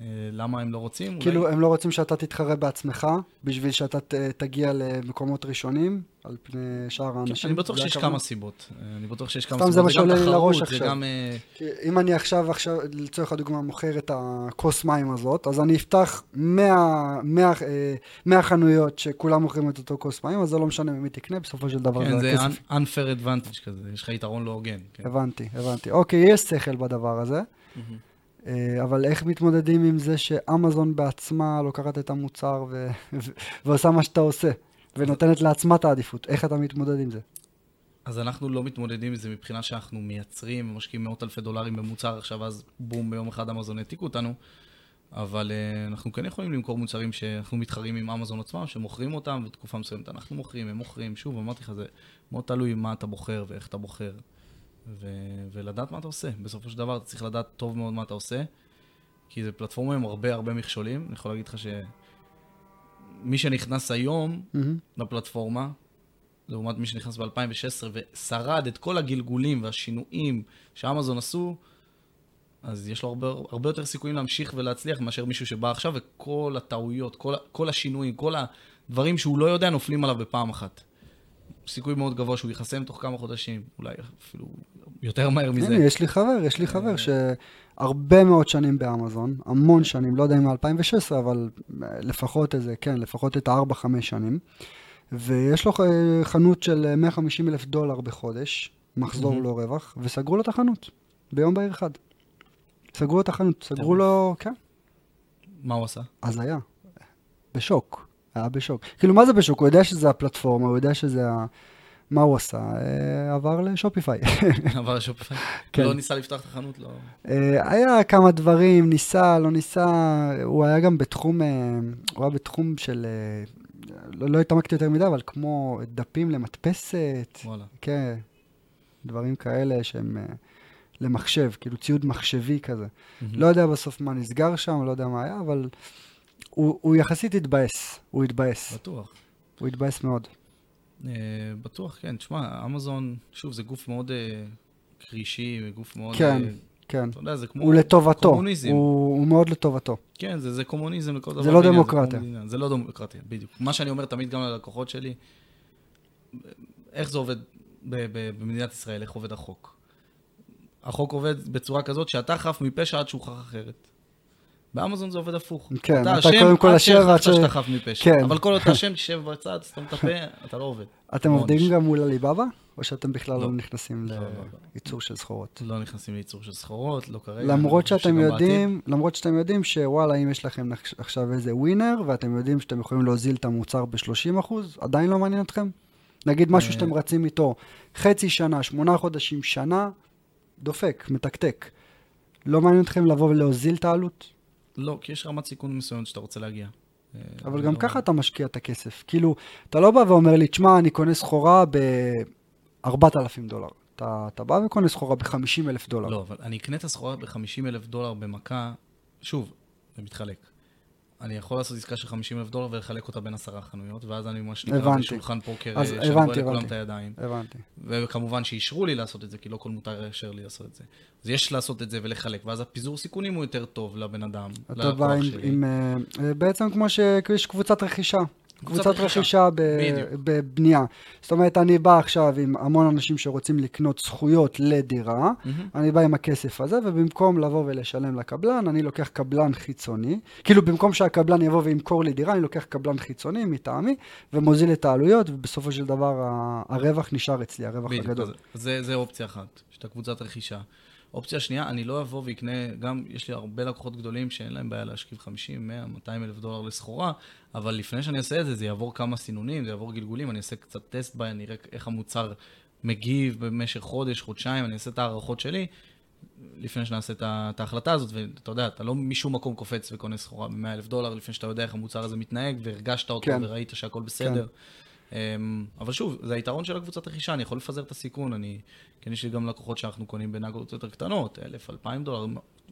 אה, למה הם לא רוצים? אולי- כאילו, הם לא רוצים שאתה תתחרה בעצמך, בשביל שאתה ת- תגיע למקומות ראשונים, על פני שאר כן, האנשים. אני בטוח שיש? כמה סיבות. אני בטוח שיש כמה סתם סיבות. זה מה שעולה לי לראש עכשיו. גם... אה, אם אני עכשיו, עכשיו, לצורך הדוגמה, מוכר את הכוס מים הזאת, אז אני אפתח 100, 100, אה, 100 חנויות שכולם מוכרים את אותו כוס מים, אז זה לא משנה ממי תקנה, בסופו של דבר כן, זה זה unfair advantage כזה, יש לך יתרון לא הוגן. כן. הבנתי, הבנתי. אוקיי, יש שכל בדבר הזה, מהמם. אה, אבל איך מתמודדים עם זה שאמזון בעצמה לוקחת את המוצר ו- ועושה מה שאתה עושה, ונותנת לעצמה את העדיפות? איך אתה מתמודד עם זה? אז אנחנו לא מתמודדים עם זה מבחינה שאנחנו מייצרים ומשקיעים מאות אלפי דולרים במוצר עכשיו, אז בום, ביום אחד אמזון העתיקו אותנו. אבל uh, אנחנו כן יכולים למכור מוצרים שאנחנו מתחרים עם אמזון עצמם, שמוכרים אותם, ותקופה מסוימת אנחנו מוכרים, הם מוכרים. שוב, אמרתי לך, זה מאוד תלוי מה אתה בוחר ואיך אתה בוחר. ו- ולדעת מה אתה עושה. בסופו של דבר, אתה צריך לדעת טוב מאוד מה אתה עושה, כי זה פלטפורמה עם הרבה הרבה מכשולים. אני יכול להגיד לך שמי שנכנס היום מהמם. לפלטפורמה, לעומת מי שנכנס ב-2016 ושרד את כל הגלגולים והשינויים שאמזון עשו, אז יש לו הרבה, הרבה יותר סיכויים להמשיך ולהצליח מאשר מישהו שבא עכשיו וכל הטעויות, כל, כל השינויים, כל הדברים שהוא לא יודע נופלים עליו בפעם אחת. סיכוי מאוד גבוה שהוא ייחסם תוך כמה חודשים, אולי אפילו יותר מהר מזה. הנה, יש לי חבר, יש לי חבר שהרבה מאוד שנים באמזון, המון שנים, לא יודע אם מ-2016, אבל אה, לפחות איזה, כן, לפחות את ה-4-5 שנים, ויש לו אה, חנות של 150 אלף דולר בחודש, מחזור. לא רווח, וסגרו לו את החנות, ביום בהיר אחד. סגרו לו את החנות, סגרו. לו, כן, מה הוא עשה? הזיה. בשוק, היה בשוק. כאילו, מה זה בשוק? הוא יודע שזה הפלטפורמה, הוא יודע שזה ה... מה הוא עשה? אה, עבר לשופיפיי. <laughs> עבר לשופיפיי? כן. לא ניסה לפתוח את החנות? לא. אה, היה כמה דברים, ניסה, לא ניסה, הוא היה גם בתחום, אה, הוא היה בתחום של, לא, לא התעמקתי יותר מדי, אבל כמו דפים למדפסת, וואלה. כן, דברים כאלה שהם למחשב, כאילו ציוד מחשבי כזה. לא יודע בסוף מה נסגר שם, לא יודע מה היה, אבל הוא, הוא יחסית התבאס, הוא התבאס, בטוח. הוא התבאס מאוד. אה, בטוח, כן. תשמע, אמזון, שוב, זה גוף מאוד אה, קרישי, גוף מאוד... כן, אה, כן. אתה יודע, זה כמו... הוא לטובתו, קומוניזם. הוא, הוא מאוד לטובתו. כן, זה, זה קומוניזם לכל דבר. לא ועניין, דמוקרטיה. מדינה. זה לא דמוקרטיה, בדיוק. מה שאני אומר תמיד גם ללקוחות שלי, איך זה עובד ב- ב- במדינת ישראל, איך עובד החוק. החוק עובד בצורה כזאת שאתה חף מפשע עד שהוכח אחרת. באמזון זה עובד הפוך. כן, אתה אשם קודם כל אשם, עד ש- שאתה חף מפשע. כן. אבל כל עוד אתה אשם, תשב בצד, סתום את הפה, אתה לא עובד. אתם עובדים. גם מול עליבאבא, או שאתם בכלל לא לא. נכנסים לא, לא, לא. לייצור של סחורות? לא נכנסים לייצור של סחורות, לא כרגע. למרות שאתם. יודעים, למרות שאתם יודעים שוואלה, אם יש לכם עכשיו איזה ווינר, ואתם יודעים שאתם יכולים להוזיל את המוצר ב-30%, עדיין לא מעניין אתכם? נגיד משהו אה. שאתם רצים איתו חצי שנה, שמונה חודשים, שנה, דופק, מתקתק. לא מעניין אתכם לבוא ולהוזיל את העלות? לא, כי יש רמת סיכון מסוימת שאתה רוצה להגיע. אה, אבל גם לא- ככה אתה משקיע את הכסף. כאילו, אתה לא בא ואומר לי, תשמע, אני קונה סחורה ב-4,000 דולר. אתה, אתה בא וקונה סחורה ב-50 אלף דולר. לא, אבל אני אקנה את הסחורה ב-50 אלף דולר במכה, שוב, זה מתחלק. אני יכול לעשות עסקה של 50 אלף דולר ולחלק אותה בין עשרה חנויות, ואז אני מה שנקרא הבנתי. בשולחן פוקר, אה, הבנתי, שבו לכולם. את הידיים. הבנתי. וכמובן שאישרו לי לעשות את זה, כי לא כל מותר יאשר לי לעשות את זה. אז יש לעשות את זה ולחלק, ואז הפיזור סיכונים הוא יותר טוב לבן אדם, עם, שלי. עם אה, בעצם כמו שיש קבוצת רכישה. קבוצת קבוצת רכישה. ב-. בבנייה. זאת אומרת, אני בא עכשיו עם המון אנשים שרוצים לקנות זכויות לדירה, מהמם. אני בא עם הכסף הזה, ובמקום לבוא ולשלם לקבלן, אני לוקח קבלן חיצוני. כאילו, במקום שהקבלן יבוא וימכור לי דירה, אני לוקח קבלן חיצוני מטעמי, ומוזיל את העלויות, ובסופו של דבר הרווח נשאר אצלי, הרווח בדיוק, הגדול. אז זה, זה אופציה אחת, יש את הקבוצת רכישה. אופציה שנייה, אני לא אבוא ואקנה, גם יש לי הרבה לקוחות גדולים שאין להם בעיה להשכיב 50, 100, 200 אלף דולר לסחורה, אבל לפני שאני אעשה את זה, זה יעבור כמה סינונים, זה יעבור גלגולים, אני אעשה קצת טסט ביי, אני אראה איך המוצר מגיב במשך חודש, חודשיים, אני אעשה את ההערכות שלי, לפני שנעשה את ההחלטה הזאת, ואתה יודע, אתה לא משום מקום קופץ וקונה סחורה ב-100 אלף דולר, לפני שאתה יודע איך המוצר הזה מתנהג, והרגשת אותו כן. וראית שהכל בסדר. אמ, אבל שוב, זה היתרון של הקבוצת רכישה, אני יכול לפזר את הסיכון, אני, כן יש לי גם לקוחות שאנחנו קונים בנגות יותר קטנות, אלף, אלפיים דולר,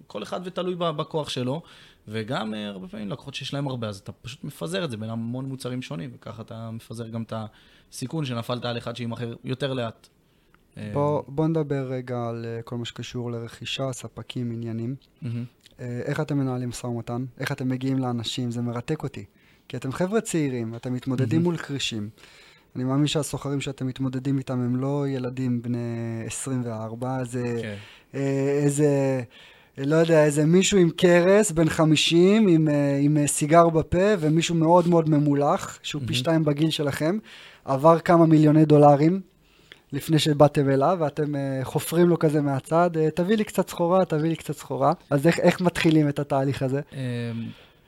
כל אחד ותלוי בכוח שלו, וגם אה, הרבה פעמים לקוחות שיש להם הרבה, אז אתה פשוט מפזר את זה בין המון מוצרים שונים, וככה אתה מפזר גם את הסיכון שנפלת על אחד שימכר יותר לאט. בוא, בוא נדבר רגע על אה, כל מה שקשור לרכישה, ספקים, עניינים. אה, איך אתם מנהלים משא ומתן? איך אתם מגיעים לאנשים? זה מרתק אותי. כי אתם חבר'ה צעירים, אתם מתמודדים מול כרישים. אני מאמין שהסוחרים שאתם מתמודדים איתם הם לא ילדים בני 24, זה כן. אה, איזה, לא יודע, איזה מישהו עם קרס, בן 50, עם, אה, עם אה, סיגר בפה, ומישהו מאוד מאוד ממולח, שהוא פי שתיים בגיל שלכם, עבר כמה מיליוני דולרים. לפני שבאתם אליו, ואתם uh, חופרים לו כזה מהצד, uh, תביא לי קצת סחורה, תביא לי קצת סחורה. אז איך, איך מתחילים את התהליך הזה? אמ,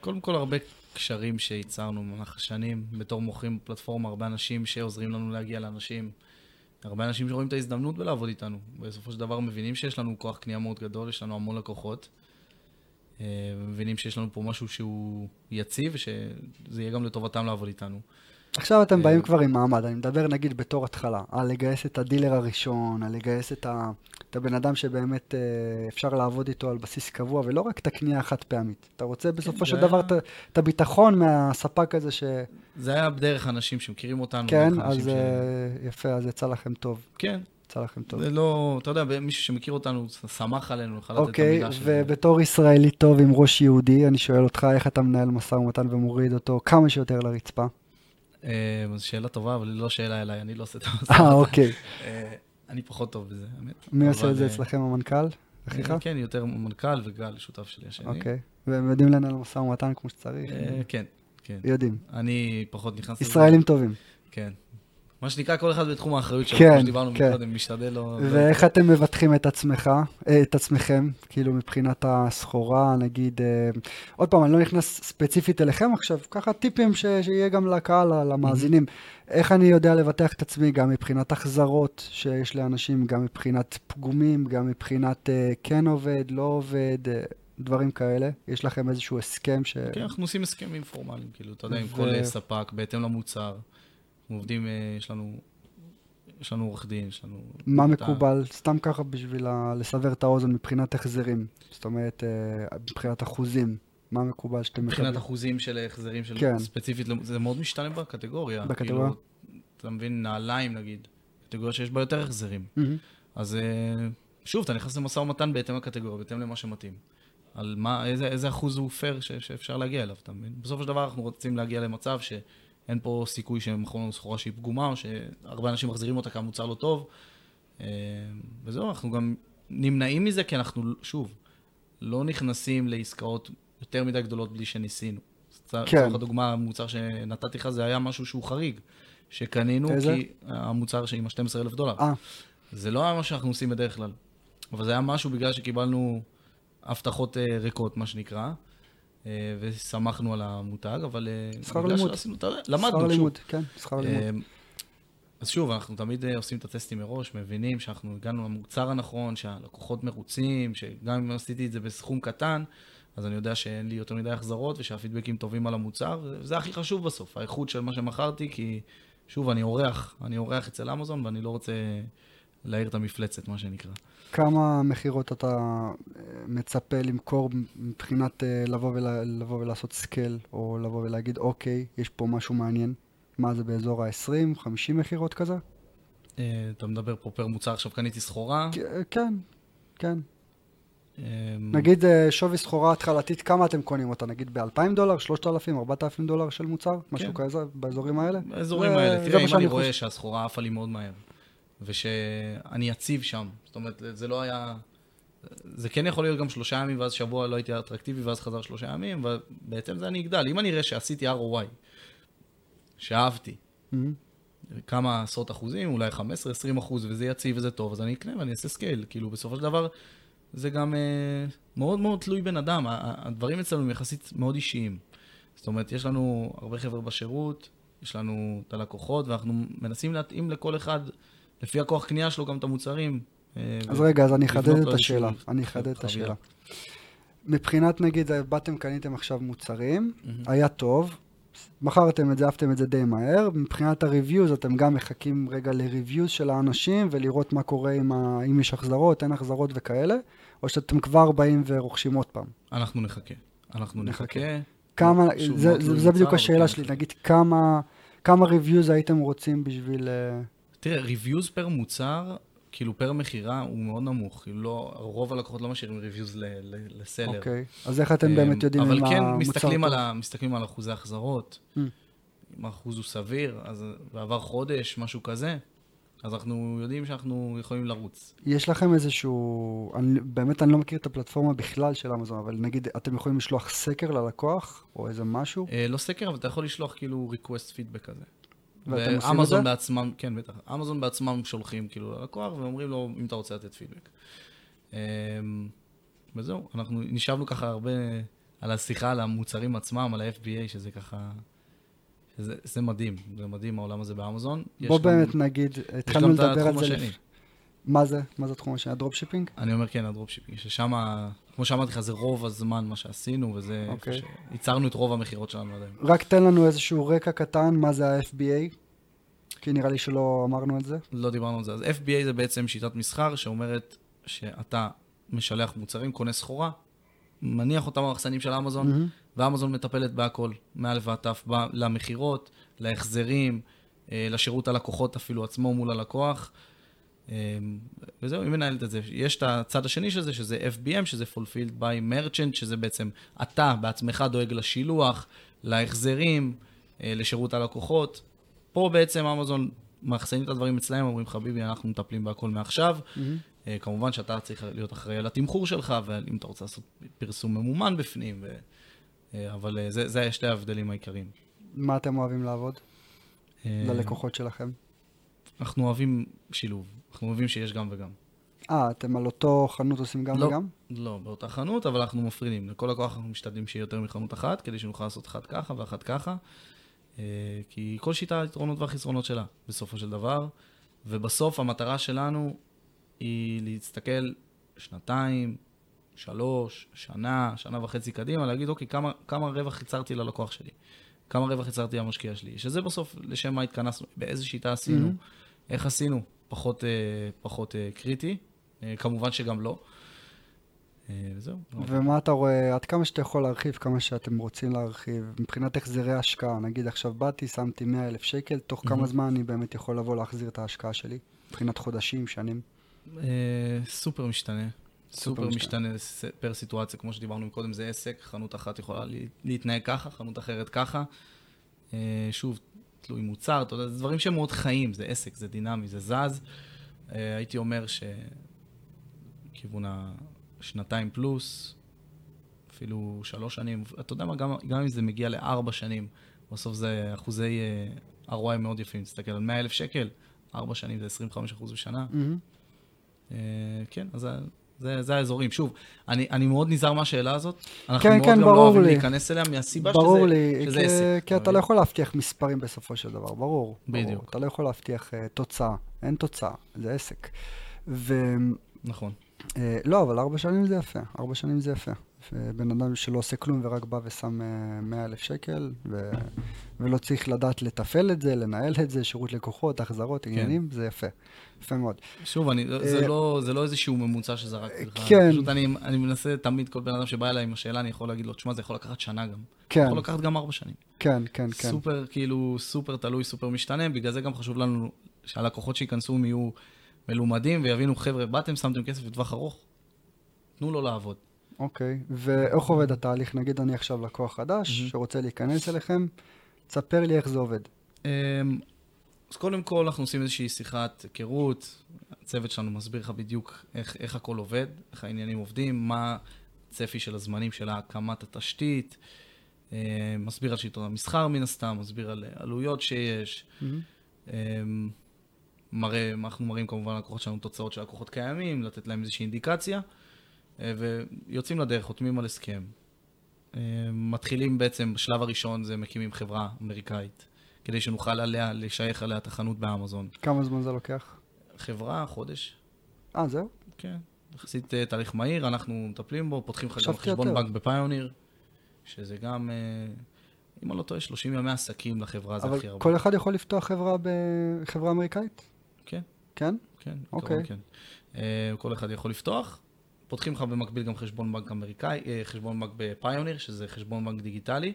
קודם כל, הרבה קשרים שייצרנו במהלך השנים, בתור מוכרים בפלטפורמה, הרבה אנשים שעוזרים לנו להגיע לאנשים, הרבה אנשים שרואים את ההזדמנות בלעבוד איתנו. בסופו של דבר מבינים שיש לנו כוח קנייה מאוד גדול, יש לנו המון לקוחות, אה, ומבינים שיש לנו פה משהו שהוא יציב, ושזה יהיה גם לטובתם לעבוד איתנו. עכשיו אתם אה, באים כבר עם מעמד, אני מדבר נגיד בתור התחלה, על לגייס את הדילר הראשון, על לגייס את, ה, את הבן אדם שבאמת אה, אפשר לעבוד איתו על בסיס קבוע, ולא רק את הקנייה החד פעמית. אתה רוצה בסופו זה של היה- דבר את, ה- את הביטחון מהספק הזה ש... זה היה דרך אנשים שמכירים אותנו. כן, אז אה, יפה, אז יצא לכם טוב, כן, יצא לכם טוב. זה לא, אתה יודע, מישהו שמכיר אותנו, שמח עלינו, יכול לתת את אוקיי, המילה שלו. ובתור ישראלי טוב עם ראש יהודי, אני שואל אותך איך אתה מנהל משא ומתן ומוריד אותו כמה שיותר לרצפה. אה, זו שאלה טובה, אבל לא שאלה אליי, אני לא עושה את המשא אה, אוקיי. אה, אני פחות טוב בזה, האמת. מי עושה את זה אה, אצלכם, המנכ"ל? אחיך? כן, יותר מנכ"ל וגל, שותף שלי השני. אוקיי. והם יודעים לנהל משא ומתן כמו שצריך? כן, כן. יודעים. אני פחות נכנס לזה. ישראלים טובים. כן. מה שנקרא, כל אחד בתחום האחריות שלו, כן, כמו שדיברנו כן. מקודם, משתדל לא... ואיך אתם מבטחים את עצמך, אה, את עצמכם, כאילו מבחינת הסחורה, נגיד, אה, עוד פעם, אני לא נכנס ספציפית אליכם עכשיו, ככה טיפים ש- שיהיה גם לקהל, למאזינים. איך אני יודע לבטח את עצמי, גם מבחינת החזרות שיש לאנשים, גם מבחינת פגומים, גם מבחינת אה, כן עובד, לא עובד, אה, דברים כאלה. יש לכם איזשהו הסכם ש... כן, אנחנו עושים הסכמים פורמליים, כאילו, אתה יודע, עם ו- כל אה, ספק, בהתאם למוצר. אנחנו עובדים, אה, יש לנו... יש לנו עורך דין, יש לנו... מה מקובל, סתם ככה בשביל ה- לסבר את האוזן מבחינת החזרים, זאת אומרת, אה, מבחינת אחוזים, מה מקובל שאתם מבחינת אחוזים של החזרים של כן. ספציפית, זה מאוד משתנה בקטגוריה. בקטגוריה? כאילו, אתה מבין, נעליים נגיד, קטגוריה שיש בה יותר החזרים. מהמם. אז אה, שוב, אתה נכנס למשא ומתן בהתאם לקטגוריה, בהתאם למה שמתאים. על מה, איזה, איזה אחוז הוא פייר ש, שאפשר להגיע אליו, אתה מבין? בסופו של דבר אנחנו רוצים להגיע למצב שאין פה סיכוי שהם מכרו לנו סחורה שהיא פגומה, או שהרבה אנשים מחזירים אותה כי המוצר לא טוב. אה, וזהו, אנחנו גם נמנעים מזה, כי אנחנו, שוב, לא נכנסים לעסקאות יותר מדי גדולות בלי שניסינו. כן. לצורך הדוגמה, המוצר שנתתי לך זה היה משהו שהוא חריג, שקנינו איזה? כי המוצר שעם ה-12,000 דולר. אה, זה לא היה מה שאנחנו עושים בדרך כלל, אבל זה היה משהו בגלל שקיבלנו הבטחות אה, ריקות, מה שנקרא, ושמחנו על המותג, אבל אה, שכר לימוד. שכר למדנו, שוב. לימוד, כן, שכר לימוד. אה, אז שוב, אנחנו תמיד אה, עושים את הטסטים מראש, מבינים שאנחנו הגענו למוצר הנכון, שהלקוחות מרוצים, שגם אם עשיתי את זה בסכום קטן, אז אני יודע שאין לי יותר מדי החזרות ושהפידבקים טובים על המוצר, וזה הכי חשוב בסוף, האיכות של מה שמכרתי, כי שוב, אני אורח, אני אורח אצל אמזון ואני לא רוצה להעיר את המפלצת, מה שנקרא. כמה מכירות אתה אה, מצפה למכור מבחינת אה, לבוא, ולה, לבוא ולעשות scale, או לבוא ולהגיד, אוקיי, יש פה משהו מעניין? מה זה באזור ה-20, 50 מכירות כזה? אה, אתה מדבר פה per מוצר, עכשיו קניתי סחורה. כן, כן. אמ, נגיד שווי סחורה התחלתית, כמה אתם קונים אותה? נגיד ב-2,000 דולר, 3,000, 4,000 דולר של מוצר? משהו כזה, באזורים האלה? באזורים האלה, תראה, אם אני רואה. שהסחורה עפה לי מאוד מהר, ושאני יציב שם, זאת אומרת, זה לא היה... זה כן יכול להיות גם שלושה ימים, ואז שבוע לא הייתי אטרקטיבי, ואז חזר שלושה ימים, ובהתאם לזה אני אגדל. אם אני אראה שעשיתי ROI, שאהבתי, מהמם. כמה עשרות אחוזים, אולי 15-20 אחוז, וזה יציב וזה טוב, אז אני אקנה ואני אעשה scale. כאילו, בסופו של דבר, זה גם אה, מאוד מאוד תלוי בן אדם. הדברים אצלנו הם יחסית מאוד אישיים. זאת אומרת, יש לנו הרבה חבר'ה בשירות, יש לנו את הלקוחות, ואנחנו מנסים להתאים לכל אחד, לפי הכוח קנייה שלו, גם את המוצרים. אה, אז ו- רגע, אז אני אחדד את השאלה. אני אחדד את. השאלה. מבחינת, נגיד, באתם, קניתם עכשיו מוצרים. היה טוב, מכרתם את זה, אהבתם את זה די מהר. מבחינת ה-reviews, אתם גם מחכים רגע ל-reviews של האנשים ולראות מה קורה עם ה... אם יש החזרות, אין החזרות וכאלה, או שאתם כבר באים ורוכשים עוד פעם. אנחנו נחכה. אנחנו נחכה. נחכה. כמה, זה, זה, זה בדיוק השאלה אבל שלי, כן. נגיד כמה, כמה reviews הייתם רוצים בשביל... אה, תראה, reviews per מוצר, כאילו per מכירה, הוא מאוד נמוך. כאילו לא, רוב הלקוחות לא משאירים reviews לסלר. אוקיי, אז איך אתם באמת יודעים אם אבל כן המוצר מסתכלים טוב? על, ה, מסתכלים על אחוזי החזרות. Mm. אם האחוז הוא סביר, אז ועבר חודש, משהו כזה, אז אנחנו יודעים שאנחנו יכולים לרוץ. יש לכם איזשהו, אני, באמת אני לא מכיר את הפלטפורמה בכלל של אמזון, אבל נגיד אתם יכולים לשלוח סקר ללקוח, או איזה משהו? אה, לא סקר, אבל אתה יכול לשלוח כאילו request feedback כזה. ואמזון בעצמם, כן, בטח. אמזון בעצמם שולחים כאילו ללקוח ואומרים לו אם אתה רוצה לתת פידבק. אמ, וזהו, אנחנו נשאבנו ככה הרבה על השיחה, על המוצרים עצמם, על ה-FBA, שזה ככה... שזה, זה מדהים, זה מדהים העולם הזה באמזון. בוא גם- באמת נגיד, יש התחלנו גם לדבר על זה. מה זה? מה זה התחום השני? הדרופשיפינג? אני אומר כן, הדרופשיפינג, ששם, כמו שאמרתי לך, זה רוב הזמן מה שעשינו, וזה אוקיי. שייצרנו את רוב המכירות שלנו עד היום. רק תן לנו איזשהו רקע קטן, מה זה ה-FBA? כי נראה לי שלא אמרנו את זה. לא דיברנו על זה. אז FBA זה בעצם שיטת מסחר שאומרת שאתה משלח מוצרים, קונה סחורה, מניח אותם במחסנים של אמזון, מהמם. ואמזון מטפלת בהכל, מא' ועד ת', למכירות, להחזרים, אה, לשירות הלקוחות אפילו עצמו מול הלקוח. אה, וזהו, היא מנהלת את זה. יש את הצד השני של זה, שזה FBM, שזה Fulfilled by Merchant, שזה בעצם אתה בעצמך דואג לשילוח, להחזרים, אה, לשירות הלקוחות. פה בעצם אמזון מאחסנים את הדברים אצלהם, אומרים, חביבי, אנחנו מטפלים בהכל מעכשיו. מהמם. אה, כמובן שאתה צריך להיות אחראי על התמחור שלך, ואם אתה רוצה לעשות פרסום ממומן בפנים, ו... אה, אבל זה, זה שתי ההבדלים העיקריים. מה אתם אוהבים לעבוד? ללקוחות שלכם? אנחנו אוהבים שילוב, אנחנו אוהבים שיש גם וגם. אה, אתם על אותו חנות עושים גם לא. וגם? לא, באותה חנות, אבל אנחנו מפרידים. לכל לקוח אנחנו משתדלים שיהיה יותר מחנות אחת, כדי שנוכל לעשות אחת ככה ואחת ככה. אה, כי כל שיטה, היתרונות והחסרונות שלה, בסופו של דבר. ובסוף המטרה שלנו היא להסתכל שנתיים, שלוש, שנה, שנה וחצי קדימה, להגיד, אוקיי, כמה, כמה רווח ייצרתי ללקוח שלי? כמה רווח ייצרתי למשקיע שלי? שזה בסוף לשם מה התכנסנו, באיזה שיטה עשינו, Mhm. איך עשינו, פחות, אה, פחות אה, קריטי. אה, כמובן שגם לא. וזהו. ומה אתה רואה, עד כמה שאתה יכול להרחיב, כמה שאתם רוצים להרחיב, מבחינת החזרי השקעה, נגיד עכשיו באתי, שמתי 100 אלף שקל, תוך כמה. זמן אני באמת יכול לבוא להחזיר את ההשקעה שלי? מבחינת חודשים, שנים? סופר משתנה. סופר משתנה. פר סיטואציה, כמו שדיברנו קודם, זה עסק, חנות אחת יכולה לה- להתנהג ככה, חנות אחרת ככה. שוב, תלוי מוצר, אתה יודע, זה דברים שהם מאוד חיים, זה עסק, זה דינמי, זה זז. אה, הייתי אומר שכיוון השנתיים פלוס, אפילו שלוש שנים, אתה יודע מה, גם, גם אם זה מגיע לארבע שנים, בסוף זה אחוזי אה, ROI מאוד יפים. תסתכל על 100 אלף שקל, ארבע שנים זה 25 אחוז בשנה. מהמם. אה, כן, אז זה, זה, האזורים. שוב, אני, אני מאוד נזהר מהשאלה הזאת. אנחנו כן, מאוד כן, גם לא אוהבים לי. להיכנס אליה מהסיבה ברור שזה, לי, שזה כי- עסק. כי אתה לא יכול להבטיח מספרים בסופו של דבר, ברור. בדיוק. ברור. אתה לא יכול להבטיח אה, תוצאה, אין תוצאה, זה עסק. ו... נכון. אה, לא, אבל ארבע שנים זה יפה, ארבע שנים זה יפה. בן אדם שלא עושה כלום ורק בא ושם 100 אלף שקל, ו... ולא צריך לדעת לתפעל את זה, לנהל את זה, שירות לקוחות, החזרות, כן. עניינים, זה יפה. יפה מאוד. שוב, אני, זה, אה, לא, זה לא איזשהו ממוצע שזרקתי לך. כן. פשוט אני, אני מנסה תמיד, כל בן אדם שבא אליי עם השאלה, אני יכול להגיד לו, תשמע, זה יכול לקחת שנה גם. כן, יכול לקחת גם ארבע שנים. כן, כן, כן. סופר, כאילו, סופר תלוי, סופר משתנה, בגלל זה גם חשוב לנו שהלקוחות שייכנסו יהיו מלומדים ויבינו, חבר'ה, באתם, שמתם כסף לטווח ארוך, תנו לו לעבוד. אוקיי, ואיך עובד התהליך? נגיד אני עכשיו לקוח חדש. שרוצה להיכנס אליכם, תספר לי איך זה עובד. אז קודם כל, אנחנו עושים איזושהי שיחת היכרות, הצוות שלנו מסביר לך בדיוק איך, איך הכל עובד, איך העניינים עובדים, מה הצפי של הזמנים של הקמת התשתית, אמ, מסביר על שיטות המסחר מן הסתם, מסביר על עלויות שיש, אמ, מראה, אנחנו מראים כמובן ללקוחות שלנו תוצאות של לקוחות קיימים, לתת להם איזושהי אינדיקציה, אה, ויוצאים לדרך, חותמים על הסכם. אה, מתחילים בעצם, בשלב הראשון זה מקימים חברה אמריקאית, כדי שנוכל עליה, לשייך עליה את החנות באמזון. כמה זמן זה לוקח? חברה, חודש, אה, זהו? כן. יחסית אה, תהליך מהיר, אנחנו מטפלים בו, פותחים לך גם חשבון. בנק בפיוניר, שזה גם, אה, אם אני לא טועה, 30 ימי עסקים לחברה, זה אבל הכי הרבה. כל אחד יכול לפתוח חברה בחברה אמריקאית? כן. כן? כן, אוקיי. כן. אה, כל אחד יכול לפתוח. פותחים לך במקביל גם חשבון בנק אמריקאי, חשבון בנק בפיוניר, שזה חשבון בנק דיגיטלי,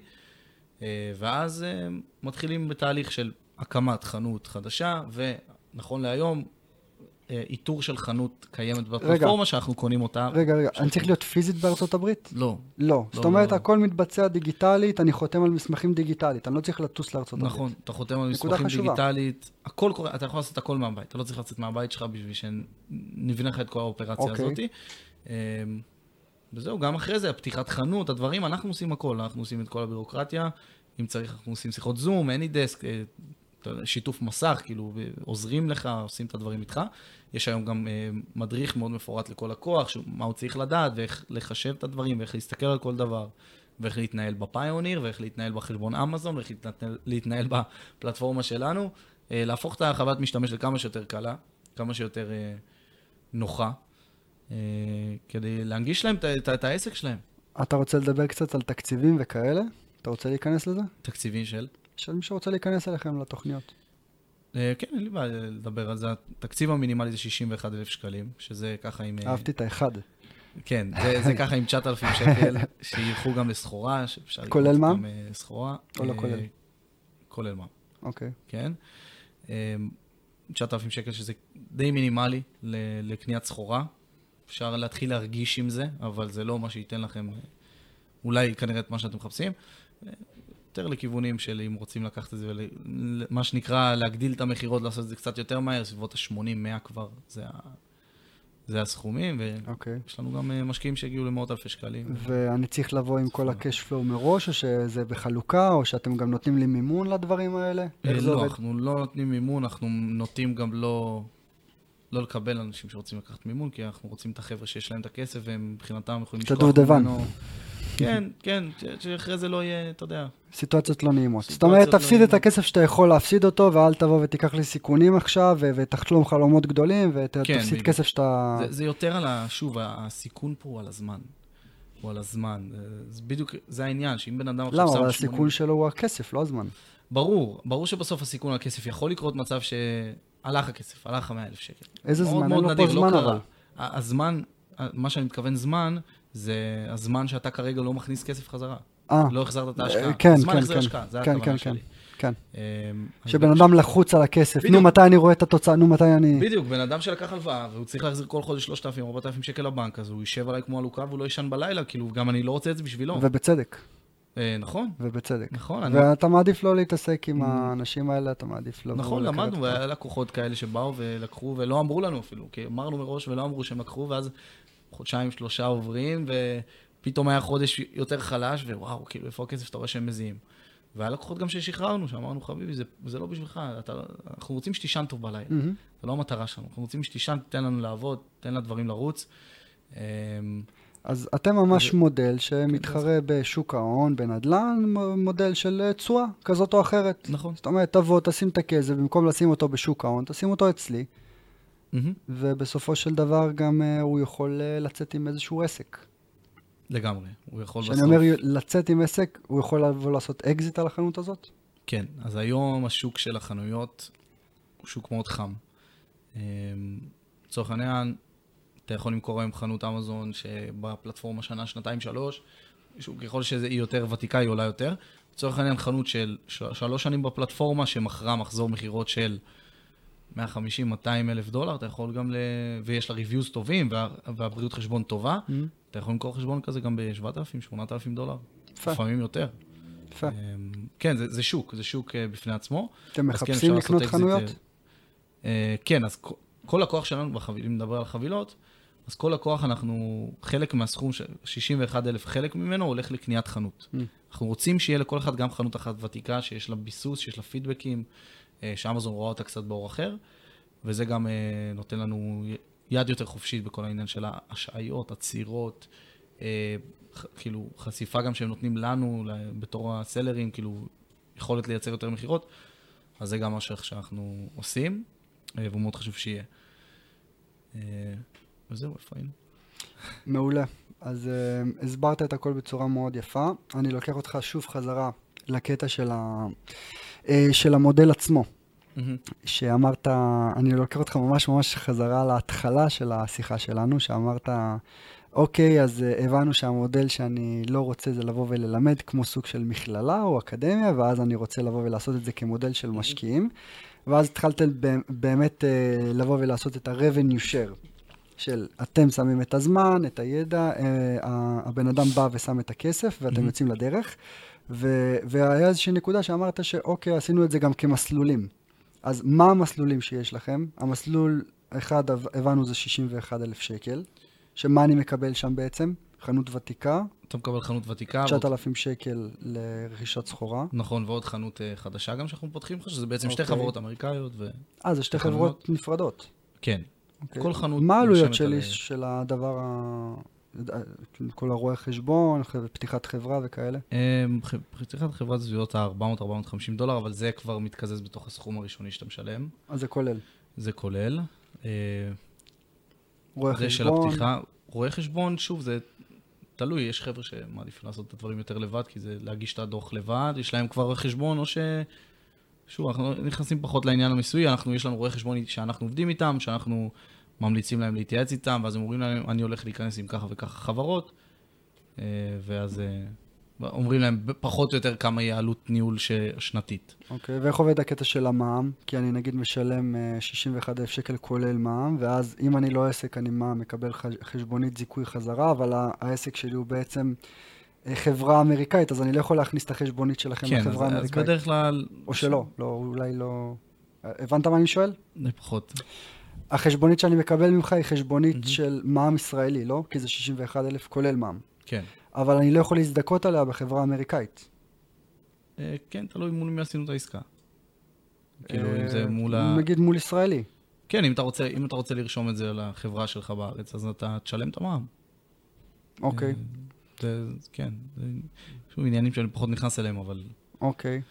ואז אה, מתחילים בתהליך של הקמת חנות חדשה, ונכון להיום, אה, איתור של חנות קיימת בפלטפורמה שאנחנו קונים אותה. רגע, רגע, אני צריך להיות פיזית בארצות הברית? לא, לא. זאת אומרת, הכל מתבצע דיגיטלית, אני חותם על מסמכים דיגיטלית, אני לא צריך לטוס לארצות הברית. נכון, אתה חותם על מסמכים חשובה. דיגיטלית, הכל קורה, אתה יכול לעשות הכל מהבית, אתה לא צריך לצאת מהבית שלך בשביל שנבנה לך את כל האופרציה אוקיי. הזאת. וזהו, גם אחרי זה, הפתיחת חנות, הדברים, אנחנו עושים הכל, אנחנו עושים את כל הבירוקרטיה, אם צריך, אנחנו עושים שיחות זום, desk, אה, יודע, שיתוף מסך, כאילו, עוזרים לך, עושים את הדברים איתך. יש היום גם אה, מדריך מאוד מפורט לכל לקוח, מה הוא צריך לדעת, ואיך לחשב את הדברים, ואיך להסתכל על כל דבר, ואיך להתנהל בפיוניר, ואיך להתנהל בחשבון אמזון, ואיך להתנהל, להתנהל בפלטפורמה שלנו, אה, להפוך את החוויית משתמש לכמה שיותר קלה, כמה שיותר אה, נוחה, כדי להנגיש להם את, את, העסק שלהם. אתה רוצה לדבר קצת על תקציבים וכאלה? אתה רוצה להיכנס לזה? תקציבים של... של מי שרוצה להיכנס אליכם לתוכניות. אה, כן, אין לי בעיה לדבר על זה. התקציב המינימלי זה 61,000 שקלים, שזה ככה עם... אה, אהבתי את האחד. כן, זה, זה <laughs> ככה עם 9,000 שקל, שילכו גם לסחורה, שאפשר כולל מע"מ? גם אה, סחורה. או לא אה, כולל? כולל מע"מ, אוקיי. כן. אה, 9,000 שקל, שזה די מינימלי לקניית סחורה. אפשר להתחיל להרגיש עם זה, אבל זה לא מה שייתן לכם, אולי כנראה את מה שאתם מחפשים. יותר לכיוונים של אם רוצים לקחת את זה, מה שנקרא להגדיל את המכירות, לעשות את זה קצת יותר מהר, סביבות ה-80-100 כבר, זה, ה- זה הסכומים, אוקיי. ויש לנו גם אה, משקיעים שהגיעו למאות אלפי שקלים. ואני צריך לבוא עם כל ה-cash flow מראש, או שזה בחלוקה, או שאתם גם נותנים לי מימון לדברים האלה? אה, לא? אנחנו לא נותנים מימון, אנחנו נוטים גם לא, לא לקבל אנשים שרוצים לקחת מימון, כי אנחנו רוצים את החבר'ה שיש להם את הכסף, והם מבחינתם יכולים את הדובדבן. ממנו. כן, כן, ש- שאחרי זה לא יהיה, אתה יודע. סיטואציות לא נעימות. זאת אומרת, לא תפסיד את. הכסף שאתה יכול להפסיד אותו, ואל תבוא ותיקח לי סיכונים עכשיו, ותחלום חלומות גדולים, כן, ותפסיד בדיוק. כסף שאתה... זה, יותר על ה... שוב, הסיכון פה הוא על הזמן. הוא על הזמן. זה- בדיוק, זה העניין, שאם בן אדם עכשיו למה? שם אבל 80 הסיכון שלו הוא הכסף, לא הזמן. ברור, ברור שבסוף הסיכון על הכסף יכול לקרות מצב שהלך הכסף, הלך ה-100 אלף שקל. איזה מאוד זמן? מאוד אין לו נדיר, פה לא זמן קרה. אבל. הזמן, מה שאני מתכוון זמן, זה הזמן שאתה כרגע לא מכניס כסף חזרה. אה, לא החזרת את ההשקעה. כן, הזמן כן, החזר כן. השקעה, זה כן, הכוונה כן, שלי. כן. אמ, אז שבן אדם לחוץ על הכסף, נו. מתי אני רואה את התוצאה, נו, מתי אני... בדיוק, בן אדם שלקח הלוואה, והוא צריך להחזיר כל חודש 3,000, 4,000 שקל לבנק, אז הוא יישב עליי כמו עלוקה והוא לא יישן בלילה, כאילו, גם אני לא רוצה את זה בשבילו. ובצדק, אה, נכון, ובצדק. נכון, אני... ואתה מעדיף לא להתעסק עם האנשים האלה, אתה מעדיף לא... נכון, למדנו. והיה לקוחות כאלה שבאו ולקחו, ולא אמרו לנו אפילו, כי אמרנו מראש ולא אמרו שהם לקחו, ואז חודשיים, שלושה עוברים, ופתאום היה חודש יותר חלש, ווואו, כאילו, איפה הכסף שאתה רואה שהם מזיעים. והיה לקוחות גם ששחררנו, שאמרנו, חביבי, זה, זה לא בשבילך, אתה, אנחנו רוצים שתישן טוב בלילה. מהמם. זה לא המטרה שלנו, אנחנו רוצים שתישן, תן לנו לעבוד, תן לדברים לרוץ. אז אתם ממש זה- מודל שמתחרה בשוק ההון, בנדל"ן, מודל של אה, תשואה כזאת או אחרת. נכון. זאת אומרת, תבוא, תשים את הכסף, במקום לשים אותו בשוק ההון, תשים אותו אצלי, מהמם. ובסופו של דבר גם אה, הוא יכול אה, לצאת עם איזשהו עסק. לגמרי. הוא יכול כשאני אומר לצאת עם עסק, הוא יכול לבוא לעשות אקזיט על החנות הזאת? כן, אז היום השוק של החנויות הוא שוק מאוד חם. לצורך העניין, אתה יכול למכור היום חנות אמזון שבפלטפורמה שנה, שנתיים, שלוש, ככל שהיא יותר ותיקה, היא עולה יותר. לצורך העניין, חנות של שלוש שנים בפלטפורמה, שמכרה מחזור מכירות של 150-200 אלף דולר, אתה יכול גם ל... ויש לה ריוויוז טובים, וה... והבריאות חשבון טובה, mm-hmm. אתה יכול למכור חשבון כזה גם ב-7,000-8,000 דולר. לפעמים יותר. יפה. אמ, כן, זה, זה שוק, זה שוק אה, בפני עצמו. אתם כן, מחפשים כן, לקנות חנויות? אה, כן, אז כל לקוח שלנו, אם נדבר על חבילות, אז כל לקוח, אנחנו, חלק מהסכום, 61,000, חלק ממנו הולך לקניית חנות. Mm. אנחנו רוצים שיהיה לכל אחד גם חנות אחת ותיקה, שיש לה ביסוס, שיש לה פידבקים, אה, שאמזון רואה אותה קצת באור אחר, וזה גם אה, נותן לנו יד יותר חופשית בכל העניין של ההשעיות, עצירות, אה, כאילו חשיפה גם שהם נותנים לנו בתור הסלרים, כאילו יכולת לייצר יותר מכירות, אז זה גם מה שאנחנו עושים, והוא מאוד חשוב שיהיה. וזהו, איפה היינו? מעולה. אז uh, הסברת את הכל בצורה מאוד יפה. אני לוקח אותך שוב חזרה לקטע של, ה, uh, של המודל עצמו. Mm-hmm. שאמרת, אני לוקח אותך ממש ממש חזרה להתחלה של השיחה שלנו, שאמרת, אוקיי, אז uh, הבנו שהמודל שאני לא רוצה זה לבוא וללמד כמו סוג של מכללה או אקדמיה, ואז אני רוצה לבוא ולעשות את זה כמודל של משקיעים. ואז התחלת באמת לבוא ולעשות את ה-revenue share. של אתם שמים את הזמן, את הידע, אה, הבן אדם בא ושם את הכסף ואתם mm-hmm. יוצאים לדרך. ו- והיה איזושהי נקודה שאמרת שאוקיי, עשינו את זה גם כמסלולים. אז מה המסלולים שיש לכם? המסלול אחד, הבנו, זה 61,000 שקל, שמה אני מקבל שם בעצם? חנות ותיקה. אתה מקבל חנות ותיקה. 9,000 ועוד... שקל לרכישת סחורה. נכון, ועוד חנות uh, חדשה גם שאנחנו פותחים לך, שזה בעצם okay. שתי אוקיי. חברות אמריקאיות. ו... אה, זה שתי חברות נפרדות. כן. Okay. כל חנות... מה העלויות שלי של הדבר ה... כל הרואי חשבון, פתיחת חברה וכאלה? אמ, פתיחת חברה זה סביבות ה-400-450 דולר, אבל זה כבר מתקזז בתוך הסכום הראשוני שאתה משלם. אז זה כולל. זה כולל. אה, רואי חשבון. זה של הפתיחה. רואי חשבון, שוב, זה תלוי, יש חבר'ה שמעדיפים לעשות את הדברים יותר לבד, כי זה להגיש את הדוח לבד, יש להם כבר רואי חשבון, או ש... שוב, אנחנו נכנסים פחות לעניין המיסוי, אנחנו, יש לנו רואי חשבון שאנחנו עובדים איתם, שאנחנו ממליצים להם להתייעץ איתם, ואז הם אומרים להם, אני הולך להיכנס עם ככה וככה חברות, אה, ואז אה, אומרים להם פחות או יותר כמה יהיה עלות ניהול שנתית. אוקיי, okay, ואיך עובד הקטע של המע"מ? כי אני נגיד משלם 61,000 אה, שקל כולל מע"מ, ואז אם אני לא עסק, אני מה, מקבל חשבונית זיכוי חזרה, אבל העסק שלי הוא בעצם... חברה אמריקאית, אז אני לא יכול להכניס את החשבונית שלכם כן, לחברה אמריקאית. כן, אז בדרך כלל... או שלא, לא, אולי לא... הבנת מה אני שואל? פחות. החשבונית שאני מקבל ממך היא חשבונית mm-hmm. של מע"מ ישראלי, לא? כי זה 61 אלף כולל מע"מ. כן. אבל אני לא יכול להזדכות עליה בחברה אמריקאית. אה, כן, תלוי מול מי עשינו את העסקה. כאילו, אם זה אה, מול ה... נגיד מול ישראלי. כן, אם אתה רוצה, אם אתה רוצה לרשום את זה לחברה שלך בארץ, אז אתה תשלם את המע"מ. אוקיי. אה, זה, כן, זה שוב עניינים שאני פחות נכנס אליהם, אבל... אוקיי.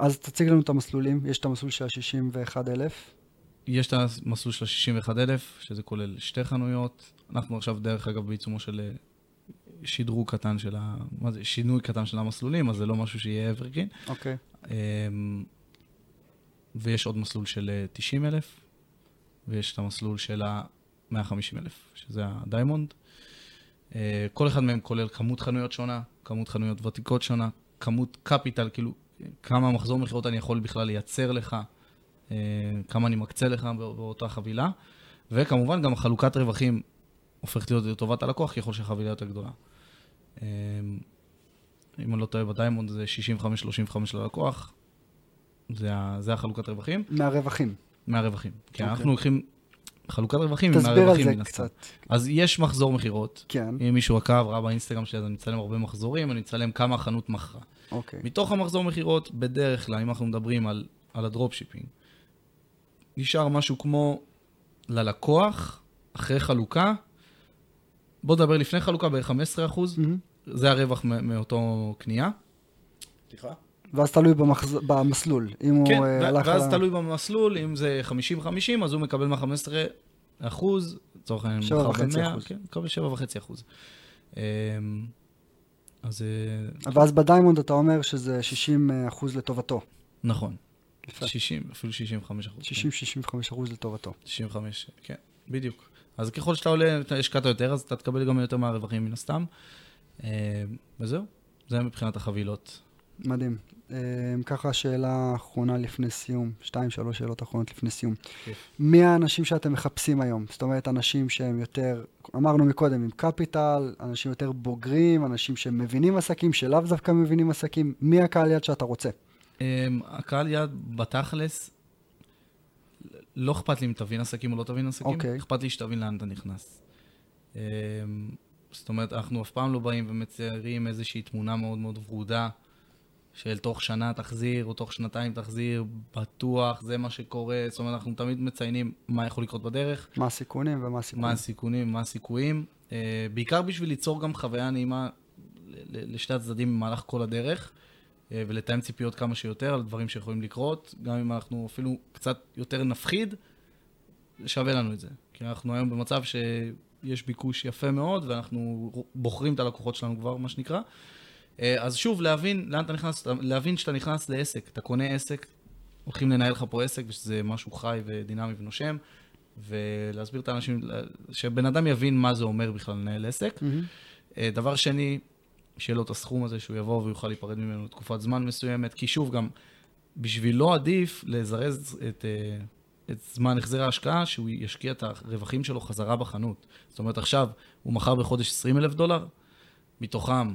אז תציג לנו את המסלולים. יש את המסלול של ה-61,000. יש את המסלול של ה-61,000, שזה כולל שתי חנויות. אנחנו עכשיו, דרך אגב, בעיצומו של אה, שדרוג קטן של ה... מה זה? שינוי קטן של המסלולים, אז זה לא משהו שיהיה אברגין. אוקיי. Okay. אמ, ויש עוד מסלול של 90,000, אה, ויש את המסלול של ה-150,000, שזה ה diamond. אה, כל אחד מהם כולל כמות חנויות שונה, כמות חנויות ותיקות שונה, כמות capital, כאילו, כמה מחזור מכירות אני יכול בכלל לייצר לך. אה, כמה אני מקצה לך באותה חבילה, וכמובן גם חלוקת רווחים הופכת להיות לטובת הלקוח ככל שהחבילה יותר גדולה. אה, אם אני לא טועה ב diamond זה 65-35 ללקוח, זה, זה החלוקת רווחים. מהרווחים. מהרווחים. כי okay. אוקיי. אנחנו לוקחים חלוקת רווחים מהרווחים מן הסתם. אז יש מחזור מכירות. כן. אם מישהו עקב, ראה באינסטגרם שלי, אז אני מצלם הרבה מחזורים, אני מצלם כמה החנות מכרה. אוקיי. מתוך המחזור מכירות, בדרך כלל, אם אנחנו מדברים על, על הדרופשיפינג, נשאר משהו כמו ללקוח, אחרי חלוקה, בוא נדבר לפני חלוקה בערך 15%, mm-hmm. זה הרווח מאותו קנייה. סליחה? ואז תלוי במחז... במסלול, אם כן, הוא uh, הלך ואז על... תלוי במסלול, אם זה 50-50, אז הוא מקבל מה-15 אחוז, לצורך העניין, שבע וחצי אחוז. כן, מקבל 7.5 אחוז. אמ, אז אה, ואז בדיימונד אתה אומר שזה 60 אחוז לטובתו. נכון. 60, אפילו 65 אחוז. 60-65 אחוז לטובתו. 65, כן, בדיוק. אז ככל שאתה עולה, אתה השקעת יותר, אז אתה תקבל גם יותר מהרווחים מן הסתם. אמ, וזהו, זה מבחינת החבילות. מדהים. אה, ככה שאלה אחרונה לפני סיום, שתיים, שלוש שאלות אחרונות לפני סיום. מי האנשים שאתם מחפשים היום? זאת אומרת, אנשים שהם יותר, אמרנו מקודם, עם קפיטל, אנשים יותר בוגרים, אנשים שמבינים עסקים, שלאו דווקא מבינים עסקים. מי הקהל יד שאתה רוצה? אמ, הקהל יד בתכלס, לא אכפת לי אם תבין עסקים או לא תבין עסקים, אוקיי. אכפת לי שתבין לאן אתה נכנס. אמ, זאת אומרת, אנחנו אף פעם לא באים ומציירים איזושהי תמונה מאוד מאוד ורודה, של תוך שנה תחזיר, או תוך שנתיים תחזיר, בטוח, זה מה שקורה. זאת אומרת, אנחנו תמיד מציינים מה יכול לקרות בדרך, מה הסיכונים ומה מה הסיכונים? הסיכונים, מה הסיכויים. אה, בעיקר בשביל ליצור גם חוויה נעימה לשתי הצדדים במהלך כל הדרך, ולתאם ציפיות כמה שיותר על דברים שיכולים לקרות, גם אם אנחנו אפילו קצת יותר נפחיד, שווה לנו את זה. כי אנחנו היום במצב שיש ביקוש יפה מאוד, ואנחנו בוחרים את הלקוחות שלנו כבר, מה שנקרא. אה, אז שוב, להבין לאן אתה נכנס, להבין שאתה נכנס לעסק, אתה קונה עסק, הולכים לנהל לך פה עסק, ושזה משהו חי ודינמי ונושם, ולהסביר את האנשים, שבן אדם יבין מה זה אומר בכלל לנהל עסק. מהמם. אה, דבר שני, שיהיה לו את הסכום הזה, שהוא יבוא ויוכל להיפרד ממנו לתקופת זמן מסוימת, כי שוב, גם בשבילו עדיף לזרז את, אה, את זמן החזר ההשקעה, שהוא ישקיע את הרווחים שלו חזרה בחנות. זאת אומרת, עכשיו הוא מכר בחודש 20 אלף דולר, מתוכם,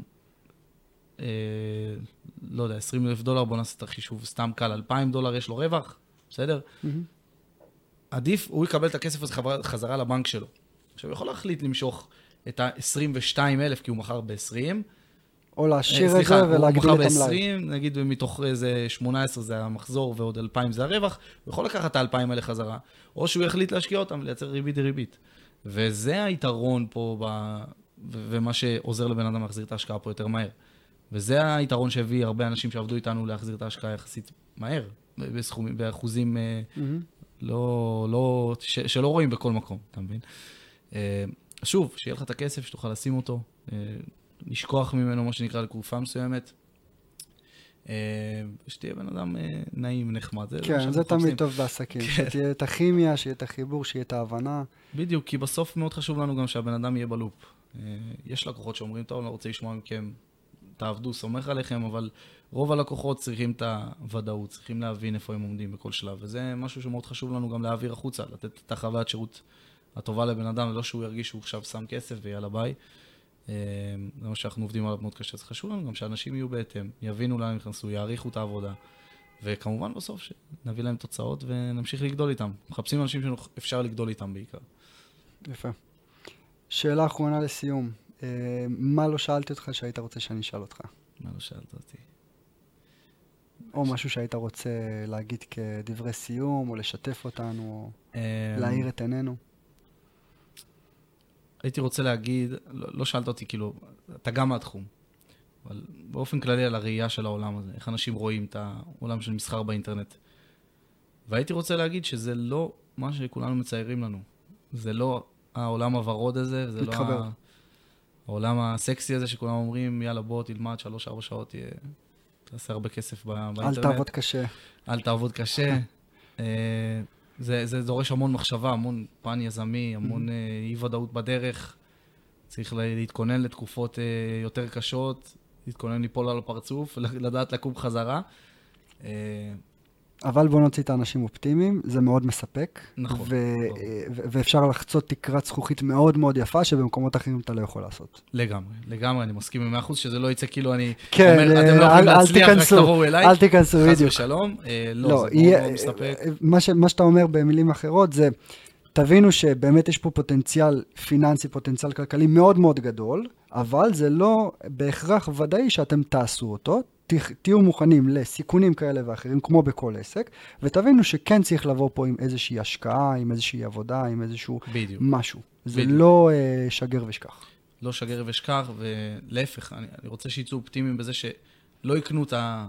אה, לא יודע, 20 אלף דולר, בוא נעשה את החישוב סתם קל, 2,000 דולר יש לו רווח, בסדר? מהמם. עדיף, הוא יקבל את הכסף הזה חזרה, חזרה לבנק שלו. עכשיו, הוא יכול להחליט למשוך את ה-22,000 כי הוא מכר ב-20. או להשאיר את אה, סליחה, זה ולהגדיל הוא את מכר המלאי. ב-20, נגיד מתוך איזה 18 זה המחזור ועוד 2,000 זה הרווח, הוא יכול לקחת את ה-2,000 האלה חזרה, או שהוא יחליט להשקיע אותם ולייצר ריבית דריבית. וזה היתרון פה, ב... ומה שעוזר לבן אדם להחזיר את ההשקעה פה יותר מהר. וזה היתרון שהביא הרבה אנשים שעבדו איתנו להחזיר את ההשקעה יחסית מהר, בסכומים, באחוזים מהמם. לא, לא, ש, שלא רואים בכל מקום, אתה מבין? אה, שוב, שיהיה לך את הכסף, שתוכל לשים אותו, לשכוח ממנו, מה שנקרא, לתקופה מסוימת. אה, שתהיה בן אדם אה, נעים, נחמד. זה כן, זה. תמיד טוב בעסקים. שתהיה את הכימיה, שיהיה את החיבור, שיהיה את ההבנה. בדיוק, כי בסוף מאוד חשוב לנו גם שהבן אדם יהיה בלופ. אה, יש לקוחות שאומרים, טוב, אני לא רוצה לשמוע מכם, תעבדו, סומך עליכם, אבל רוב הלקוחות צריכים את הוודאות, צריכים להבין איפה הם עומדים בכל שלב, וזה משהו שמאוד חשוב לנו גם להעביר החוצה, לתת את החוויית שירות הטובה לבן אדם, ולא שהוא ירגיש שהוא עכשיו שם כסף ויאללה ביי. אה, זה מה שאנחנו עובדים עליו מאוד קשה, אז חשוב לנו גם שאנשים יהיו בהתאם, יבינו לאן הם נכנסו, יעריכו את העבודה, וכמובן בסוף שנביא להם תוצאות ונמשיך לגדול איתם. מחפשים אנשים שאפשר לגדול איתם בעיקר. יפה. שאלה אחרונה לסיום. אה, מה לא שאלתי אותך שהיית רוצה שאני אשאל אותך? מה לא שאלת אותי? או משהו שהיית רוצה להגיד כדברי סיום, או לשתף אותנו, או אמ, להאיר את עינינו? הייתי רוצה להגיד, לא, לא שאלת אותי, כאילו, אתה גם מהתחום, אבל באופן כללי על הראייה של העולם הזה, איך אנשים רואים את העולם של מסחר באינטרנט. והייתי רוצה להגיד שזה לא מה שכולנו מציירים לנו. זה לא העולם הוורוד הזה, זה מתחבר. לא ה- העולם הסקסי הזה שכולם אומרים, יאללה, בוא תלמד שלוש-ארבע שעות, תהיה, תעשה הרבה כסף באינטרנט. אל תעבוד קשה. אל תעבוד קשה. <laughs> אה, זה, זה דורש המון מחשבה, המון פן יזמי, המון אה, אי-ודאות בדרך. צריך לה- להתכונן לתקופות אה, יותר קשות, להתכונן ליפול על הפרצוף, לדעת לקום חזרה. אה, אבל בוא נוציא את האנשים אופטימיים, זה מאוד מספק. נכון, ו- ברור. ו- ואפשר לחצות תקרת זכוכית מאוד מאוד יפה, שבמקומות אחרים אתה לא יכול לעשות. לגמרי, לגמרי, אני מסכים במאה אחוז, שזה לא יצא כאילו אני כן, אומר, אה, אתם לא אל- יכולים להצליח, רק תבואו אליי, אל תיכנסו, חס בדיוק. ושלום. אה, לא, לא, זה מאוד יהיה- מאוד מספק. מה, ש, מה שאתה אומר במילים אחרות זה, תבינו שבאמת יש פה פוטנציאל פיננסי, פוטנציאל כלכלי מאוד מאוד גדול, אבל זה לא בהכרח ודאי שאתם תעשו אותו. תהיו מוכנים לסיכונים כאלה ואחרים, כמו בכל עסק, ותבינו שכן צריך לבוא פה עם איזושהי השקעה, עם איזושהי עבודה, עם איזשהו בדיוק. משהו. זה בדיוק. לא אה, שגר ושכח. לא שגר ושכח, ולהפך, אני, אני רוצה שיצאו אופטימיים בזה שלא יקנו את ה...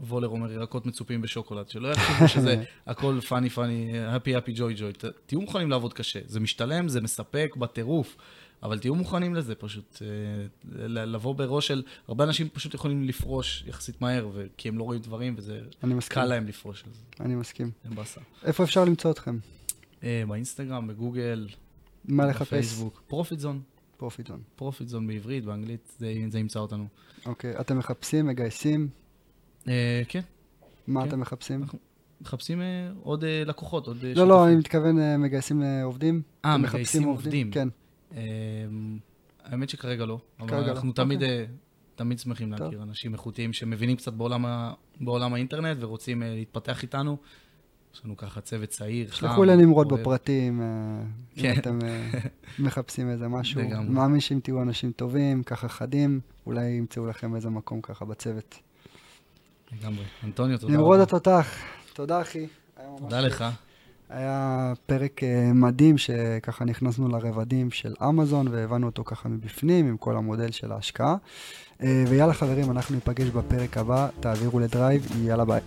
וולר אומר ירקות מצופים בשוקולד, שלא יחשבו <laughs> שזה הכל פאני פאני, הפי הפי ג'וי ג'וי. תהיו מוכנים לעבוד קשה, זה משתלם, זה מספק בטירוף. אבל תהיו מוכנים לזה פשוט. אה, לבוא בראש של, הרבה אנשים פשוט יכולים לפרוש יחסית מהר, כי הם לא רואים דברים, וזה קל להם לפרוש. אז אני מסכים. אין באסה. איפה אפשר למצוא אתכם? אה, באינסטגרם, בגוגל, מה לחפש? בפייסבוק. פרופיטזון. פרופיטזון. פרופיטזון בעברית, באנגלית, זה, זה ימצא אותנו. אוקיי, אתם מחפשים, מגייסים? אה, כן. מה כן. אתם מחפשים? אנחנו מחפשים אה, עוד אה, לקוחות, עוד אה, לא, לא, אני מתכוון אה, מגייסים אה, עובדים. אה, מגייסים מחפשים עובדים. כן. אה, האמת שכרגע לא. אבל לא, אנחנו תמיד, אוקיי. אה, תמיד שמחים טוב. להכיר אנשים איכותיים שמבינים קצת בעולם, ה, בעולם האינטרנט ורוצים אה, להתפתח איתנו. יש לנו ככה צוות צעיר, חם. שלחו לנמרוד. בפרטים, אה, אם כן. אתם אה, <laughs> מחפשים איזה משהו. לגמרי. מאמין שאם תהיו אנשים טובים, ככה חדים, אולי ימצאו לכם איזה מקום ככה בצוות. לגמרי. אנטוניו, תודה נמרוד רבה. התותח, תודה אחי. תודה. לך. היה פרק אה, מדהים שככה נכנסנו לרבדים של אמזון והבנו אותו ככה מבפנים עם כל המודל של ההשקעה. אה, ויאללה חברים, אנחנו ניפגש בפרק הבא, תעבירו לדרייב, יאללה ביי.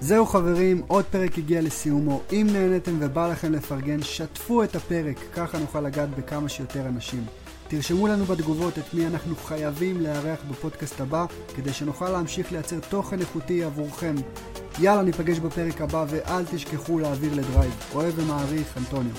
זהו חברים, עוד פרק הגיע לסיומו. אם נהניתם ובא לכם לפרגן, שתפו את הפרק, ככה נוכל לגעת בכמה שיותר אנשים. תרשמו לנו בתגובות את מי אנחנו חייבים לארח בפודקאסט הבא, כדי שנוכל להמשיך לייצר תוכן איכותי עבורכם. יאללה, ניפגש בפרק הבא, ואל תשכחו להעביר לדרייב. אוהב ומעריך, אנטוניו.